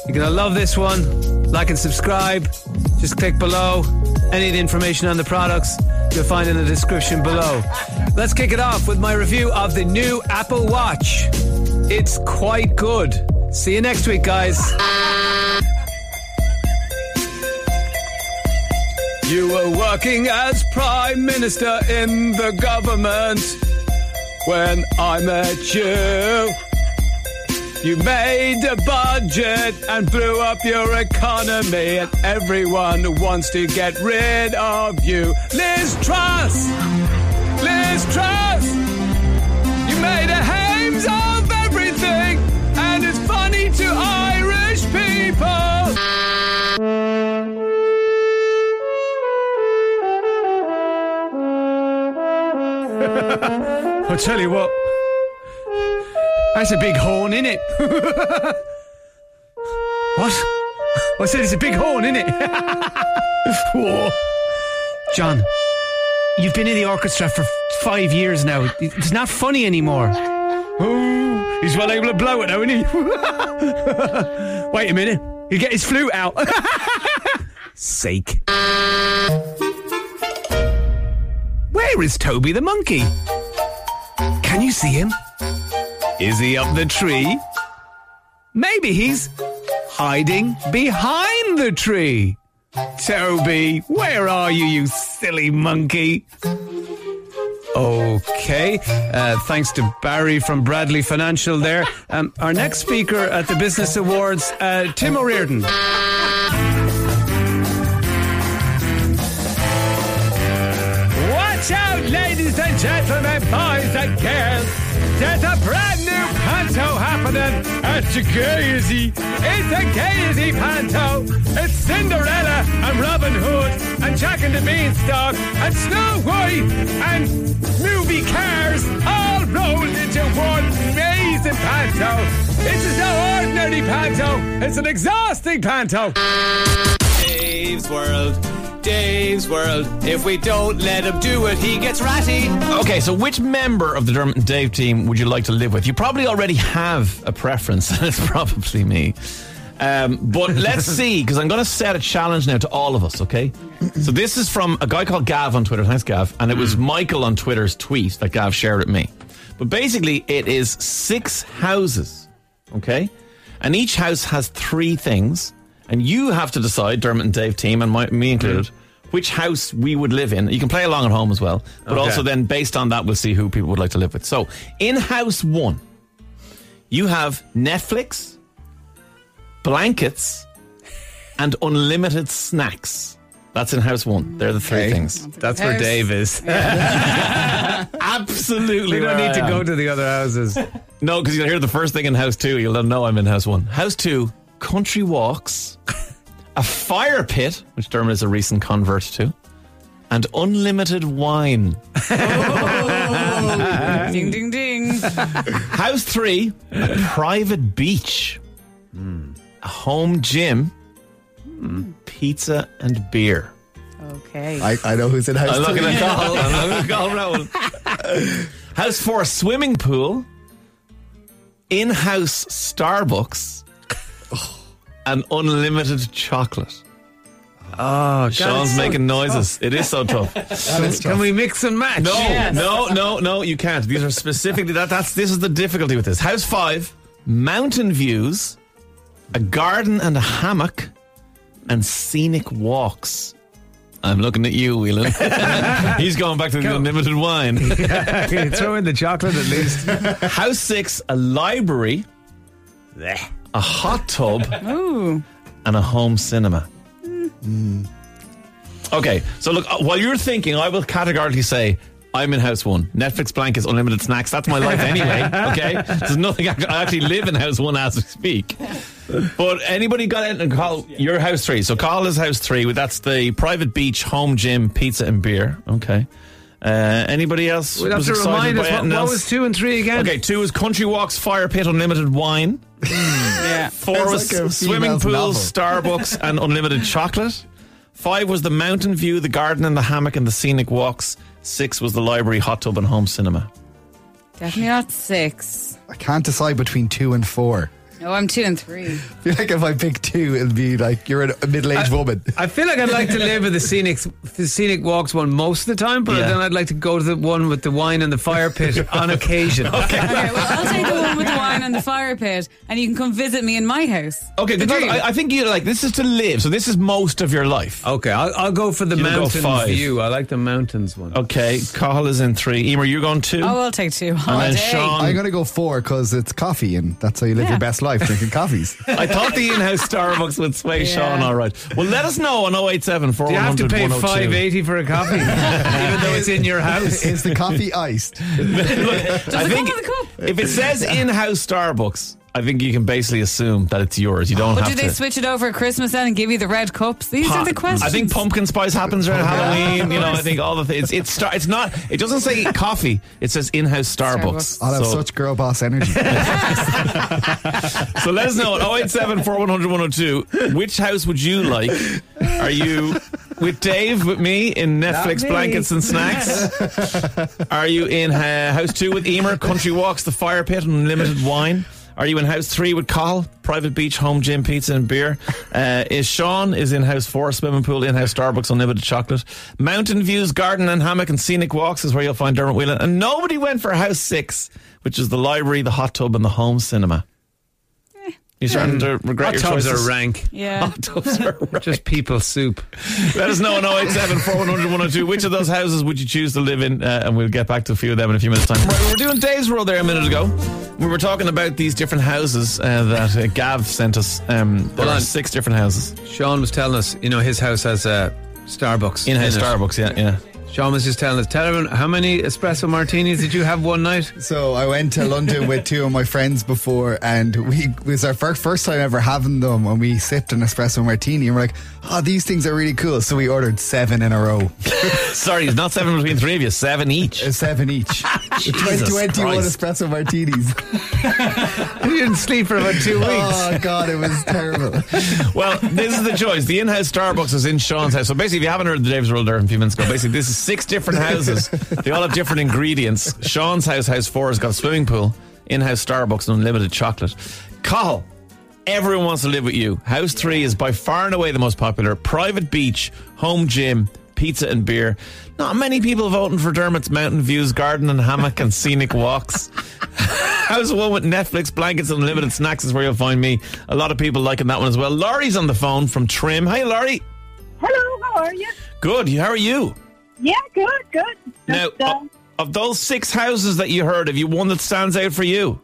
You're gonna love this one. Like and subscribe. Just click below. Any of the information on the products you'll find in the description below. Let's kick it off with my review of the new Apple Watch. It's quite good. See you next week, guys. You were working as Prime Minister in the government when I met you. You made a budget and blew up your economy, and everyone wants to get rid of you. Liz Truss! Liz Truss! You made a hames of everything, and it's funny to Irish people. *laughs* I'll tell you what. That's a big horn, isn't it? *laughs* what? I said it's a big horn, isn't it? *laughs* John, you've been in the orchestra for five years now. It's not funny anymore. Oh, he's well able to blow it, though, isn't he? *laughs* Wait a minute. He'll get his flute out. Sake. Where is Toby the monkey? Can you see him? Is he up the tree? Maybe he's hiding behind the tree. Toby, where are you, you silly monkey? Okay, uh, thanks to Barry from Bradley Financial there. Um, our next speaker at the Business Awards, uh, Tim O'Riordan. Watch out, ladies and gentlemen, boys and girls. There's a brand panto happening at Gaiety. It's a Gaiety panto. It's Cinderella and Robin Hood and Jack and the Beanstalk and Snow White and movie cars all rolled into one amazing panto. This is no ordinary panto. It's an exhausting panto. Dave's World. Dave's World. If we don't let him do it, he gets ratty. Okay, so which member of the Dermot and Dave team would you like to live with? You probably already have a preference, and *laughs* it's probably me. Um, but let's *laughs* see, because I'm going to set a challenge now to all of us, okay? So this is from a guy called Gav on Twitter. Thanks, Gav. And it was Michael on Twitter's tweet that Gav shared with me. But basically, it is six houses, okay? And each house has three things. And you have to decide, Dermot and Dave team, and my, me included, mm. which house we would live in. You can play along at home as well. But Okay. also then, based on that, we'll see who people would like to live with. So, in house one, you have Netflix, blankets, and unlimited snacks. That's in house one. They're the three things. That's where Dave is. *laughs* Absolutely. We don't need to go to the other houses. No, because you'll hear the first thing in house two. You'll know I'm in house one. House two, country walks, a fire pit, which Dermot is a recent convert to, and unlimited wine. Oh. *laughs* ding, ding, ding. House three, a private beach, hmm. a home gym, hmm. pizza and beer. Okay. I, I know who's in house I'm two. looking at Carl. I'm looking at Carl Rowell. House four, swimming pool, in-house Starbucks, and unlimited chocolate. Oh, Sean's so making noises. It is so *laughs* tough. Can we mix and match? No, no, no, no, you can't. These are specifically that. That's this is the difficulty with this. House five, mountain views, a garden and a hammock, and scenic walks. I'm looking at you, Whelan. *laughs* *laughs* He's going back to the unlimited wine. Throw in the chocolate at least. House six, a library, a hot tub, Ooh. and a home cinema. Okay, so look, uh, while you're thinking, I will categorically say I'm in house one. Netflix, blank is unlimited snacks. That's my life anyway. *laughs* Okay, there's nothing. I actually live in house one as we speak. But anybody got it and Carl your house three? So Carl is house three. That's the private beach, home gym, pizza and beer. Okay. Uh, anybody else? We'll have was to excited remind by us what, anything what else? was two and three again. Okay, two is country walks, fire pit, unlimited wine. *laughs* Yeah. Four Sounds was like a swimming female's pools, novel. *laughs* Starbucks, and unlimited chocolate. Five was the mountain view, the garden and the hammock and the scenic walks. Six was the library, hot tub, and home cinema. Definitely not six. I can't decide between two and four. No, I'm two and three. I feel like if I pick two, it'll be like you're a middle-aged woman. I feel like I'd like to live with the scenic, the scenic walks one most of the time, but Yeah. then I'd like to go to the one with the wine and the fire pit *laughs* on occasion. Okay, well, I'll take the one with the wine and the fire pit, and you can come visit me in my house. Okay, because I, I think you like this is to live, so this is most of your life. Okay, I'll, I'll go for the You'll go mountain five. view. I like the mountains one. Okay, Cahill is in three. Emer, you're going two. Oh, I'll take two. all then day. Sean- I'm gonna go four because it's coffee, and that's how you live Yeah. your best life, drinking coffees. I thought the in-house Starbucks would sway Yeah. Sean. All right. Well, let us know on 087 Do you have to pay oh five eighty for a coffee, even though it's in your *laughs* house? Is the coffee iced? *laughs* I it come think with a cup? if it says in-house Starbucks, I think you can basically assume that it's yours. You don't But have do they to. switch it over at Christmas then and give you the red cups? These are the questions. I think pumpkin spice happens around Halloween. You know, I think all the things. It's star- It's not. It doesn't say *laughs* coffee. It says in-house Starbucks. I'll have So- such girl boss energy. *laughs* So let us know at 087 4100 102 which house would you like? Are you with Dave, with me in Netflix me. blankets and snacks? *laughs* Are you in uh, house two with Emer, country walks, the fire pit, and unlimited wine? Are you in house three with Carl? private beach, home gym, pizza and beer? Uh, is Sean is in house four, swimming pool, in house Starbucks, unlimited chocolate, mountain views, garden and hammock, and scenic walks is where you'll find Dermot Whelan. And nobody went for house six, which is the library, the hot tub, and the home cinema. You starting to regret Hot your tubs choices? are rank. Yeah. Hot tubs are *laughs* rank. Just people soup. Let us know on 087 102 which of those houses would you choose to live in, uh, and we'll get back to a few of them in a few minutes' time. Right, we were doing Dave's World there a minute ago. We were talking about these different houses uh, that uh, Gav sent us. Um, there Hold are on. six different houses. Sean was telling us, you know, his house has a Starbucks. In house it. Starbucks, yeah, yeah. Sean was just telling us, tell everyone, how many espresso martinis did you have one night? *laughs* So I went to London with two of my friends before, and we it was our first first time ever having them, and we sipped an espresso martini, and we're like, "Oh, these things are really cool." So we ordered seven in a row, *laughs* Sorry, it's not seven between three of you, seven each. Uh, seven each, *laughs* Jesus twenty-one Christ. espresso martinis. You didn't sleep for about two weeks. Oh God, it was terrible. Well, this is the choice. The in-house Starbucks is in Sean's house. So basically, if you haven't heard the Dave's World there a few minutes ago, basically this is six different houses. They all have different ingredients. Sean's house, house four, has got a swimming pool, in-house Starbucks, and unlimited chocolate. Cahill, everyone wants to live with you. House three is by far and away the most popular. Private beach, home gym, pizza and beer. Not many people voting for Dermot's mountain views, garden and hammock, and scenic walks. *laughs* House one with Netflix, blankets, and unlimited snacks is where you'll find me. A lot of people liking that one as well. Laurie's on the phone from Trim. Hey, Laurie. Hello, how are you? Good. How are you? Yeah, good, good. Now, Just, uh, of, of those six houses that you heard, have you one that stands out for you?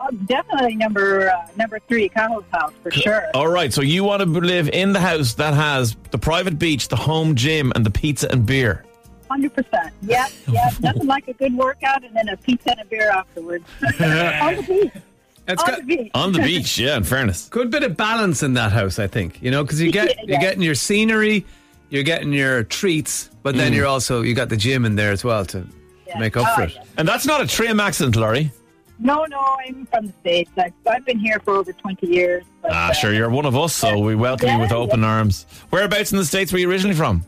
uh, definitely number uh, number three, Cahill's house for sure. All right. So you want to live in the house that has the private beach, the home gym, and the pizza and beer. Hundred percent. Yeah, yeah. *laughs* Nothing like a good workout and then a pizza and a beer afterwards. *laughs* On the beach. It's On got- the beach. On the beach, *laughs* yeah, in fairness. Good bit of balance in that house, I think. You know, because you get Yeah. you're getting your scenery, you're getting your treats, but then Mm. you're also you got the gym in there as well to, to make up Oh, for it. And that's not a Trim accident, Laurie. No, no, I'm from the States. I've, I've been here for over 20 years. But, Ah, uh, sure. You're one of us, so we welcome you with Yeah, open arms. Whereabouts in the States were you originally from?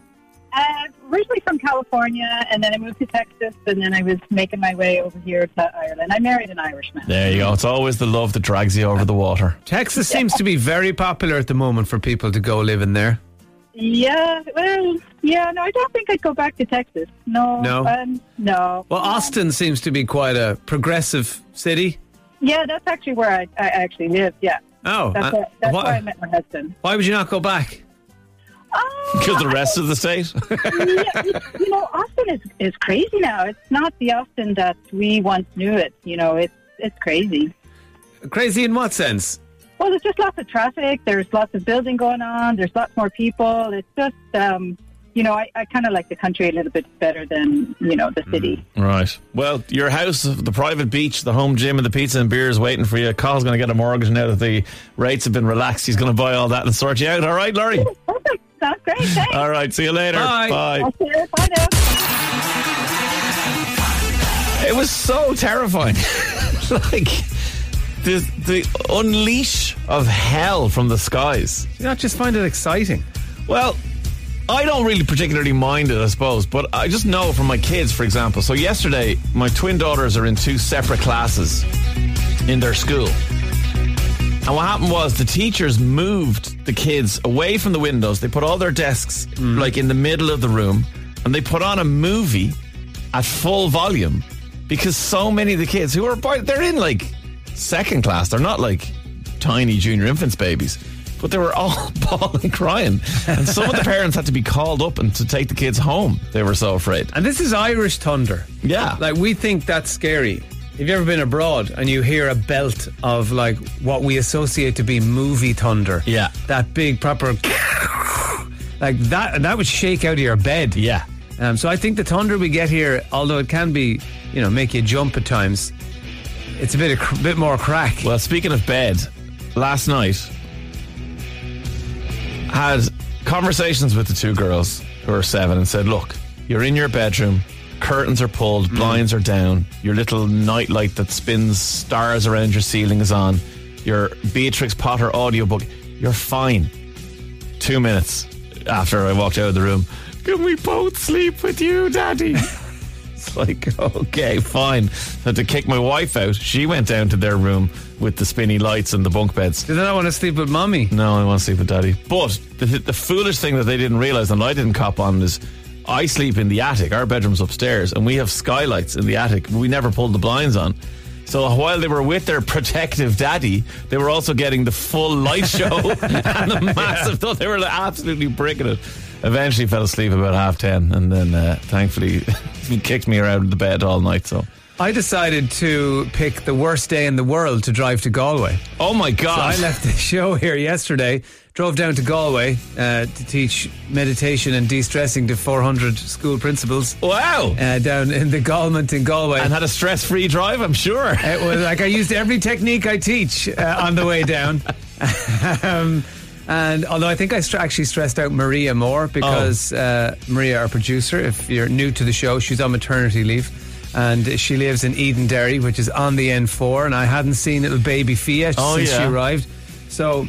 Uh, originally from California, and then I moved to Texas, and then I was making my way over here to Ireland. I married an Irishman. There you go. It's always the love that drags you over the water. Texas seems to be very popular at the moment for people to go live in there. Yeah, well, yeah, no, I don't think I'd go back to Texas. No, No? um, no. Well, Austin seems to be quite a progressive city. Yeah, that's actually where I, I actually live. Yeah. Oh, that's, uh, where, that's why- where I met my husband. Why would you not go back? Kill the rest of the state. *laughs* yeah, you, you know, Austin is is crazy now. It's not the Austin that we once knew it. You know, it's it's crazy. Crazy in what sense? Well, there's just lots of traffic. There's lots of building going on. There's lots more people. It's just, um, you know, I, I kind of like the country a little bit better than you know the city. Right. Well, your house, the private beach, the home gym, and the pizza and beer is waiting for you. Carl's going to get a mortgage now that the rates have been relaxed. He's going to buy all that and sort you out. All right, Laurie? Perfect. Sounds great. Thanks. All right. See you later. Bye. Bye. Okay, bye now. It was so terrifying. *laughs* like the the unleash of hell from the skies. Do you not just find it exciting? Well, I don't really particularly mind it, I suppose, but I just know from my kids, for example. So yesterday, my twin daughters are in two separate classes in their school. And what happened was the teachers moved the kids away from the windows. They put all their desks mm. like in the middle of the room and they put on a movie at full volume because so many of the kids who are they're in like second class, they're not like tiny junior infants babies. But they were *laughs* all bawling, crying, and some of the *laughs* parents had to be called up and to take the kids home. They were so afraid. And this is Irish thunder. Yeah. Like we think that's scary. Have you ever been abroad and you hear a belt of like what we associate to be movie thunder? Yeah. That big proper *laughs* like that that would shake out of your bed. Yeah. Um, so I think the thunder we get here, although it can be, you know, make you jump at times, it's a bit a bit more crack. Well, speaking of bed, last night had conversations with the two girls who are seven and said, "Look, you're in your bedroom, curtains are pulled, mm. blinds are down, your little nightlight that spins stars around your ceiling is on, your Beatrix Potter audiobook, you're fine." Two minutes after I walked out of the room, can we both sleep with you, Daddy? *laughs* It's *laughs* like, okay, fine. Had to kick my wife out. She went down to their room with the spinny lights and the bunk beds. Did they not want to sleep with mommy? No, I want to sleep with daddy. But the, the foolish thing that they didn't realize and I didn't cop on is I sleep in the attic. Our bedroom's upstairs and we have skylights in the attic. We never pulled the blinds on. So while they were with their protective daddy, they were also getting the full light show *laughs* and the massive. *laughs* Though they were absolutely bricking it. Eventually fell asleep about half ten, and then uh, thankfully *laughs* he kicked me out of the bed all night. So I decided to pick the worst day in the world to drive to Galway. Oh my God. So I left the *laughs* show here yesterday, drove down to Galway uh, to teach meditation and de stressing to 400 school principals. Wow. Uh, down in the Galmont in Galway. and had a stress free drive, I'm sure. It was like I used every technique I teach uh, on the way down. *laughs* um, and although I think I st- actually stressed out Maria more because uh, Maria, our producer, if you're new to the show, she's on maternity leave. And she lives in Edenderry, which is on the N4. And I hadn't seen little baby Fia Oh, since she arrived. So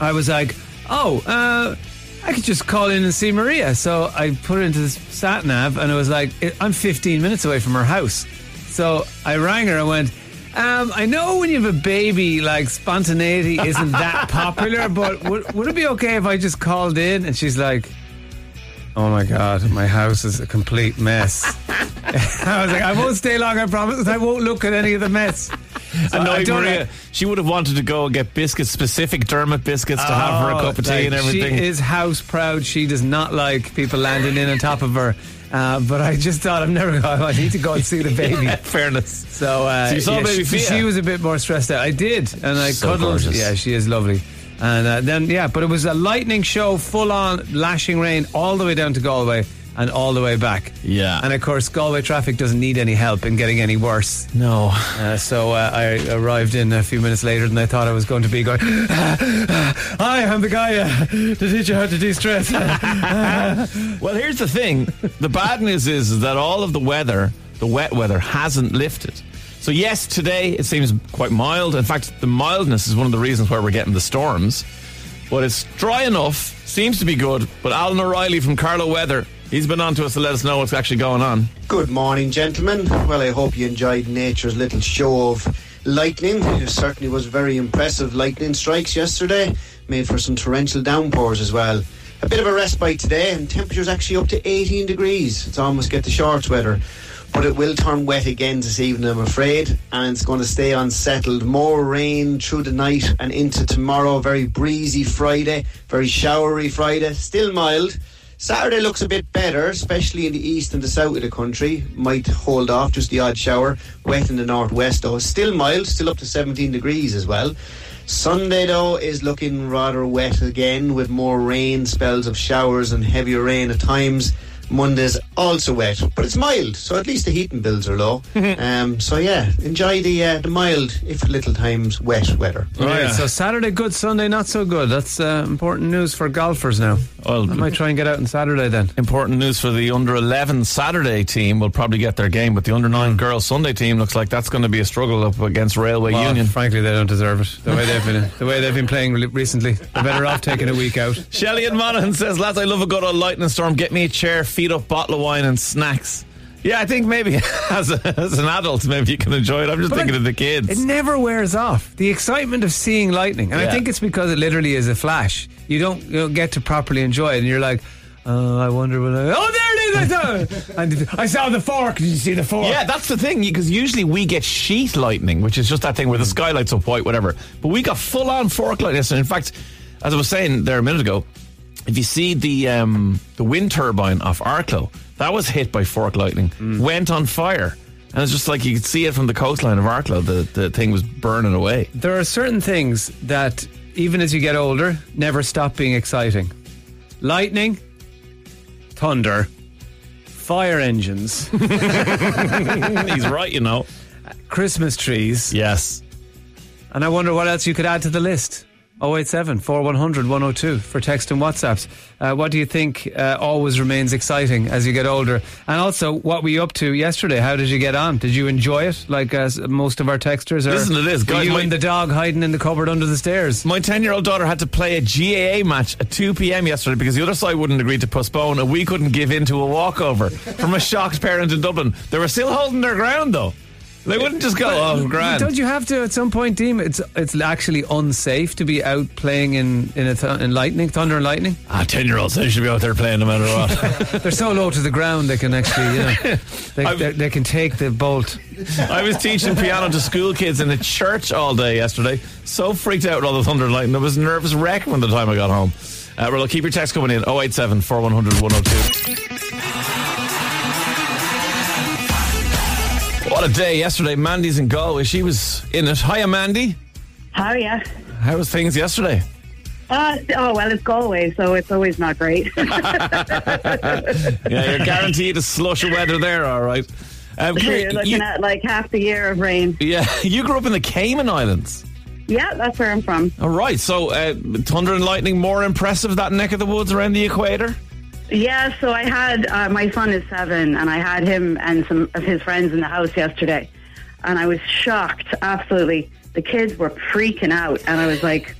I was like, oh, uh, I could just call in and see Maria. So I put it into this sat nav and it was like, I'm 15 minutes away from her house. So I rang her and went, um, I know when you have a baby, like spontaneity isn't that *laughs* popular, but would, would it be okay if I just called in? And she's like, Oh my God, my house is a complete mess. *laughs* I was like, I won't stay long, I promise. I won't look at any of the mess. So know don't Maria, she would have wanted to go and get biscuits, specific Dermot biscuits to have for a cup of tea Oh, like, and everything. She is house proud. She does not like people landing in on top of her. Uh, but I just thought I'm never going. I need to go and see the *laughs* baby. Fairness. So, uh, So you saw yeah, baby she, she was a bit more stressed out. I did, and I So cuddled. gorgeous. Yeah, she is lovely. And uh, then yeah, but it was a lightning show, full on lashing rain all the way down to Galway and all the way back. Yeah. And of course, Galway traffic doesn't need any help in getting any worse. No. Uh, so uh, I arrived in a few minutes later than I thought I was going to be. Going, *laughs* hi, I'm the guy uh, to teach you how to de-stress. *laughs* Well, here's the thing. The bad news is, is that all of the weather, the wet weather, hasn't lifted. So yes, today it seems quite mild. In fact, the mildness is one of the reasons why we're getting the storms. But it's dry enough, seems to be good. But Alan O'Reilly from Carlow Weather, he's been on to us to let us know what's actually going on. Good morning, gentlemen. Well, I hope you enjoyed nature's little show of lightning. It certainly was very impressive lightning strikes yesterday, made for some torrential downpours as well. A bit of a respite today, and temperatures actually up to 18 degrees. It's almost get the shorts weather. But it will turn wet again this evening, I'm afraid, and it's going to stay unsettled. More rain through the night and into tomorrow. Very breezy Friday, very showery Friday, still mild. Saturday looks a bit better, especially in the east and the south of the country. Might hold off just the odd shower. Wet in the northwest, though. Still mild, still up to 17 degrees as well. Sunday, though, is looking rather wet again with more rain, spells of showers, and heavier rain at times. Monday's also wet, but it's mild, so at least the heating bills are low. *laughs* um, so yeah, enjoy the uh, the mild, if little times wet weather. Right, so Saturday good, Sunday not so good. That's uh, important news for golfers now. Well, I might try and get out on Saturday then. Important news for the under 11 Saturday team. will probably get their game, but the under 9 girls Sunday team looks like that's going to be a struggle up against Railway Well, Union. Frankly, they don't deserve it. The way they've been, the way they've been playing recently, they're better off taking a week out. *laughs* Shelley and Monaghan says, lads, I love a good old lightning storm. Get me a chair, feet up, bottle of wine and snacks. Yeah, I think maybe *laughs* as, a, as an adult, maybe you can enjoy it. I'm just But thinking like, of the kids. It never wears off. The excitement of seeing lightning, and Yeah. I think it's because it literally is a flash. You don't, you don't get to properly enjoy it, and you're like, oh, I wonder when I. Oh, there it is! I saw, *laughs* and I saw the fork. Did you see the fork? Yeah, that's the thing, because usually we get sheet lightning, which is just that thing where the sky lights up white, whatever. But we got full on fork lightning. yesterday. In fact, as I was saying there a minute ago, if you see the um, the wind turbine off Arklow, that was hit by fork lightning, went on fire. And it's just like you could see it from the coastline of Arklow. The, the thing was burning away. There are certain things that, even as you get older, never stop being exciting. Lightning, thunder, fire engines. *laughs* He's right, you know. Christmas trees. Yes. And I wonder what else you could add to the list. 087 4100 102 for text and WhatsApps. Uh, what do you think uh, always remains exciting as you get older? And also, what were you up to yesterday? How did you get on? Did you enjoy it like as most of our texters? Or Listen to this, guys, you my- and the dog hiding in the cupboard under the stairs? My 10 year old daughter had to play a GAA match at 2 p.m. yesterday because the other side wouldn't agree to postpone and we couldn't give in to a walkover from a shocked parent in Dublin. They were still holding their ground though. They wouldn't just go, oh, grand. Don't you have to at some point, Deem? It's it's actually unsafe to be out playing in in, a th- in lightning, thunder and lightning. Ah, 10 year olds, they should be out there playing no matter what. *laughs* They're so low to the ground they can actually, you know, they, they, they can take the bolt. I was teaching piano to school kids in a church all day yesterday. So freaked out with all the thunder and lightning. I was a nervous wreck when the time I got home. Uh, well, keep your text coming in 087 4100 102. What a day yesterday. Mandy's in Galway. She was in it. Hiya, Mandy. How yeah? How was things yesterday? Uh, oh well, it's Galway, so it's always not great. *laughs* Yeah, you're guaranteed a slush of weather there, all right. Um, You're looking you- at like half the year of rain. yeah, *laughs* you grew up in the Cayman Islands. Yeah, that's where I'm from. All right, so uh, thunder and lightning more impressive that neck of the woods around the equator. Yeah, so I had uh, my son is seven, and I had him and some of his friends in the house yesterday, and I was shocked. Absolutely, the kids were freaking out, and I was like,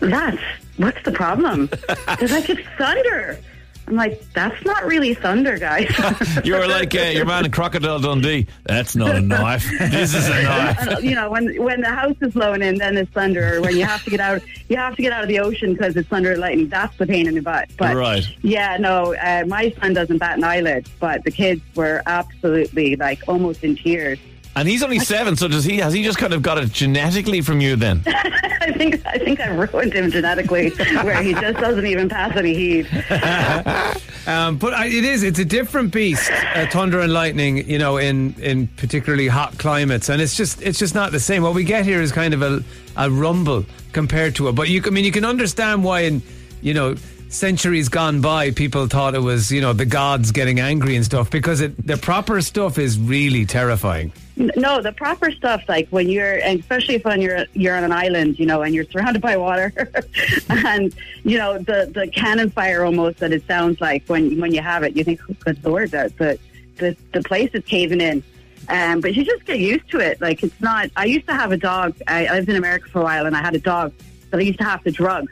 "That's what's the problem?" *laughs* They're like, "It's thunder." I'm like, "That's not really thunder, guys." *laughs* You were like uh, your man in Crocodile Dundee. That's not a knife. *laughs* This is a *laughs* knife. You know, when when the house is blowing in, then it's thunder. Or when you have to get out, you have to get out of the ocean because it's thunder and lightning. That's the pain in the butt. But Right. yeah, no, uh, my son doesn't bat an eyelid, but the kids were absolutely like almost in tears. And he's only seven, so does he? Has he just kind of got it genetically from you then? *laughs* I think I think I ruined him genetically, where he just doesn't even pass any heat. *laughs* Um, but I, it is, it's a different beast, uh, thunder and lightning, you know, in, in particularly hot climates. And it's just, it's just not the same. What we get here is kind of a, a rumble compared to it. But you, I mean, you can understand why in, you know, centuries gone by, people thought it was, you know, the gods getting angry and stuff because it, the proper stuff is really terrifying. No, the proper stuff, like when you're, especially if when you're you're on an island, you know, and you're surrounded by water, *laughs* and you know the the cannon fire almost that it sounds like when when you have it, you think, good lord, that the the the place is caving in. Um, but you just get used to it. Like it's not. I used to have a dog. I, I lived in America for a while, and I had a dog that I used to have to drug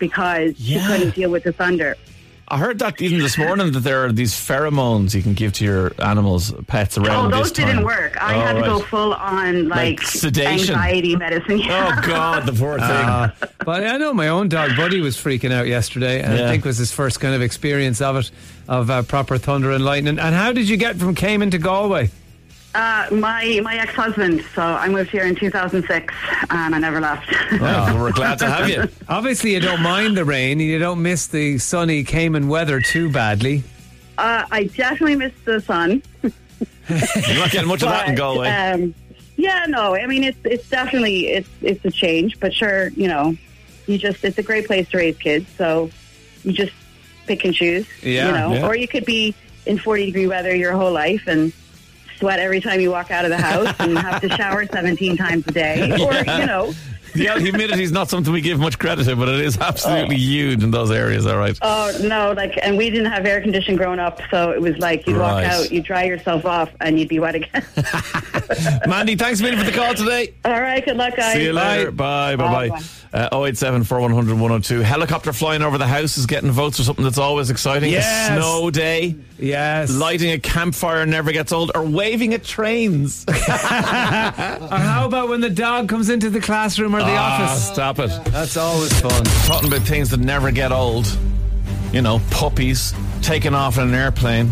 because Yeah. she couldn't deal with the thunder. I heard that even this morning that there are these pheromones you can give to your animals, pets around Oh, this those time. didn't work. I Oh, had to go full on like, Like sedation. anxiety medicine. *laughs* Oh God, the poor thing. Uh, but I know my own dog Buddy was freaking out yesterday, and Yeah. I think was his first kind of experience of it, of uh, proper thunder and lightning. And how did you get from Cayman to Galway? Uh, my my ex husband. So I moved here in 2006, and I never left. Well, we're glad to have you. *laughs* Obviously, you don't mind the rain, and you don't miss the sunny Cayman weather too badly. Uh, I definitely miss the sun. You're not getting much of that in *laughs* Galway. Um, yeah, no. I mean, it's it's definitely it's it's a change, but sure, you know, you just it's a great place to raise kids. So you just pick and choose. Yeah, you know, yeah. or you could be in 40 degree weather your whole life and sweat every time you walk out of the house and have to shower 17 times a day, *laughs* or you know. The humidity is not something we give much credit to, but it is absolutely huge in those areas. All right. Oh no! Like, and we didn't have air conditioning growing up, so it was like you'd walk out, you dry yourself off, and you'd be wet again. *laughs* Mandy, thanks a million for the call today. All right, good luck, guys. See you later. Bye. Bye. Bye. Uh, 087 102. Helicopter flying over the house is getting votes for something that's always exciting. Yes. A snow day. Yes. Lighting a campfire never gets old. Or waving at trains. *laughs* or how about when the dog comes into the classroom or the Ah, office? Stop it. That's always fun. Talking about things that never get old. You know, puppies, taking off in an airplane,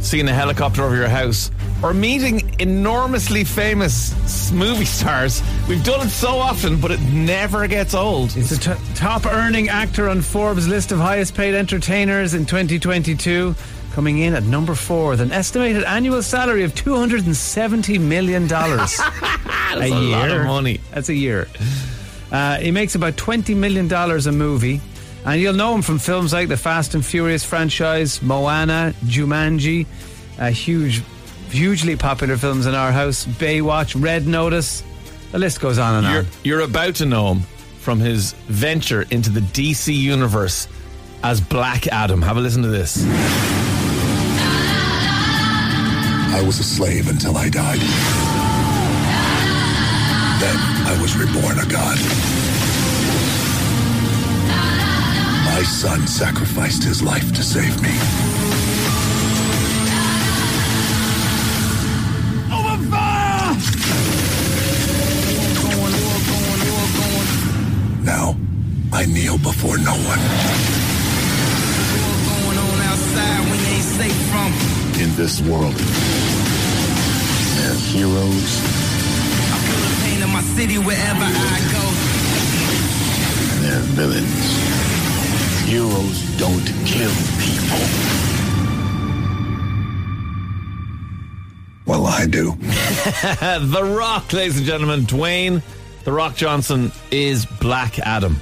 seeing a helicopter over your house, or meeting enormously famous movie stars. We've done it so often, but it never gets old. It's a t- top earning actor on Forbes' list of highest paid entertainers in 2022. Coming in at number four with an estimated annual salary of $270 million. *laughs* That's a lot of money. That's a year. Uh, he makes about $20 million a movie. And you'll know him from films like the Fast and Furious franchise, Moana, Jumanji, uh, huge, hugely popular films in our house, Baywatch, Red Notice. The list goes on and You're, on. you're about to know him from his venture into the DC universe as Black Adam. Have a listen to this. I was a slave until I died. Then I was reborn a god. My son sacrificed his life to save me. Over fire! Now, I kneel before no one. Safe from. In this world, they're heroes I feel the pain of my city wherever I go. and there are villains. Heroes don't kill people. Well, I do. *laughs* the Rock, ladies and gentlemen, Dwayne The Rock Johnson is Black Adam.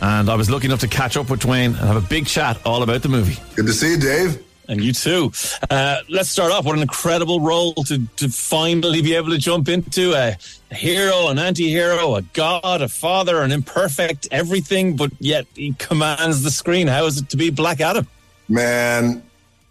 And I was lucky enough to catch up with Dwayne and have a big chat all about the movie. Good to see you, Dave. And you too. Uh, let's start off. What an incredible role to, to finally be able to jump into a, a hero, an anti hero, a god, a father, an imperfect everything, but yet he commands the screen. How is it to be Black Adam? Man,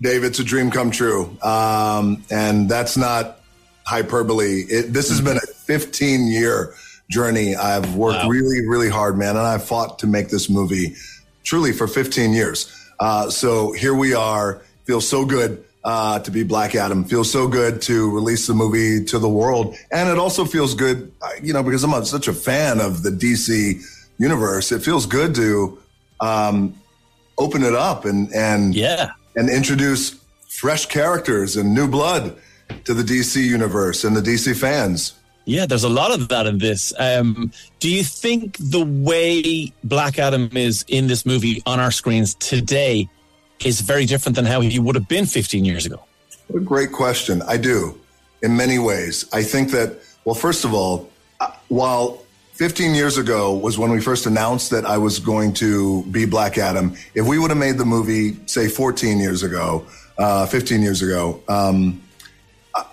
Dave, it's a dream come true. Um, and that's not hyperbole. It, this has been a 15 year journey. I've worked really, really hard, man. And I've fought to make this movie truly for 15 years. Uh, so here we are. Feels so good uh, to be Black Adam. Feels so good to release the movie to the world. And it also feels good, uh, you know, because I'm a, such a fan of the DC universe. It feels good to um, open it up and and yeah and introduce fresh characters and new blood to the DC universe and the DC fans. Yeah, there's a lot of that in this. Um, do you think the way Black Adam is in this movie on our screens today is very different than how he would have been 15 years ago? A great question. I do, in many ways. I think that, well, first of all, uh, while 15 years ago was when we first announced that I was going to be Black Adam, if we would have made the movie, say, 14 years ago, uh, 15 years ago, um, I,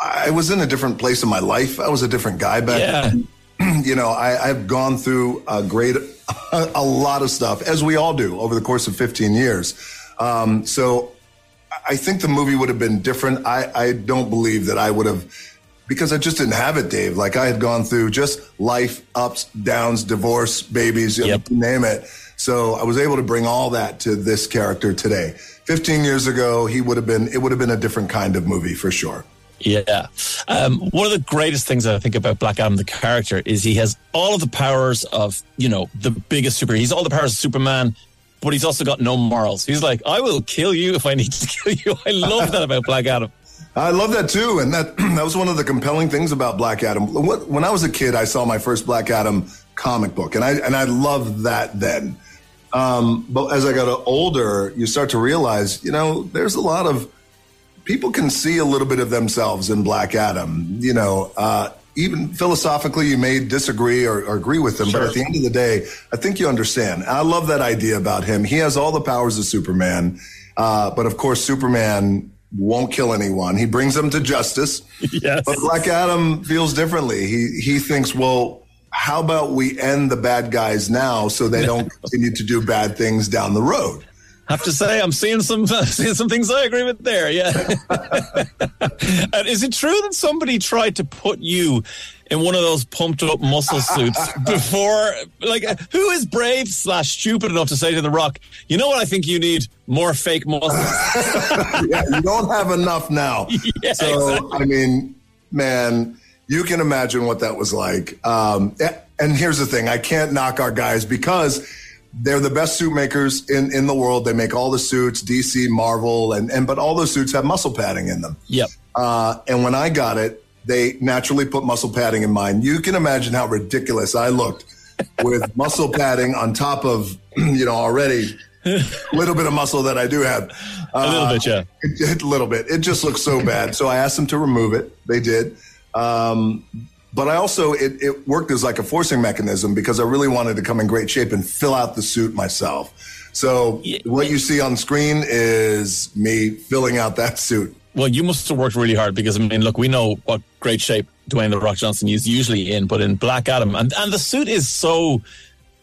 I was in a different place in my life. I was a different guy back then. *clears throat* you know, I, I've gone through a great, *laughs* a lot of stuff, as we all do over the course of 15 years. Um, so I think the movie would have been different. I, I don't believe that I would have, because I just didn't have it, Dave. Like I had gone through just life, ups, downs, divorce, babies, you name it. So I was able to bring all that to this character today. 15 years ago, he would have been, it would have been a different kind of movie for sure. Yeah. Um, one of the greatest things that I think about Black Adam, the character, is he has all of the powers of, you know, the biggest super. He's all the powers of Superman, but he's also got no morals. He's like, I will kill you if I need to *laughs* kill you. I love that about Black Adam. I love that too, and that *clears throat* that was one of the compelling things about Black Adam. When I was a kid, I saw my first Black Adam comic book, and I and I loved that then. Um, but as I got older, you start to realize, you know, there's a lot of people can see a little bit of themselves in Black Adam. You know, uh, even philosophically, you may disagree or, or agree with him, but at the end of the day, I think you understand. I love that idea about him. He has all the powers of Superman, uh, but of course, Superman won't kill anyone. He brings them to justice. *laughs* Yes. But Black Adam feels differently. He he thinks, well, how about we end the bad guys now so they *laughs* don't continue to do bad things down the road? Have to say I'm seeing some *laughs* seeing some things I agree with there. Yeah. *laughs* and is it true that somebody tried to put you in one of those pumped up muscle suits *laughs* before? Like, who is brave slash stupid enough to say to The Rock, "You know what? I think you need more fake muscles." yeah, you don't have enough now. Yeah, so exactly. I mean, man, you can imagine what that was like. Um, and here's the thing: I can't knock our guys because they're the best suit makers in, in the world. They make all the suits, DC, Marvel, and, and but all those suits have muscle padding in them. Yep. Uh, and when I got it, they naturally put muscle padding in mine. You can imagine how ridiculous I looked *laughs* with muscle padding on top of *clears throat* you know already a little bit of muscle that I do have. A little bit, yeah. *laughs* A little bit. It just looks so bad. So I asked them to remove it. They did. Um, but I also it, it worked as like a forcing mechanism because I really wanted to come in great shape and fill out the suit myself. So what you see on screen is me filling out that suit. Well, you must have worked really hard because I mean, look, we know what great shape Dwayne the Rock Johnson is usually in, but in Black Adam, and and the suit is so.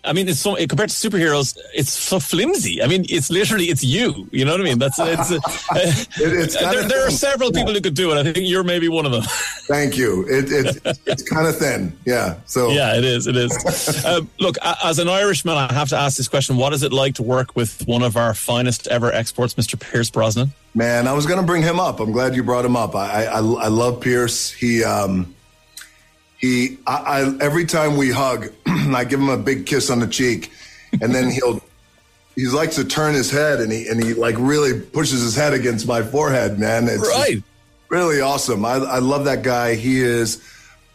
I mean, it's so compared to superheroes, it's so flimsy. I mean, it's literally it's you. You know what I mean? That's it's. Uh, *laughs* it's there, there are several people who could do it. I think you're maybe one of them. *laughs* Thank you. It, it, it's kind of thin. Yeah. So yeah, it is. It is. *laughs* um, look, as an Irishman, I have to ask this question: What is it like to work with one of our finest ever exports, Mr. Pierce Brosnan? Man, I was going to bring him up. I'm glad you brought him up. I I, I love Pierce. He um he I, I every time we hug, *clears throat* I give him a big kiss on the cheek, and then he'll *laughs* he likes to turn his head and he and he like really pushes his head against my forehead. Man, it's Right. really awesome. I I love that guy. He is.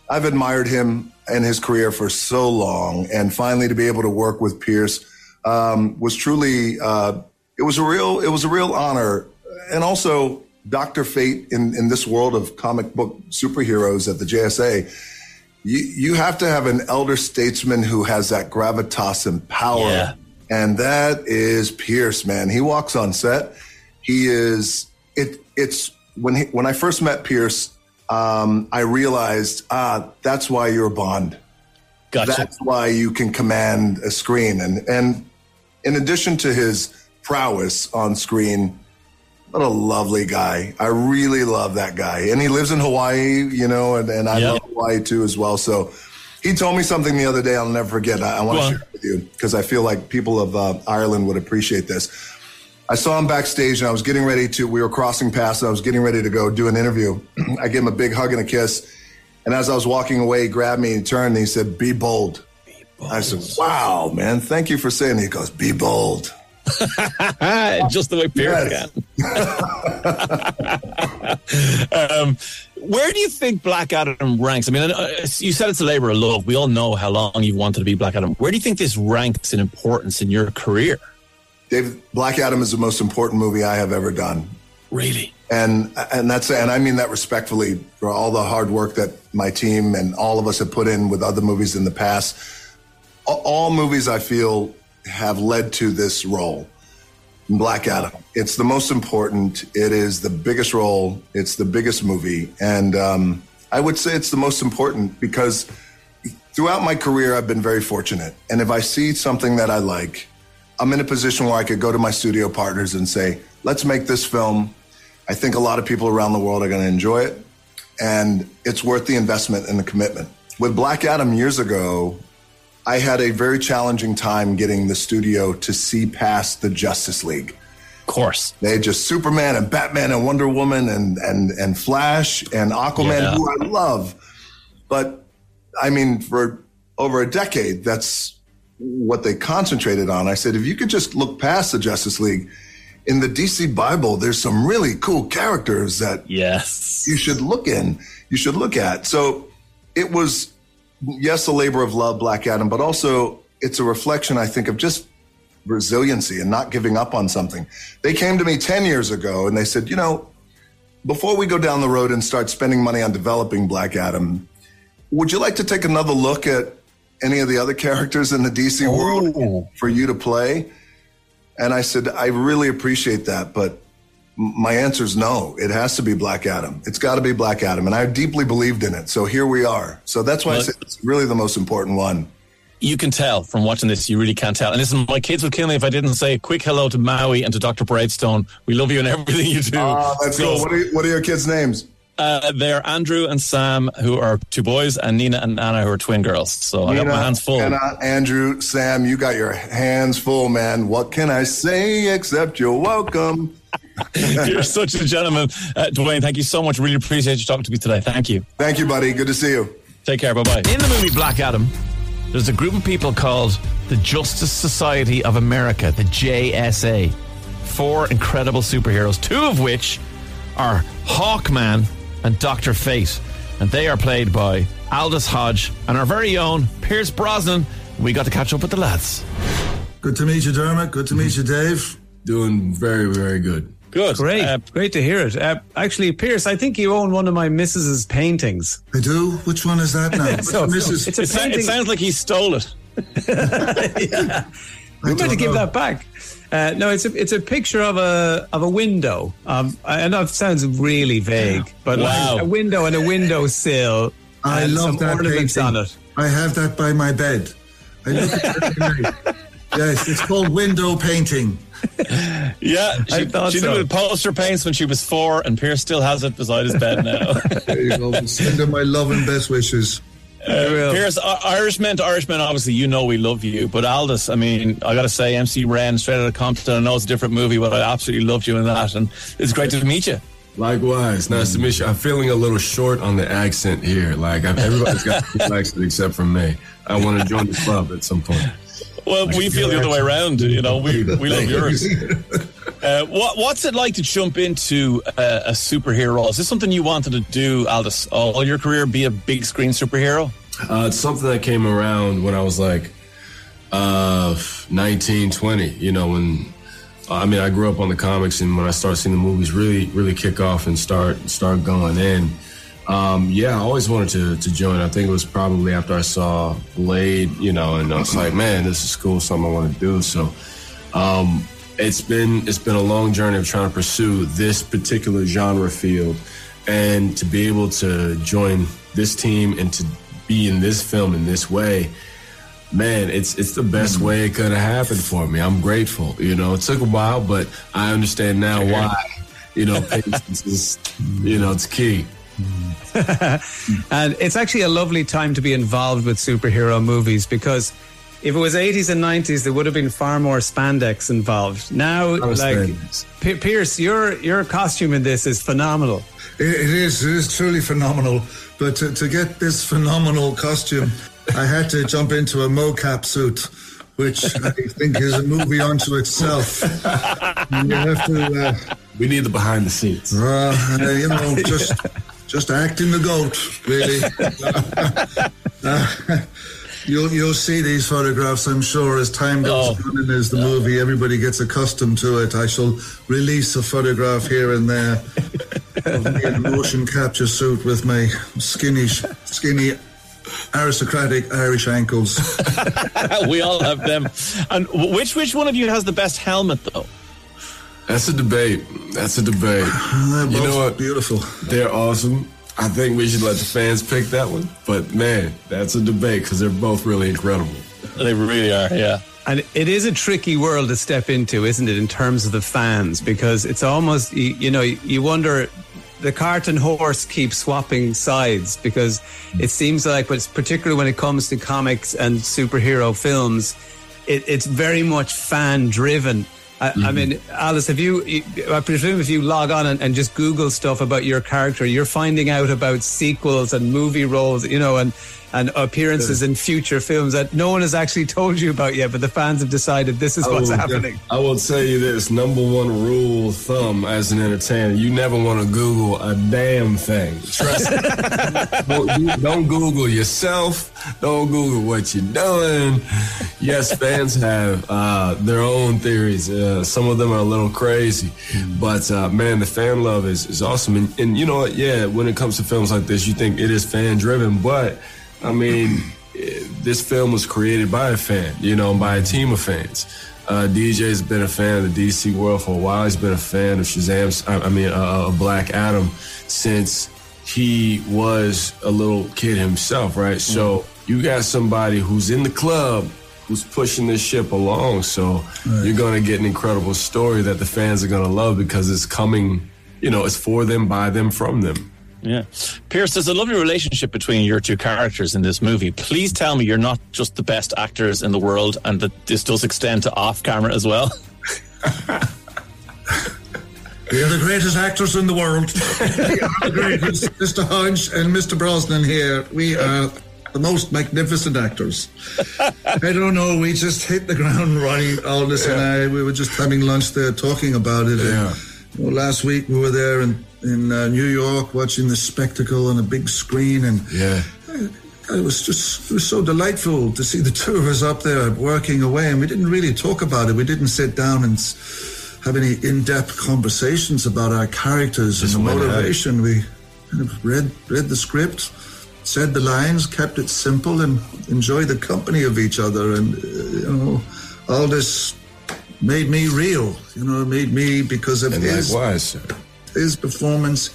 I've admired him and his career for so long, and finally to be able to work with Pierce um, was truly uh, it was a real it was a real honor, and also Doctor Fate in in this world of comic book superheroes at the JSA. You you have to have an elder statesman who has that gravitas and power, Yeah. and that is Pierce. Man, he walks on set. He is it. It's when he, when I first met Pierce, um, I realized ah, that's why you're Bond. Gotcha. That's why you can command a screen, and and in addition to his prowess on screen, what a lovely guy. I really love that guy, and he lives in Hawaii, you know, and, and I Yeah. love Hawaii too as well. So. He told me something the other day I'll never forget. I, I want to share it with you because I feel like people of uh, Ireland would appreciate this. I saw him backstage and I was getting ready to, we were crossing paths and I was getting ready to go do an interview. *clears throat* I gave him a big hug and a kiss. And as I was walking away, he grabbed me and turned and he said, Be bold. I said, Wow, man, thank you for saying it. He goes, Be bold. *laughs* Just the way Pierce Yes. can. *laughs* um, where do you think Black Adam ranks? I mean, you said it's a labor of love. We all know how long you've wanted to be Black Adam. Where do you think this ranks in importance in your career? David, Black Adam is the most important movie I have ever done. Really? And and that's and I mean that respectfully for all the hard work that my team and all of us have put in with other movies in the past. A- All movies I feel have led to this role. In Black Adam. It's the most important. It is the biggest role. It's the biggest movie, and um, I would say it's the most important because throughout my career I've been very fortunate. And if I see something that I like, I'm in a position where I could go to my studio partners and say, let's make this film. I think a lot of people around the world are going to enjoy it. And it's worth the investment and the commitment. With Black Adam years ago, I had a very challenging time getting the studio to see past the Justice League. Of course. They had just Superman and Batman and Wonder Woman and, and, and Flash and Aquaman, Yeah. who I love. But I mean, for over a decade, that's what they concentrated on. I said, if you could just look past the Justice League, in the DC Bible, there's some really cool characters that yes you should look in, you should look at. So it was, yes, a labor of love, Black Adam, but also it's a reflection, I think, of just resiliency and not giving up on something. They came to me 10 years ago and they said, you know, before we go down the road and start spending money on developing Black Adam, would you like to take another look at any of the other characters in the DC world oh. for you to play? And I said, I really appreciate that, but my answer is no. It has to be Black Adam. It's got to be Black Adam, and I deeply believed in it. So here we are. So that's why I Well- say it's really the most important one. You can tell from watching this, you really can't tell. And listen, my kids would kill me if I didn't say a quick hello to Maui and to Dr. Bravestone. We love you and everything you do. Ah, let's So, go. What are, what are your kids' names? Uh, they're Andrew and Sam, who are two boys, and Nina and Anna, who are twin girls. So I got my hands full. Anna, Andrew, Sam, you got your hands full, man. What can I say except you're welcome? *laughs* You're such a gentleman. Uh, Dwayne, thank you so much. Really appreciate you talking to me today. Thank you. Thank you, buddy. Good to see you. Take care. Bye bye. In the movie Black Adam, there's a group of people called the Justice Society of America, the JSA. Four incredible superheroes, two of which are Hawkman and Dr. Fate. And they are played by Aldis Hodge and our very own Pierce Brosnan. We got to catch up with the lads. Good to meet you, Dermot. Good to meet you, Dave. Doing very, very good. Good. Great. Great to hear it. Uh, actually, Pierce, I think you own one of my missus's paintings. I do? Which one is that now? *laughs* So, Mrs. it's a It, sa- it sounds like he stole it. *laughs* We better give that back. Uh, no, it's a it's a picture of a of a window. Um, I I know it sounds really vague, but Wow. like a window and a windowsill. I and love some that ornaments painting. on it. I have that by my bed. I look at it every night. *laughs* Yes, it's called window painting. *laughs* Yeah, I she, thought she so. did it with poster paints when she was four, and Pierce still has it beside his bed now. *laughs* There you go. Send her my love and best wishes. Uh, Pierce, I- Irishmen to Irishmen, obviously, you know we love you. But Aldis, I mean, I got to say, MC Ren, straight out of Compton, I know it's a different movie, but I absolutely loved you in that. And it's great to meet you. Likewise, nice to meet you. I'm feeling a little short on the accent here. Like I've, everybody's got a *laughs* accent except for me. I want to join the club at some point. Well, we feel the other way around. You know, we, we love yours. *laughs* Uh, what, what's it like to jump into uh, a superhero? Is this something you wanted to do, Aldis, all your career, be a big screen superhero? Uh, it's something that came around when I was like uh, 19, 20. You know, when I mean, I grew up on the comics, and when I started seeing the movies really, really kick off and start start going in, um, yeah, I always wanted to to join. I think it was probably after I saw Blade, you know, and I was like, man, this is cool, something I want to do. So. Um, it's been it's been a long journey of trying to pursue this particular genre field, and to be able to join this team and to be in this film in this way, man, it's it's the best way it could have happened for me. I'm grateful. You know, it took a while, but I understand now why. You know, patience is you know it's key. *laughs* and it's actually a lovely time to be involved with superhero movies because if it was 80s and 90s, there would have been far more spandex involved. Now, like. P- Pierce, your your costume in this is phenomenal. It, it is. It is truly phenomenal. But to, to get this phenomenal costume, I had to jump into a mocap suit, which I think is a movie unto itself. You have to. Uh, we need the behind the scenes. Uh, uh, you know, just just acting the goat, really. *laughs* *laughs* Uh, You'll you'll see these photographs, I'm sure, as time goes on and as the movie everybody gets accustomed to it. I shall release a photograph here and there of me in a motion capture suit with my skinny skinny aristocratic Irish ankles. *laughs* we all have them. And which which one of you has the best helmet, though? That's a debate. That's a debate. *sighs* you know what? Beautiful. They're awesome. I think we should let the fans pick that one. But man, that's a debate because they're both really incredible. They really are, yeah. And it is a tricky world to step into, isn't it, in terms of the fans? Because it's almost, you, you know, you wonder, the cart and horse keep swapping sides because it seems like, but particularly when it comes to comics and superhero films, it, it's very much fan driven. I, I mm-hmm. mean, Aldis, you, you- I presume if you log on and, and just Google stuff about your character, you're finding out about sequels and movie roles, you know, and, and appearances in future films that no one has actually told you about yet, but the fans have decided this is I what's will- happening. I will tell you this number one rule thumb as an entertainer you never want to Google a damn thing. Trust me. *laughs* don't, don't Google yourself. Don't Google what you're doing. Yes, fans have uh, their own theories. Uh, some of them are a little crazy. But uh, man, the fan love is, is awesome. And, and you know what? Yeah, when it comes to films like this, you think it is fan driven. But I mean, eh, this film was created by a fan, you know, by a team of fans. Uh, DJ's been a fan of the DC world for a while. He's been a fan of Shazam. I I mean, uh, of Black Adam since he was a little kid himself, right? So you got somebody who's in the club who's pushing this ship along. So you're going to get an incredible story that the fans are going to love because it's coming, you know, it's for them, by them, from them. Yeah. Pierce, there's a lovely relationship between your two characters in this movie. Please tell me you're not just the best actors in the world and that this does extend to off camera as well. *laughs* We are the greatest actors in the world. *laughs* we are the greatest. Mr. Hodge and Mr. Brosnan here. We are the most magnificent actors. *laughs* I don't know. We just hit the ground running. Aldis and I. We were just having lunch there talking about it. And, know, last week we were there in in uh, New York watching the spectacle on a big screen, and yeah. it was just it was so delightful to see the two of us up there working away, and we didn't really talk about it. We didn't sit down and have any in-depth conversations about our characters Just and the motivation. We kind of read read the script, said the lines, kept it simple, and enjoyed the company of each other. And uh, you know, all this made me real. You know, it made me because of And his likewise, his performance,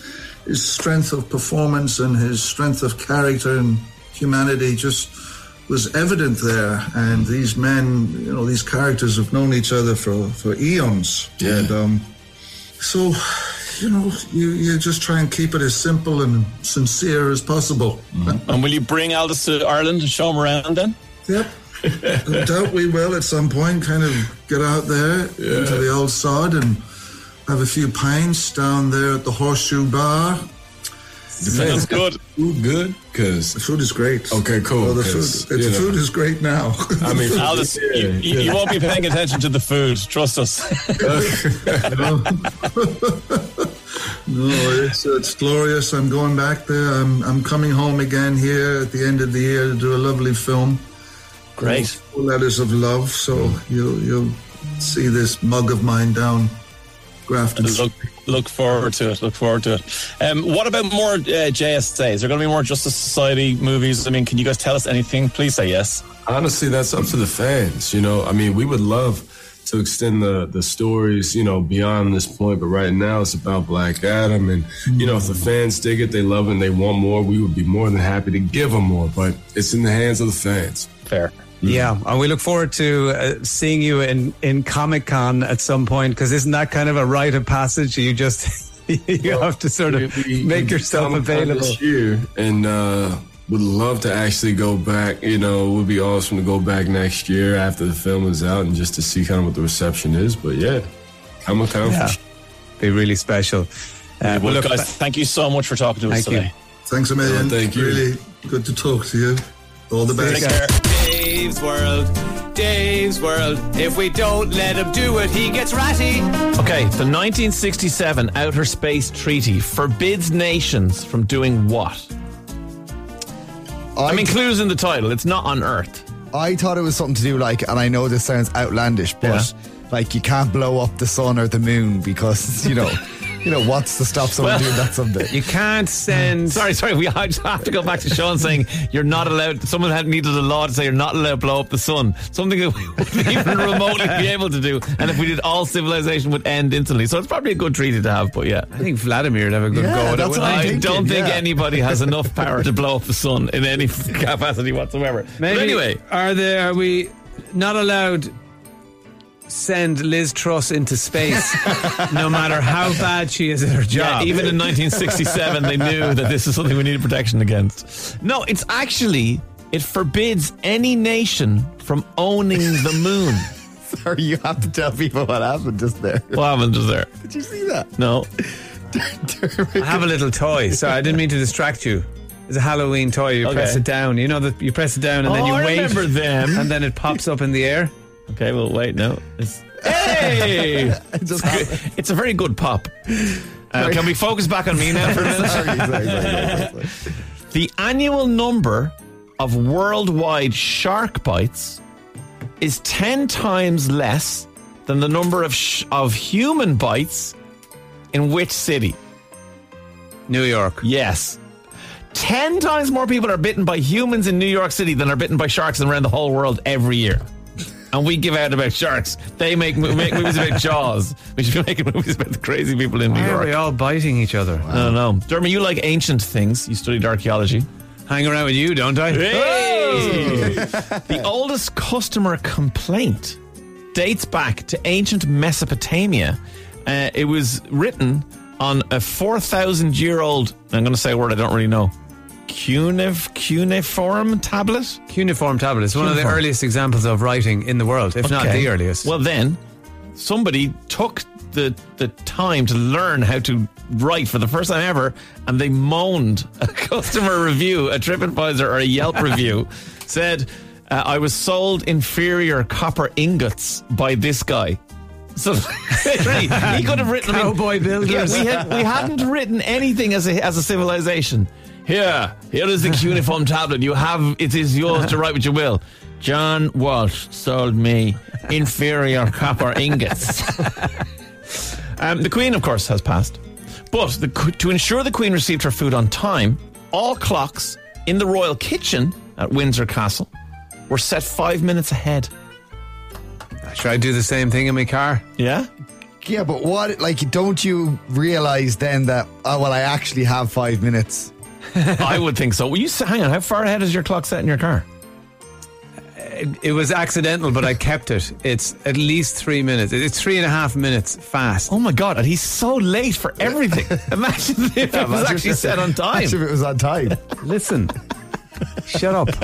his strength of performance, and his strength of character and humanity just was evident there. And these men, you know, these characters have known each other for, for eons. Yeah. And, um, so, you know, you, you just try and keep it as simple and sincere as possible. and will you bring Aldis to Ireland and show him around then? Yep. *laughs* I doubt we will at some point kind of get out there into the old sod and have a few pints down there at the Horseshoe Bar. Sounds good. Food good? Because the food is great. Okay, cool. Well, the 'cause, food, the you know, food is great now. I mean, *laughs* Aldis, you, you, you won't be paying attention to the food. Trust us. *laughs* No, it's it's glorious. I'm going back there. I'm I'm coming home again here at the end of the year to do a lovely film. Great. Four letters of love. So you'll you'll see this mug of mine down Grafton. look, look forward to it. Look forward to it. Um, what about more uh, JSA? Is there going to be more Justice Society movies? I mean, can you guys tell us anything? Please say yes. Honestly, that's up to the fans. You know, I mean, we would love to extend the the stories, you know, beyond this point. But right now, it's about Black Adam, and you know, if the fans dig it, they love it, and they want more, we would be more than happy to give them more. But it's in the hands of the fans. Fair. Yeah, and we look forward to uh, seeing you in, in Comic Con at some point because isn't that kind of a rite of passage? You just *laughs* you have to sort of make yourself available. this year, and uh, would love to actually go back. You know, it would be awesome to go back next year after the film is out and just to see kind of what the reception is. But yeah, Comic Con Yeah. for sure. Be really special. Uh, well, well, look, guys, thank you so much for talking to us Thank you. today. Thanks a million. Oh, thank you. Really good to talk to you. All the best. Take care. Dave's World, Dave's World. If we don't let him do it, he gets ratty. Okay, the 1967 Outer Space Treaty forbids nations from doing what? I, mean, clues in the title. It's not on Earth. I thought it was something to do like, and I know this sounds outlandish, but like you can't blow up the sun or the moon because *laughs* you know, you know what's to stop someone Well- doing that someday. You can't send. *laughs* Sorry, sorry. We I just have to go back to Sean saying you're not allowed. Someone had needed a law to say you're not allowed to blow up the sun. Something that we *laughs* wouldn't even remotely be able to do. And if we did, all civilization would end instantly. So it's probably a good treaty to have. But yeah, I think Vladimir would have a good Yeah, go at it. that's wouldn't what I'm? I thinking, don't think yeah. anybody has enough *laughs* power to blow up the sun in any capacity whatsoever. Maybe, But anyway, are there? Are we not allowed? Send Liz Truss into space, no matter how bad she is at her Yeah, job. even in 1967, they knew that this is something we needed protection against. No, it's actually it forbids any nation from owning the moon. *laughs* Sorry, you have to tell people what happened just there. What happened just there? Did you see that? No. *laughs* I have a little toy. Sorry, I didn't mean to distract you. It's a Halloween toy. You Okay. press it down. You know that you press it down and then Oh, you I wait. remember them. And then it pops up in the air. Okay, well, wait, no. It's, hey! *laughs* Just it's a very good pop. Uh, can we focus back on me now for a minute? *laughs* sorry, sorry, sorry, sorry, sorry. The annual number of worldwide shark bites is 10 times less than the number of, sh- of human bites in which city? New York. Yes. 10 times more people are bitten by humans in New York City than are bitten by sharks around the whole world every year. And we give out about sharks. They make, make movies about Jaws. We should be making movies about the crazy people in New Why are York. we all biting each other? I don't know. Dermot, you like ancient things. You studied archaeology. Hang around with you, don't I? Hey! the oldest customer complaint dates back to ancient Mesopotamia. Uh, it was written on a 4,000 year old, I'm going to say a word I don't really know, cuneiform, cuneiform tablet? Cuneiform tablet is one of the Cuneiform. earliest examples of writing in the world, if not Okay. the earliest. Well, then somebody took the the time to learn how to write for the first time ever, and they moaned *laughs* a customer review, a TripAdvisor or a Yelp review, *laughs* said, uh, "I was sold inferior copper ingots by this guy." So *laughs* literally, he could have written I mean, Cowboy builders. yeah, we, had, we hadn't written anything as a as a civilization. Here, here is the *laughs* cuneiform tablet. You have it is yours to write what you will. John Walsh sold me inferior copper ingots. *laughs* um, the Queen, of course, has passed. But the, to ensure the Queen received her food on time, all clocks in the royal kitchen at Windsor Castle were set five minutes ahead. Should I do the same thing in my car? Yeah? Yeah, but what, like, don't you realize then that, oh, well, I actually have five minutes? *laughs* I would think so. Well, you hang on. How far ahead is your clock set in your car? It, it was accidental, but I kept it. It's at least three minutes. It's three and a half minutes fast. Oh my god! And he's so late for everything. *laughs* Imagine if it was Imagine- actually set on time. Imagine if it was on time. Listen, shut up. *laughs*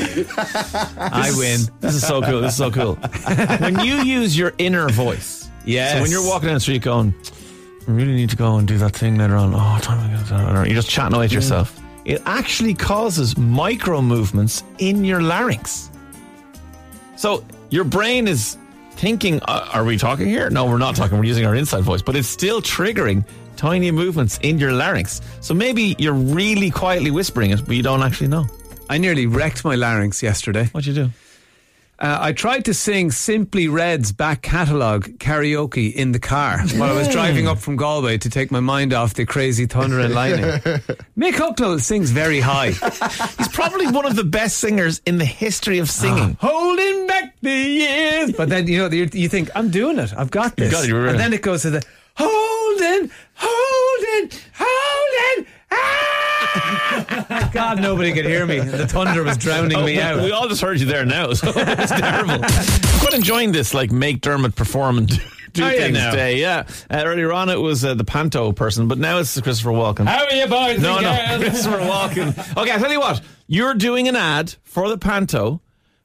I win. This is so cool. This is so cool. when you use your inner voice, Yes. So when you're walking down the street going, really need to go and do that thing later on. Oh, time. You're just chatting away to yourself. It actually causes micro movements in your larynx. So your brain is thinking, uh, are we talking here? No, we're not talking. We're using our inside voice, but it's still triggering tiny movements in your larynx. So maybe you're really quietly whispering it, but you don't actually know. I nearly wrecked my larynx yesterday. What'd you do? Uh, I tried to sing Simply Red's back catalogue karaoke in the car *laughs* while I was driving up from Galway to take my mind off the crazy thunder and lightning. *laughs* Mick Hucknall sings very high. *laughs* He's probably one of the best singers in the history of singing. Holding back the years. But then, you know, you, think, I'm doing it. I've got this. got it, and then it goes to the holding, holding, holding. *laughs* God, nobody could hear me. The thunder was drowning Oh, me we, out. we all just heard you there now, *laughs* so it's terrible. I'm quite enjoying this, like make Dermot perform and *laughs* do, do things now? today. Yeah, uh, earlier on it was uh, the Panto person, but now it's Christopher Walken. How are you, boys no, no. Christopher Walken. Okay, I tell you what, you're doing an ad for the Panto,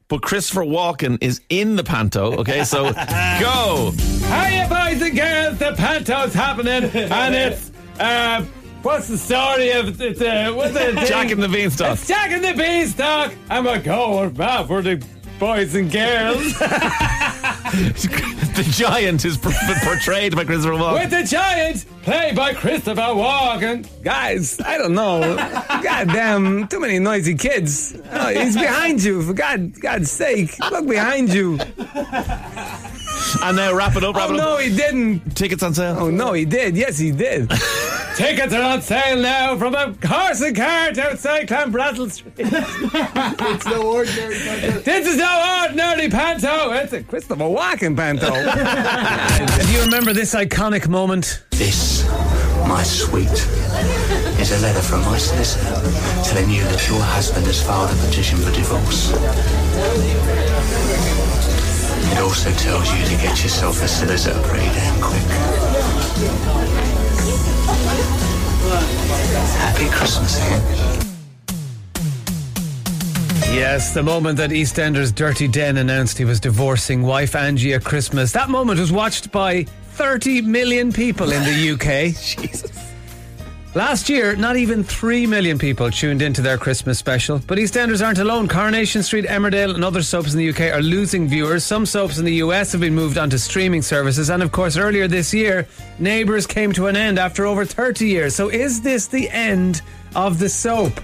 but Christopher Walken is in the Panto. Okay, so go. Hiya, boys and girls. The panto's happening, and it's uh, what's the story of it's uh, what's the thing? *laughs* Jack and the Beanstalk. It's Jack and the Beanstalk. I'm a going back for the boys and girls *laughs* the giant is por- portrayed by Christopher Walken. with the giant, played by Christopher Walken. Guys, I don't know. Goddamn, too many noisy kids. Oh, he's behind you. For God, God's sake, look behind you. And now wrap it up. Wrap Oh it up. no, he didn't. Tickets on sale. Oh no, he did. Yes, he did. *laughs* Tickets are on sale now from a horse and cart outside Clanbrassil Street. *laughs* it's no ordinary. Panto. This is no ordinary panto. It's a Christopher Walken panto. *laughs* Do you remember this iconic moment? This, my sweet, is a letter from my solicitor telling you that your husband has filed a petition for divorce. It also tells you to get yourself a solicitor pretty damn quick. Happy Christmas, Ian. Yes, the moment that EastEnders Dirty Den announced he was divorcing wife Angie at Christmas. That moment was watched by 30 million people in the UK. *laughs* Jesus. Last year, not even 3 million people tuned into their Christmas special. But EastEnders aren't alone. Coronation Street, Emmerdale, and other soaps in the UK are losing viewers. Some soaps in the US have been moved onto streaming services. And of course, earlier this year, Neighbours came to an end after over 30 years. So is this the end of the soap?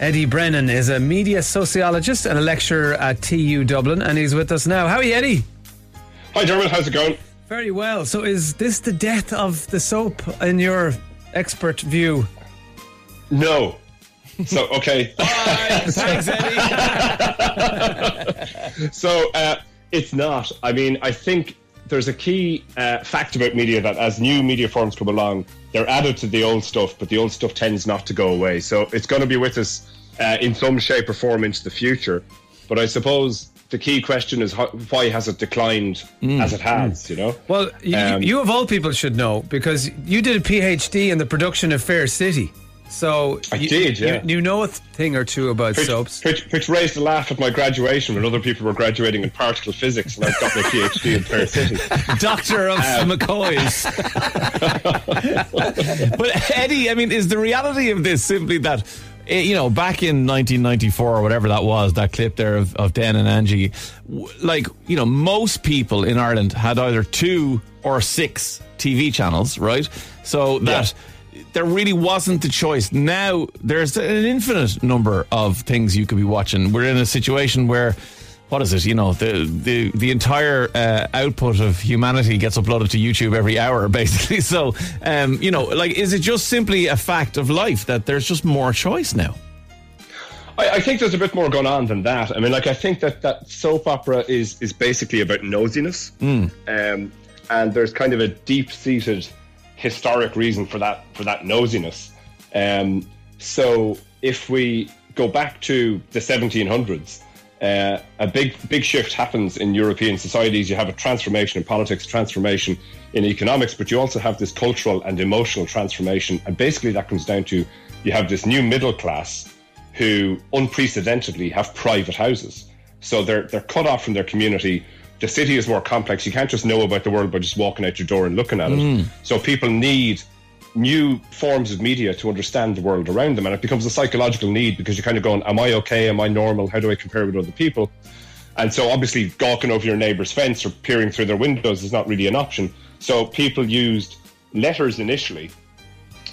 Eddie Brennan is a media sociologist and a lecturer at TU Dublin, and he's with us now. How are you, Eddie? Hi, Dermot. How's it going? Very well. So, is this the death of the soap in your expert view? No. So okay. *laughs* Thanks, Eddie. *laughs* so uh, it's not. I mean, I think there's a key uh, fact about media that as new media forms come along, they're added to the old stuff, but the old stuff tends not to go away. So it's going to be with us uh, in some shape or form into the future. But I suppose the key question is how, why has it declined Mm. as it has? You know. Well, you, Um, you of all people should know because you did a PhD in the production of Fair City. So I you, did, yeah. You, you know a thing or two about Which, soaps. which, which raised a laugh at my graduation when other people were graduating in particle physics and I've got my PhD in Fair City. *laughs* Doctor of Um, McCoy's. *laughs* but Eddie, I mean, is the reality of this simply that, eh, you know, back in 1994 or whatever that was, that clip there of, of Dan and Angie, like, you know, most people in Ireland had either two or six TV channels, right? So that. There really wasn't the choice. Now there's an infinite number of things you could be watching. We're in a situation where what is it? You know, the the the entire uh, output of humanity gets uploaded to YouTube every hour, *laughs* basically. So, um, you know, like, is it just simply a fact of life that there's just more choice now? I, I think there's a bit more going on than that. I mean, like I think that that soap opera is is basically about nosiness, Mm. um, and there's kind of a deep seated historic reason for that for that nosiness. Um, so if we go back to the 1700s, uh, a big big shift happens in European societies. You have a transformation in politics, transformation in economics, but you also have this cultural and emotional transformation. And basically, that comes down to you have this new middle class who unprecedentedly have private houses. So they're they're cut off from their community. The city is more complex. You can't just know about the world by just walking out your door and looking at Mm. it. So people need new forms of media to understand the world around them, and it becomes a psychological need because you're kind of going, "Am I okay? Am I normal? How do I compare with other people?" And so obviously gawking over your neighbour's fence or peering through their windows is not really an option. So people used letters initially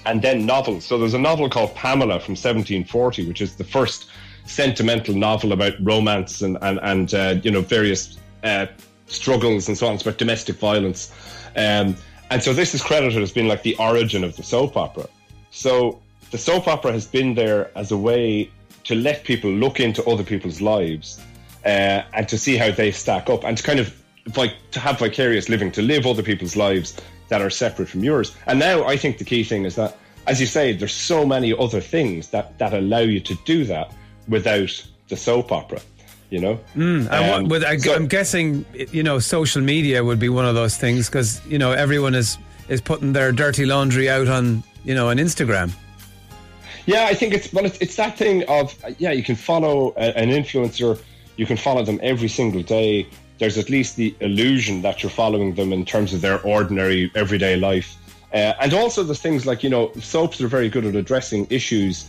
and then novels. So there's a novel called Pamela from 1740, which is the first sentimental novel about romance and, and, and uh, you know, various uh, struggles and so on. It's about domestic violence. Um, and so this is credited as being like the origin of the soap opera. So the soap opera has been there as a way to let people look into other people's lives uh, and to see how they stack up and to kind of vi- to have vicarious living, to live other people's lives that are separate from yours. And now I think the key thing is that, as you say, there's so many other things that, that allow you to do that without the soap opera, you know? Mm, Um, I, so- I'm guessing, you know, social media would be one of those things because you know everyone is is putting their dirty laundry out on you know on Instagram. Yeah, I think it's well, it's, it's that thing of yeah, you can follow a, an influencer, you can follow them every single day. There's at least the illusion that you're following them in terms of their ordinary everyday life, uh, and also the things like you know soaps are very good at addressing issues,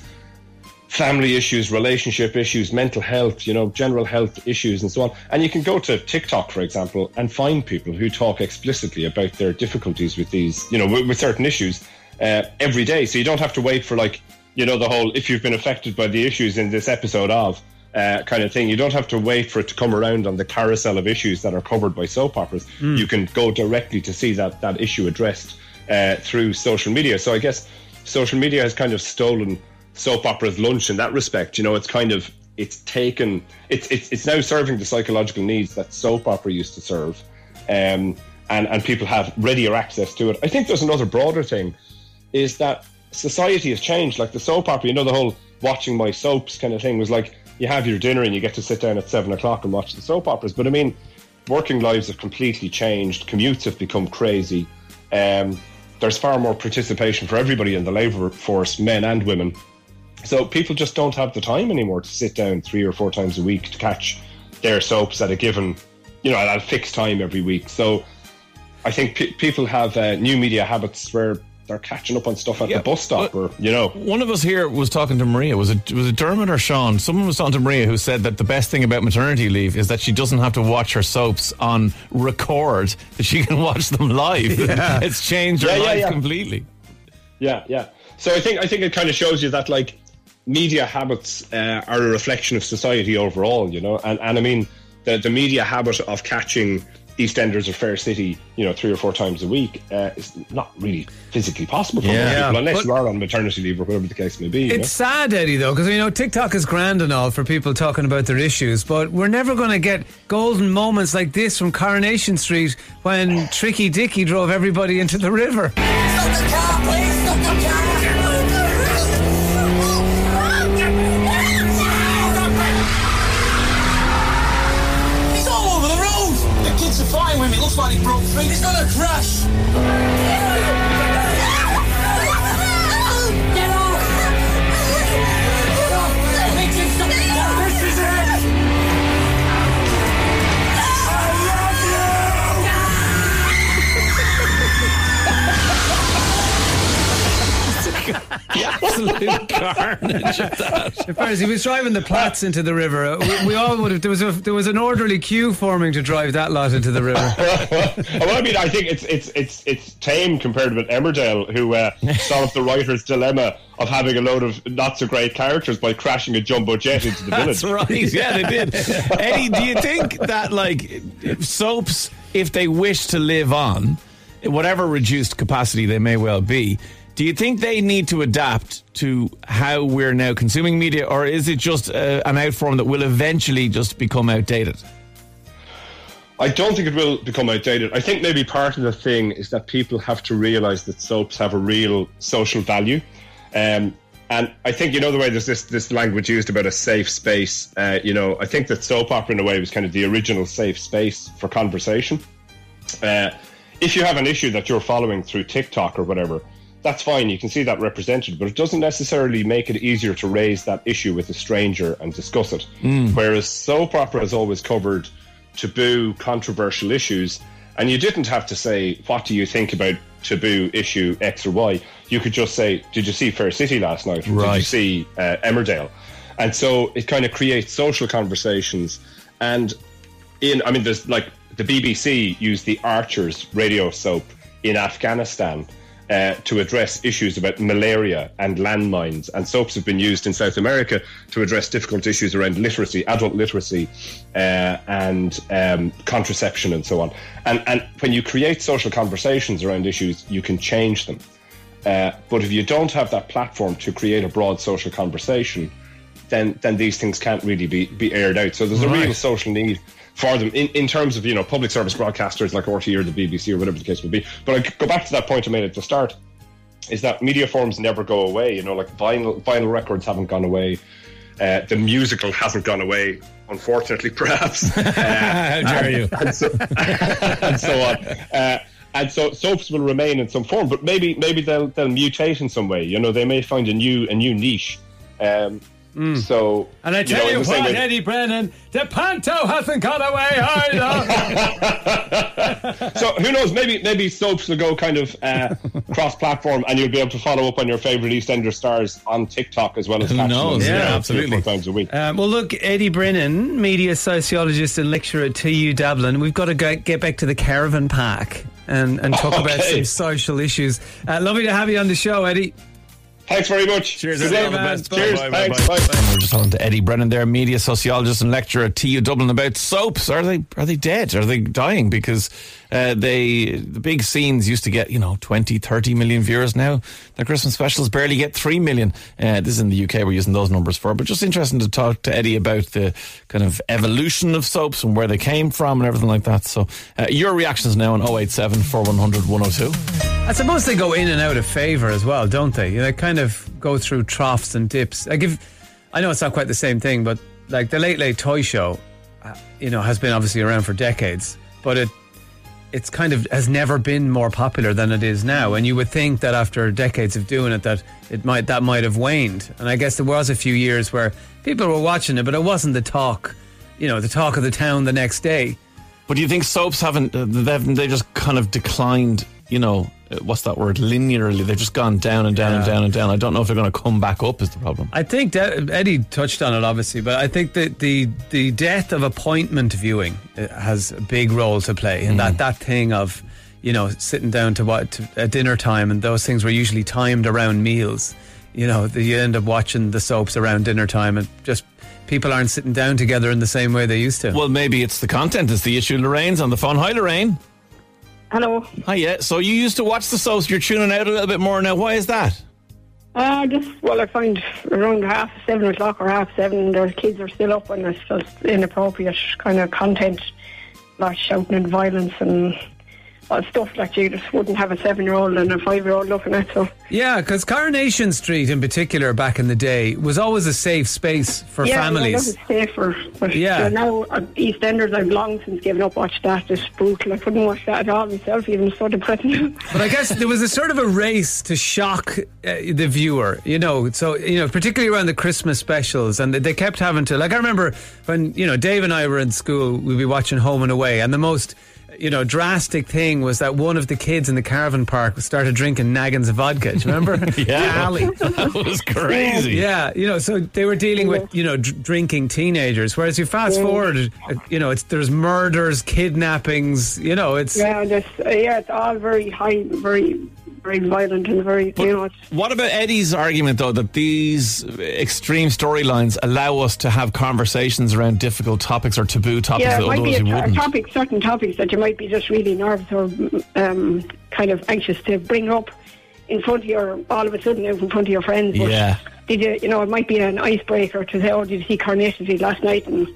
family issues, relationship issues, mental health, you know, general health issues, and so on. And you can go to TikTok, for example, and find people who talk explicitly about their difficulties with these, you know, with, with certain issues uh, every day. So you don't have to wait for like, you know, the whole if you've been affected by the issues in this episode of uh, kind of thing. You don't have to wait for it to come around on the carousel of issues that are covered by soap operas. Mm. You can go directly to see that that issue addressed uh, through social media. So I guess social media has kind of stolen soap opera's lunch in that respect. You know, it's kind of it's taken it's it's it's now serving the psychological needs that soap opera used to serve, um, and and people have readier access to it. I think there's another broader thing, is that society has changed. Like the soap opera, you know, the whole watching my soaps kind of thing was like you have your dinner and you get to sit down at seven o'clock and watch the soap operas. But I mean, working lives have completely changed. Commutes have become crazy. Um, there's far more participation for everybody in the labour force, men and women. So people just don't have the time anymore to sit down three or four times a week to catch their soaps at a given, you know, at a fixed time every week. So I think pe- people have uh, new media habits where they're catching up on stuff at the bus stop, or you know. One of us here was talking to Maria. Was it was it Dermot or Sean? Someone was talking to Maria who said that the best thing about maternity leave is that she doesn't have to watch her soaps on record; that she can watch them live. *laughs* Yeah. it's changed her Yeah, yeah, life yeah. completely. Yeah, yeah. So I think I think it kind of shows you that like media habits uh, are a reflection of society overall, you know. And and I mean the the media habit of catching EastEnders or Fair City, you know, three or four times a week, uh, it's not really physically possible for Yeah. most people, Yeah, unless but- you are on maternity leave or whatever the case may be. It's know? sad, Eddie, though, because you know TikTok is grand and all for people talking about their issues, but we're never going to get golden moments like this from Coronation Street when Tricky Dicky drove everybody into the river. He's he. He's gonna crash. *laughs* absolute carnage of that. In fairness, he was driving the Platts into the river. Uh, We, we all would have. There was a there was an orderly queue forming to drive that lot into the river. *laughs* well, I mean, I think it's it's it's it's tame compared with Emmerdale, who uh, solved the writer's dilemma of having a load of not so great characters by crashing a jumbo jet into the *laughs* village. That's right. Yeah, they did. Eddie, do you think that like soaps, if they wish to live on, whatever reduced capacity they may well be, do you think they need to adapt to how we're now consuming media, or is it just uh, an out form that will eventually just become outdated? I don't think it will become outdated. I think maybe part of the thing is that people have to realize that soaps have a real social value. Um, and I think, you know, the way there's this, this language used about a safe space, uh, you know, I think that soap opera, in a way, was kind of the original safe space for conversation. Uh, if you have an issue that you're following through TikTok or whatever, that's fine. You can see that represented, but it doesn't necessarily make it easier to raise that issue with a stranger and discuss it. Mm. Whereas soap opera has always covered taboo, controversial issues, and you didn't have to say, What do you think about taboo issue X or Y? You could just say, Did you see Fair City last night? Or Did you see uh, Emmerdale? And so it kind of creates social conversations. And in, I mean, there's like the BBC used the Archers radio soap in Afghanistan uh, to address issues about malaria and landmines. And soaps have been used in South America to address difficult issues around literacy, adult literacy, uh, and um, contraception, and so on. And, and when you create social conversations around issues, you can change them. Uh, but if you don't have that platform to create a broad social conversation, then then these things can't really be, be aired out. So there's a real social need for them in, in terms of you know public service broadcasters like RTE or the BBC or whatever the case may be. But I go back to that point I made at the start is that media forms never go away. You know, like vinyl vinyl records haven't gone away. Uh, the musical hasn't gone away, unfortunately, perhaps. *laughs* Uh, How dare you? *laughs* And so, *laughs* and so on. Uh, and so soaps will remain in some form, but maybe maybe they'll they'll mutate in some way. You know, they may find a new a new niche. Um, So, And I tell know, you, in the same what, way- Eddie Brennan, the panto hasn't gone away either. *laughs* so who knows? Maybe maybe soaps will go kind of uh, *laughs* cross-platform, and you'll be able to follow up on your favorite EastEnders stars on TikTok as well as Who knows? on, Yeah, three or absolutely. four times a week. Um, well, look, Eddie Brennan, media sociologist and lecturer at TU Dublin. We've got to go, get back to the caravan park and, and talk *laughs* about some social issues. Uh, lovely to have you on the show, Eddie. Thanks very much. Cheers, Good Eddie. luck. All. Cheers. Bye, bye, Thanks. bye. Bye. And We're just talking to Eddie Brennan there, media sociologist and lecturer at TU Dublin about soaps. Are they are they dead? Are they dying? Because uh, they the big scenes used to get, you know, 20, 30 million viewers now. The Christmas specials barely get 3 million. Uh, this is in the UK, we're using those numbers for. But just interesting to talk to Eddie about the kind of evolution of soaps and where they came from and everything like that. So uh, your reactions now on 087 4100 102. I suppose they go in and out of favour as well, don't they? They kind of go through troughs and dips. I give, I know it's not quite the same thing, but like the Late Late Toy Show, uh, you know, has been obviously around for decades, but it it's kind of has never been more popular than it is now. And you would think that after decades of doing it, that it might that might have waned. And I guess there was a few years where people were watching it, but it wasn't the talk, you know, the talk of the town the next day. But do you think soaps haven't? Uh, they've they just kind of declined. You know, uh, what's that word? Linearly, they've just gone down and down and down and down. I don't know if they're going to come back up. Is the problem? I think that Eddie touched on it obviously, but I think that the the death of appointment viewing uh, has a big role to play, and that that thing of you know sitting down to what to, at dinner time, and those things were usually timed around meals. You know, that you end up watching the soaps around dinner time, and just people aren't sitting down together in the same way they used to. Well, maybe it's the content is the issue. Lorraine's on the phone. Hi, Lorraine. Hello. Hi, yeah. So you used to watch the soaps. You're tuning out a little bit more now. Why is that? Uh, just, well, I find around half seven o'clock or half seven, the kids are still up and it's just inappropriate kind of content, like shouting and violence and stuff that you just wouldn't have a seven year old and a five year old looking at. So, Yeah, because Coronation Street in particular back in the day was always a safe space for yeah, families. Yeah, that was safer. But Yeah. now, uh, EastEnders, I've long since given up watch that. It's brutal. I couldn't watch that at all myself, even so depressing. *laughs* But I guess there was a sort of a race to shock uh, the viewer, you know. So you know, particularly around the Christmas specials, and they kept having to. Like I remember when you know Dave and I were in school, we'd be watching Home and Away, and the most. You know, drastic thing was that one of the kids in the caravan park started drinking naggins of vodka. Do you remember? *laughs* Yeah. Ali. *laughs* That was crazy. Yeah, you know, so they were dealing with you know dr- drinking teenagers. Whereas you fast Yeah. forward, you know, it's there's murders, kidnappings. You know, it's yeah, just, uh, yeah, it's all very high, very, very violent and very, you know, What about Eddie's argument, though, that these extreme storylines allow us to have conversations around difficult topics or taboo topics yeah, that it might be otherwise a, we wouldn't? topic, certain topics that you might be just really nervous or um, kind of anxious to bring up in front of your, all of a sudden in front of your friends. But Yeah. Did you, you know, it might be an icebreaker to say, oh, did you see Coronation Street last night? And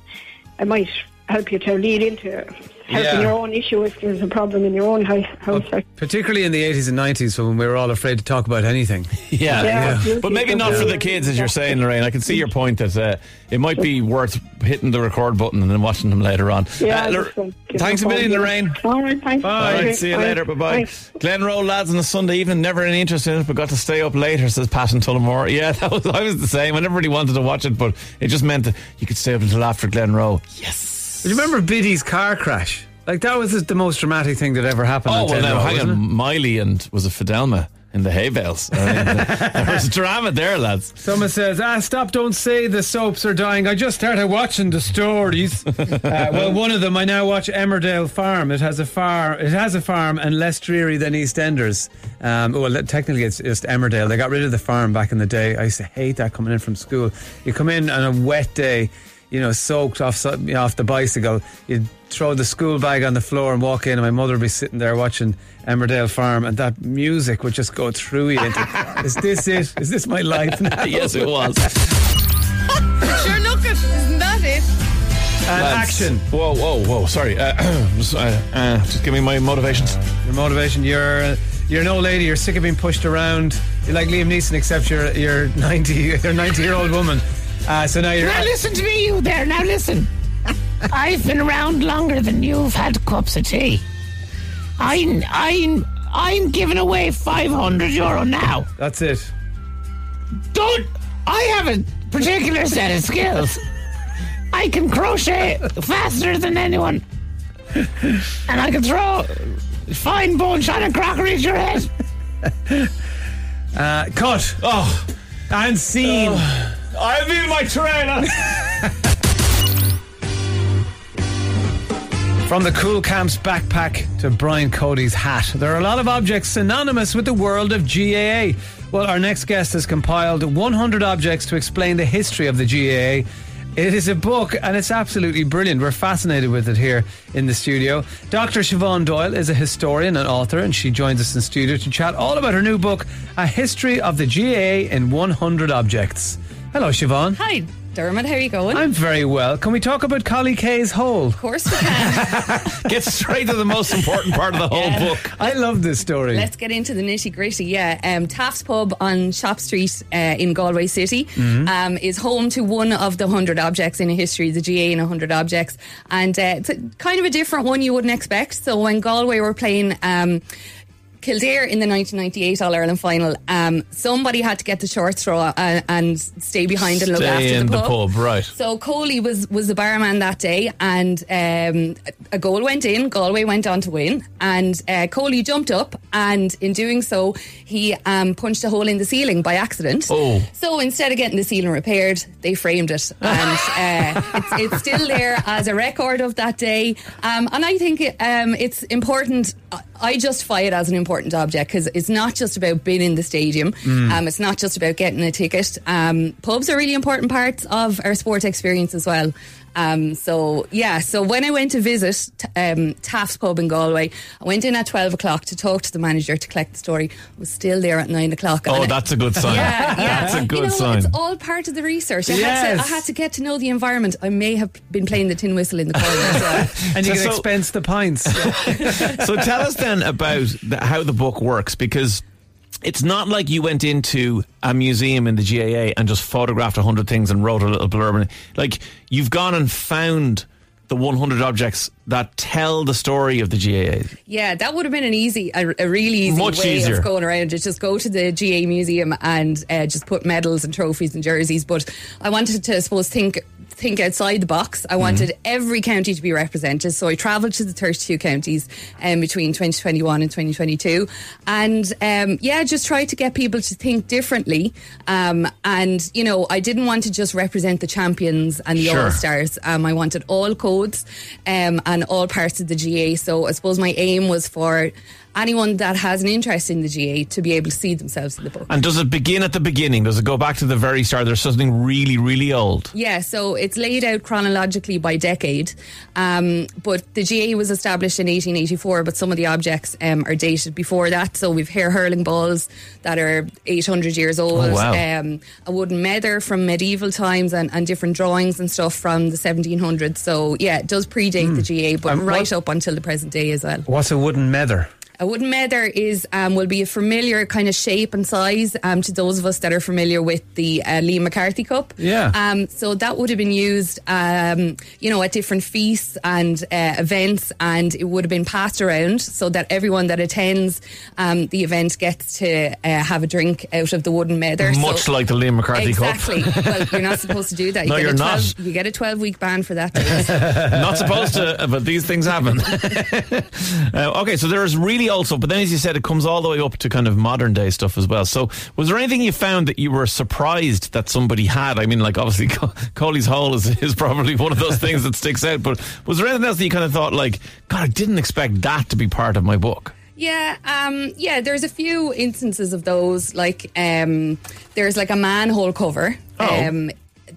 it might help you to lead into helping Yeah. your own issue if there's a problem in your own house. house. Like, particularly in the 80s and 90s when we were all afraid to talk about anything. *laughs* Yeah, Yeah. but maybe not for the kids, as you're saying, Lorraine. I can see your point that uh, it might be worth hitting the record button and then watching them later on. yeah, Uh, Lor- just, um, give thanks a million, call. Lorraine. All right, thanks. All right, see you later. Bye bye. Glenroe lads on a Sunday evening, never any interest in it, but got to stay up later, says Pat and Tullamore. Yeah, *laughs* that was I was the same. I never really wanted to watch it, but it just meant that you could stay up until after Glenroe. Do you remember Biddy's car crash? Like that was the most dramatic thing that ever happened. Oh on well, now hang on. Miley and was it Fidelma in the hay bales? I mean, *laughs* there was drama there, lads. Someone says, "Ah, stop! Don't say the soaps are dying. I just started watching the stories." *laughs* uh, well, one of them I now watch Emmerdale Farm. It has a farm. It has a farm and less dreary than EastEnders. Um, well, technically it's just Emmerdale. They got rid of the farm back in the day. I used to hate that coming in from school. You come in on a wet day, you know, soaked off you know, off the bicycle. You'd throw the school bag on the floor and walk in, and my mother would be sitting there watching Emmerdale Farm, and that music would just go through you. Into, *laughs* is this it? Is this my life now? *laughs* yes, it was. *laughs* sure, look, it, isn't that it? And Lads. action. Whoa, whoa, whoa! Sorry, uh, *clears throat* just, uh, uh, just give me my motivations. Your motivation. You're uh, you're an old lady. You're sick of being pushed around. You're like Liam Neeson, except you're you're 90. You're a 90 year old woman. Uh, so now you're. Now listen to me, you there. Now listen. I've been around longer than you've had cups of tea. I'm I'm I'm giving away 500 euro now. That's it. Don't I have a particular set of skills. I can crochet faster than anyone. And I can throw fine bone shot crockery at your head. Uh, cut. Oh, and scene. I'll be my trailer. From the Cúl Camps backpack to Brian Cody's hat, there are a lot of objects synonymous with the world of GAA. Well, our next guest has compiled 100 objects to explain the history of the GAA. It is a book and it's absolutely brilliant. We're fascinated with it here in the studio. Dr. Siobhan Doyle is a historian and author, and she joins us in studio to chat all about her new book, A History of the GAA in 100 Objects. Hello, Siobhan. Hi, Dermot. How are you going? I'm very well. Can we talk about Collie Kay's hole? Of course we can. *laughs* Get straight to the most important part of the whole Yeah. book. I love this story. Let's get into the nitty gritty. Yeah, um, Taaffes Pub on Shop Street uh, in Galway City Mm-hmm. Mhm. um, is home to one of the 100 objects in a history, the GAA in 100 objects. And uh, it's a, kind of a different one you wouldn't expect. So when Galway were playing. Um, Kildare in the 1998 All Ireland final, um, somebody had to get the short straw and, and stay behind and look Stay after in the the pub. pub, right. So Coley was was the barman that day, and um, a goal went in. Galway went on to win, and uh, Coley jumped up, and in doing so, he um, punched a hole in the ceiling by accident. Oh. So instead of getting the ceiling repaired, they framed it, *laughs* and uh, it's, it's still there as a record of that day. Um, and I think um, it's important. I- I justify it as an important important object because it's not just about being in the stadium. Mm. Um, it's not just about getting a ticket. Um, pubs are really important parts of our sport experience as well. Um, so yeah, so when I went to visit um, Taaffes Pub in Galway, I went in at twelve o'clock to talk to the manager to collect the story. I was still there at nine o'clock. Oh, And- that's a good sign. Yeah, yeah. That's a good you know, sign. It's all part of the research. I, had Yes. to, I had to get to know the environment. I may have been playing the tin whistle in the corner as well. *laughs* And you So- can so- expense the pints. *laughs* so tell us then about the, how the book works because it's not like you went into a museum in the GAA and just photographed a 100 things and wrote a little blurb. Like you've gone and found the 100 objects that tell the story of the GAA. Yeah, that would have been an easy, a, a really easy Much way easier. of going around it. Just go to the GAA museum and uh, just put medals and trophies and jerseys. But I wanted to, I suppose, think think outside the box. I wanted Mm-hmm. every county to be represented, so I travelled to the 32 counties um, between 2021 and 2022, and um, yeah, just try to get people to think differently. Um, and you know, I didn't want to just represent the champions and the Sure. all stars. Um, I wanted all codes um, and all parts of the GAA. So I suppose my aim was for anyone that has an interest in the GAA to be able to see themselves in the book. And does it begin at the beginning? Does it go back to the very start? There's something really, really old. Yeah, so it's laid out chronologically by decade. Um, but the GAA was established in 1884, but some of the objects um, are dated before that. So we've hair hurling balls that are 800 years old, Oh, wow. um, a wooden mether from medieval times, and, and different drawings and stuff from the 1700s. So yeah, it does predate the GAA, but right what- up until the present day as well. What's a wooden mether? A wooden mether is um, will be a familiar kind of shape and size um, to those of us that are familiar with the uh, Liam McCarthy Cup. Yeah. Um, so that would have been used, um, you know, at different feasts and uh, events, and it would have been passed around so that everyone that attends um, the event gets to uh, have a drink out of the wooden mether. Much so, like the Liam McCarthy exactly. Cup. Exactly. well, you're not supposed to do that. You *laughs* No, get you're a 12, not. You get a 12 week ban for that. *laughs* Not supposed to, but these things happen. *laughs* uh, okay, so there's really also, but then as you said, it comes all the way up to kind of modern day stuff as well. So, was there anything you found that you were surprised that somebody had? I mean, like obviously, *laughs* Co- Coley's Hole is, is probably one of those things that sticks out. But was there anything else that you kind of thought, like, God, I didn't expect that to be part of my book? Yeah, um, yeah. There's a few instances of those. Like, um, there's like a manhole cover. Oh. Um,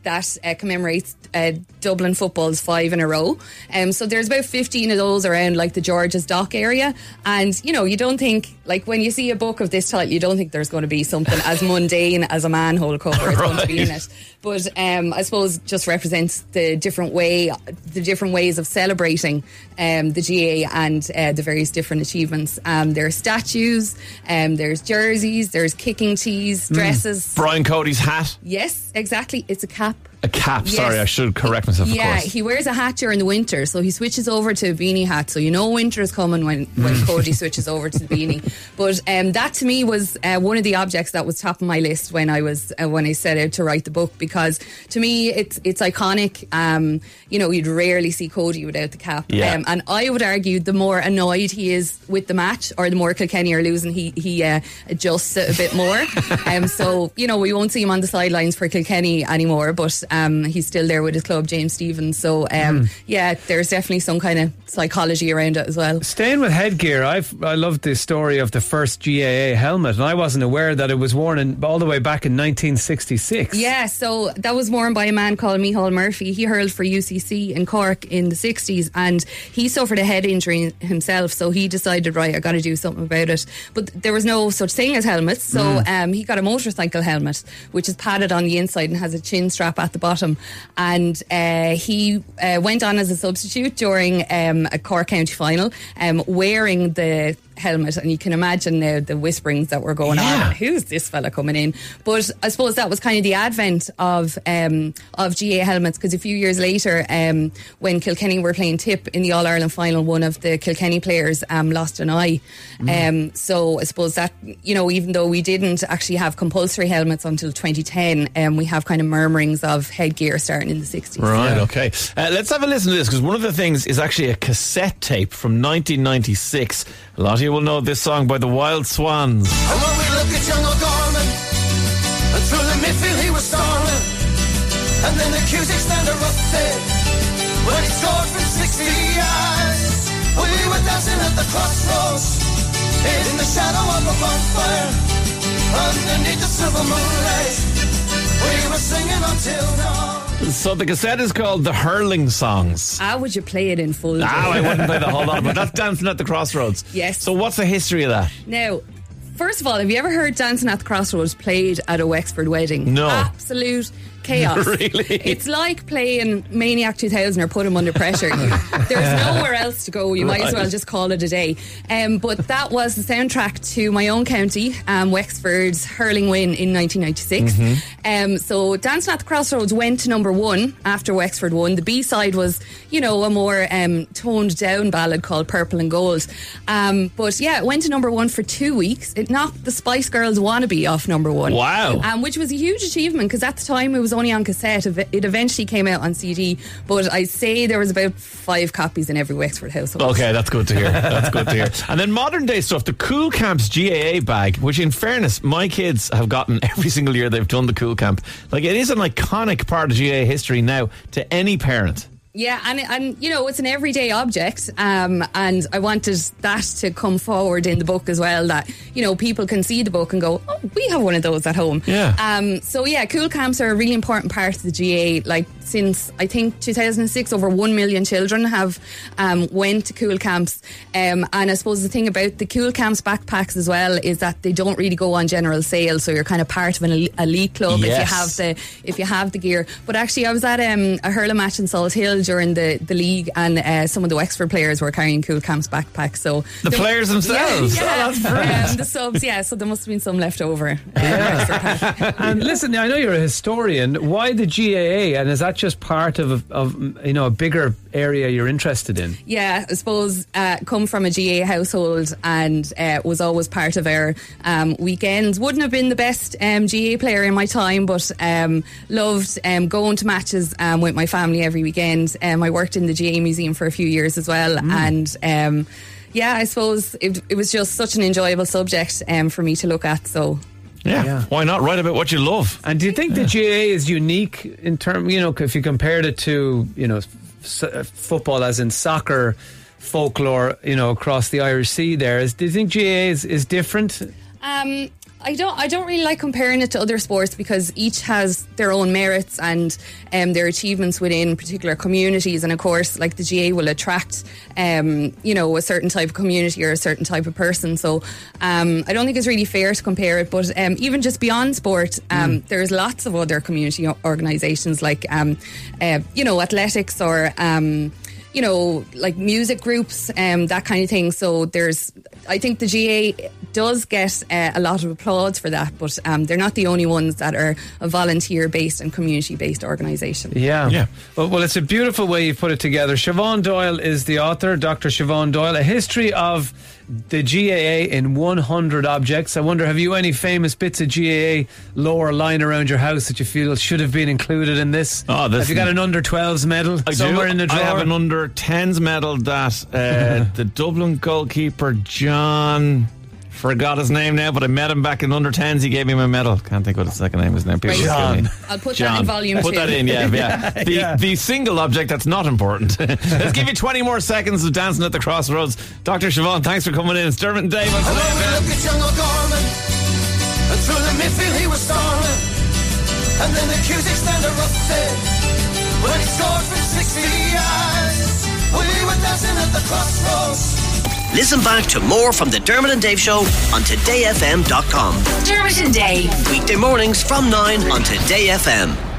that uh, commemorates uh, Dublin football's five in a row. Um, so there's about 15 of those around like the George's Dock area. And, you know, you don't think, like when you see a book of this type, you don't think there's going to be something as *laughs* mundane as a manhole cover is going to be in it. But um, I suppose just represents the different way, the different ways of celebrating um, the GAA and uh, the various different achievements. Um, there are statues, um, there's jerseys, there's kicking tees, dresses. Brian Cody's hat, Yes, exactly. It's a cap. A cap. Yes. Sorry, I should correct myself. Yeah, he wears a hat during the winter, so he switches over to a beanie hat. So you know winter is coming when, when Mm. Cody switches over to the beanie. *laughs* But um, that to me was uh, one of the objects that was top of my list when I was uh, when I set out to write the book because to me it's it's iconic. Um, you know, you'd rarely see Cody without the cap. Yeah. Um, and I would argue the more annoyed he is with the match, or the more Kilkenny are losing, he he uh, adjusts it a bit more. *laughs* um, so you know we won't see him on the sidelines for Kilkenny anymore, but um, he's still there with his club, James Stephens. So um, Mm. yeah, there's definitely some kind of psychology around it as well. Staying with headgear, I've I love the story of the first GAA helmet, and I wasn't aware that it was worn in, all the way back in 1966. Yeah, so that was worn by a man called Micheál Murphy. He hurled for UCC in Cork in the 60s and he suffered a head injury himself. So he decided, right, I got to do something about it. But there was no such thing as helmets. So Mm. um, he got a motorcycle helmet, which is padded on the inside and has a chin strap at the bottom. And uh, he uh, went on as a substitute during um, a Cork County final, um, wearing the helmet. And you can imagine now the whisperings that were going on. Who's this fella coming in? But I suppose that was kind of the advent of um, of GAA helmets because a few years later, um, when Kilkenny were playing Tipp in the All Ireland final, one of the Kilkenny players um, lost an eye. Um, so I suppose that you know, even though we didn't actually have compulsory helmets until 2010, um, we have kind of murmurings of headgear starting in the 60s. Right, okay. Uh, let's have a listen to this because one of the things is actually a cassette tape from 1996. A lot of you will know this song by the Wild Swans. And when we look at young O'Gorman, and through the midfield he was storming, and then the Cusack stand erupted when he scored from 60 yards. We were dancing at the crossroads in the shadow of a bonfire, underneath the silver moonlight. We were singing until dawn. So the cassette is called The Hurling Songs. How would you play it in full? Ah, I wouldn't play the whole lot, but that's *laughs* Dancing at the Crossroads. Yes. So what's the history of that? Now, first of all, have you ever heard Dancing at the Crossroads played at a Wexford wedding? No. Absolute chaos. *laughs* Really? It's like playing Maniac 2000 or Put Put 'Em Under Pressure. *laughs* There's nowhere else to go. You might as well just call it a day. Um, but that was the soundtrack to my own county, um, Wexford's hurling win in 1996. Mhm. Um, so Dancing at the Crossroads went to number one after Wexford won. The B side was, you know, a more um, toned down ballad called Purple and Gold. Um, but yeah, it went to number one for two weeks. It knocked the Spice Girls wannabe off number one. Wow. Um, which was a huge achievement because at the time it was only on cassette. It eventually came out on CD, but I say there was about five copies in every Wexford household. Okay, that's good to hear. That's good to hear. *laughs* And then modern day stuff, the Cúl Camps GAA bag, which in fairness, my kids have gotten *laughs* every single year they've done the Cúl Camp. Like it is an iconic part of GAA history now to any parent. Yeah, and and you know it's an everyday object, um, and I wanted that to come forward in the book as well. That you know people can see the book and go, oh, we have one of those at home. Yeah. Um. So yeah, Cúl Camps are a really important part of the GAA. Like since I think 2006, over one million children have um, went to Cúl Camps. Um, and I suppose the thing about the Cúl Camps backpacks as well is that they don't really go on general sale, so you're kind of part of an elite club if you have the if you have the gear. But actually, I was at um, a hurling match in Salthill during the, the league, and uh, some of the Wexford players were carrying Cúl Camps backpacks. So The players themselves? yeah, Oh, yeah. that's brilliant. Um, the subs, yeah. So there must have been some left over. uh, *laughs* and listen, I know you're a historian. Why the GAA? And is that just part of, of you know a bigger area you're interested in? Yeah, I suppose uh, come from a GAA household and uh, was always part of our um, weekends. Wouldn't have been the best um, GAA player in my time, but um, loved um, going to matches um, with my family every weekend. Um, I worked in the GAA museum for a few years as well, and. Um, yeah, I suppose it, it was just such an enjoyable subject um, for me to look at. So Yeah. Why not write about what you love? And do you think the GAA is unique in term, you know, if you compared it to, you know, uh, football as in soccer folklore, you know, across the Irish Sea there, is, do you think GAA is, is different? Um, I don't. I don't really like comparing it to other sports because each has their own merits and um, their achievements within particular communities. And of course, like the GAA will attract, um, you know, a certain type of community or a certain type of person. So um, I don't think it's really fair to compare it. But um, even just beyond sport, um, there's lots of other community organisations like, um, uh, you know, athletics or. You know, like music groups, um, that kind of thing. So there's, I think the GAA does get uh, a lot of applause for that, but um, they're not the only ones that are a volunteer based and community based organisation. Yeah. Yeah. Well, well, it's a beautiful way you put it together. Siobhan Doyle is the author, Dr. Siobhan Doyle, A History of the GAA in 100 Objects. I wonder, have you any famous bits of GAA lore lying around your house that you feel should have been included in this? Oh, this have you got an under 12s medal I somewhere do. in the drawer? I have an under 10s medal that uh, *laughs* the Dublin goalkeeper John forgot his name now, but I met him back in under 10s. He gave me my medal. Can't think what his second name is now. People John. I'll put that in volume Put two. that in, yeah, yeah. Yeah, *laughs* the, yeah. the single object that's not important. *laughs* Let's give you 20 more seconds of dancing at the crossroads. Dr. Siobhan, thanks for coming in. It's Dermot and Dave on Hello, Today we look at young O'Gorman, and through the midfield he was storming, and then the Cusack stand erupted when he scored from 60 yards. We were dancing at the crossroads. Listen back to more from the Dermot and Dave Show on todayfm.com. Dermot and Dave. Weekday mornings from 9 on Today FM.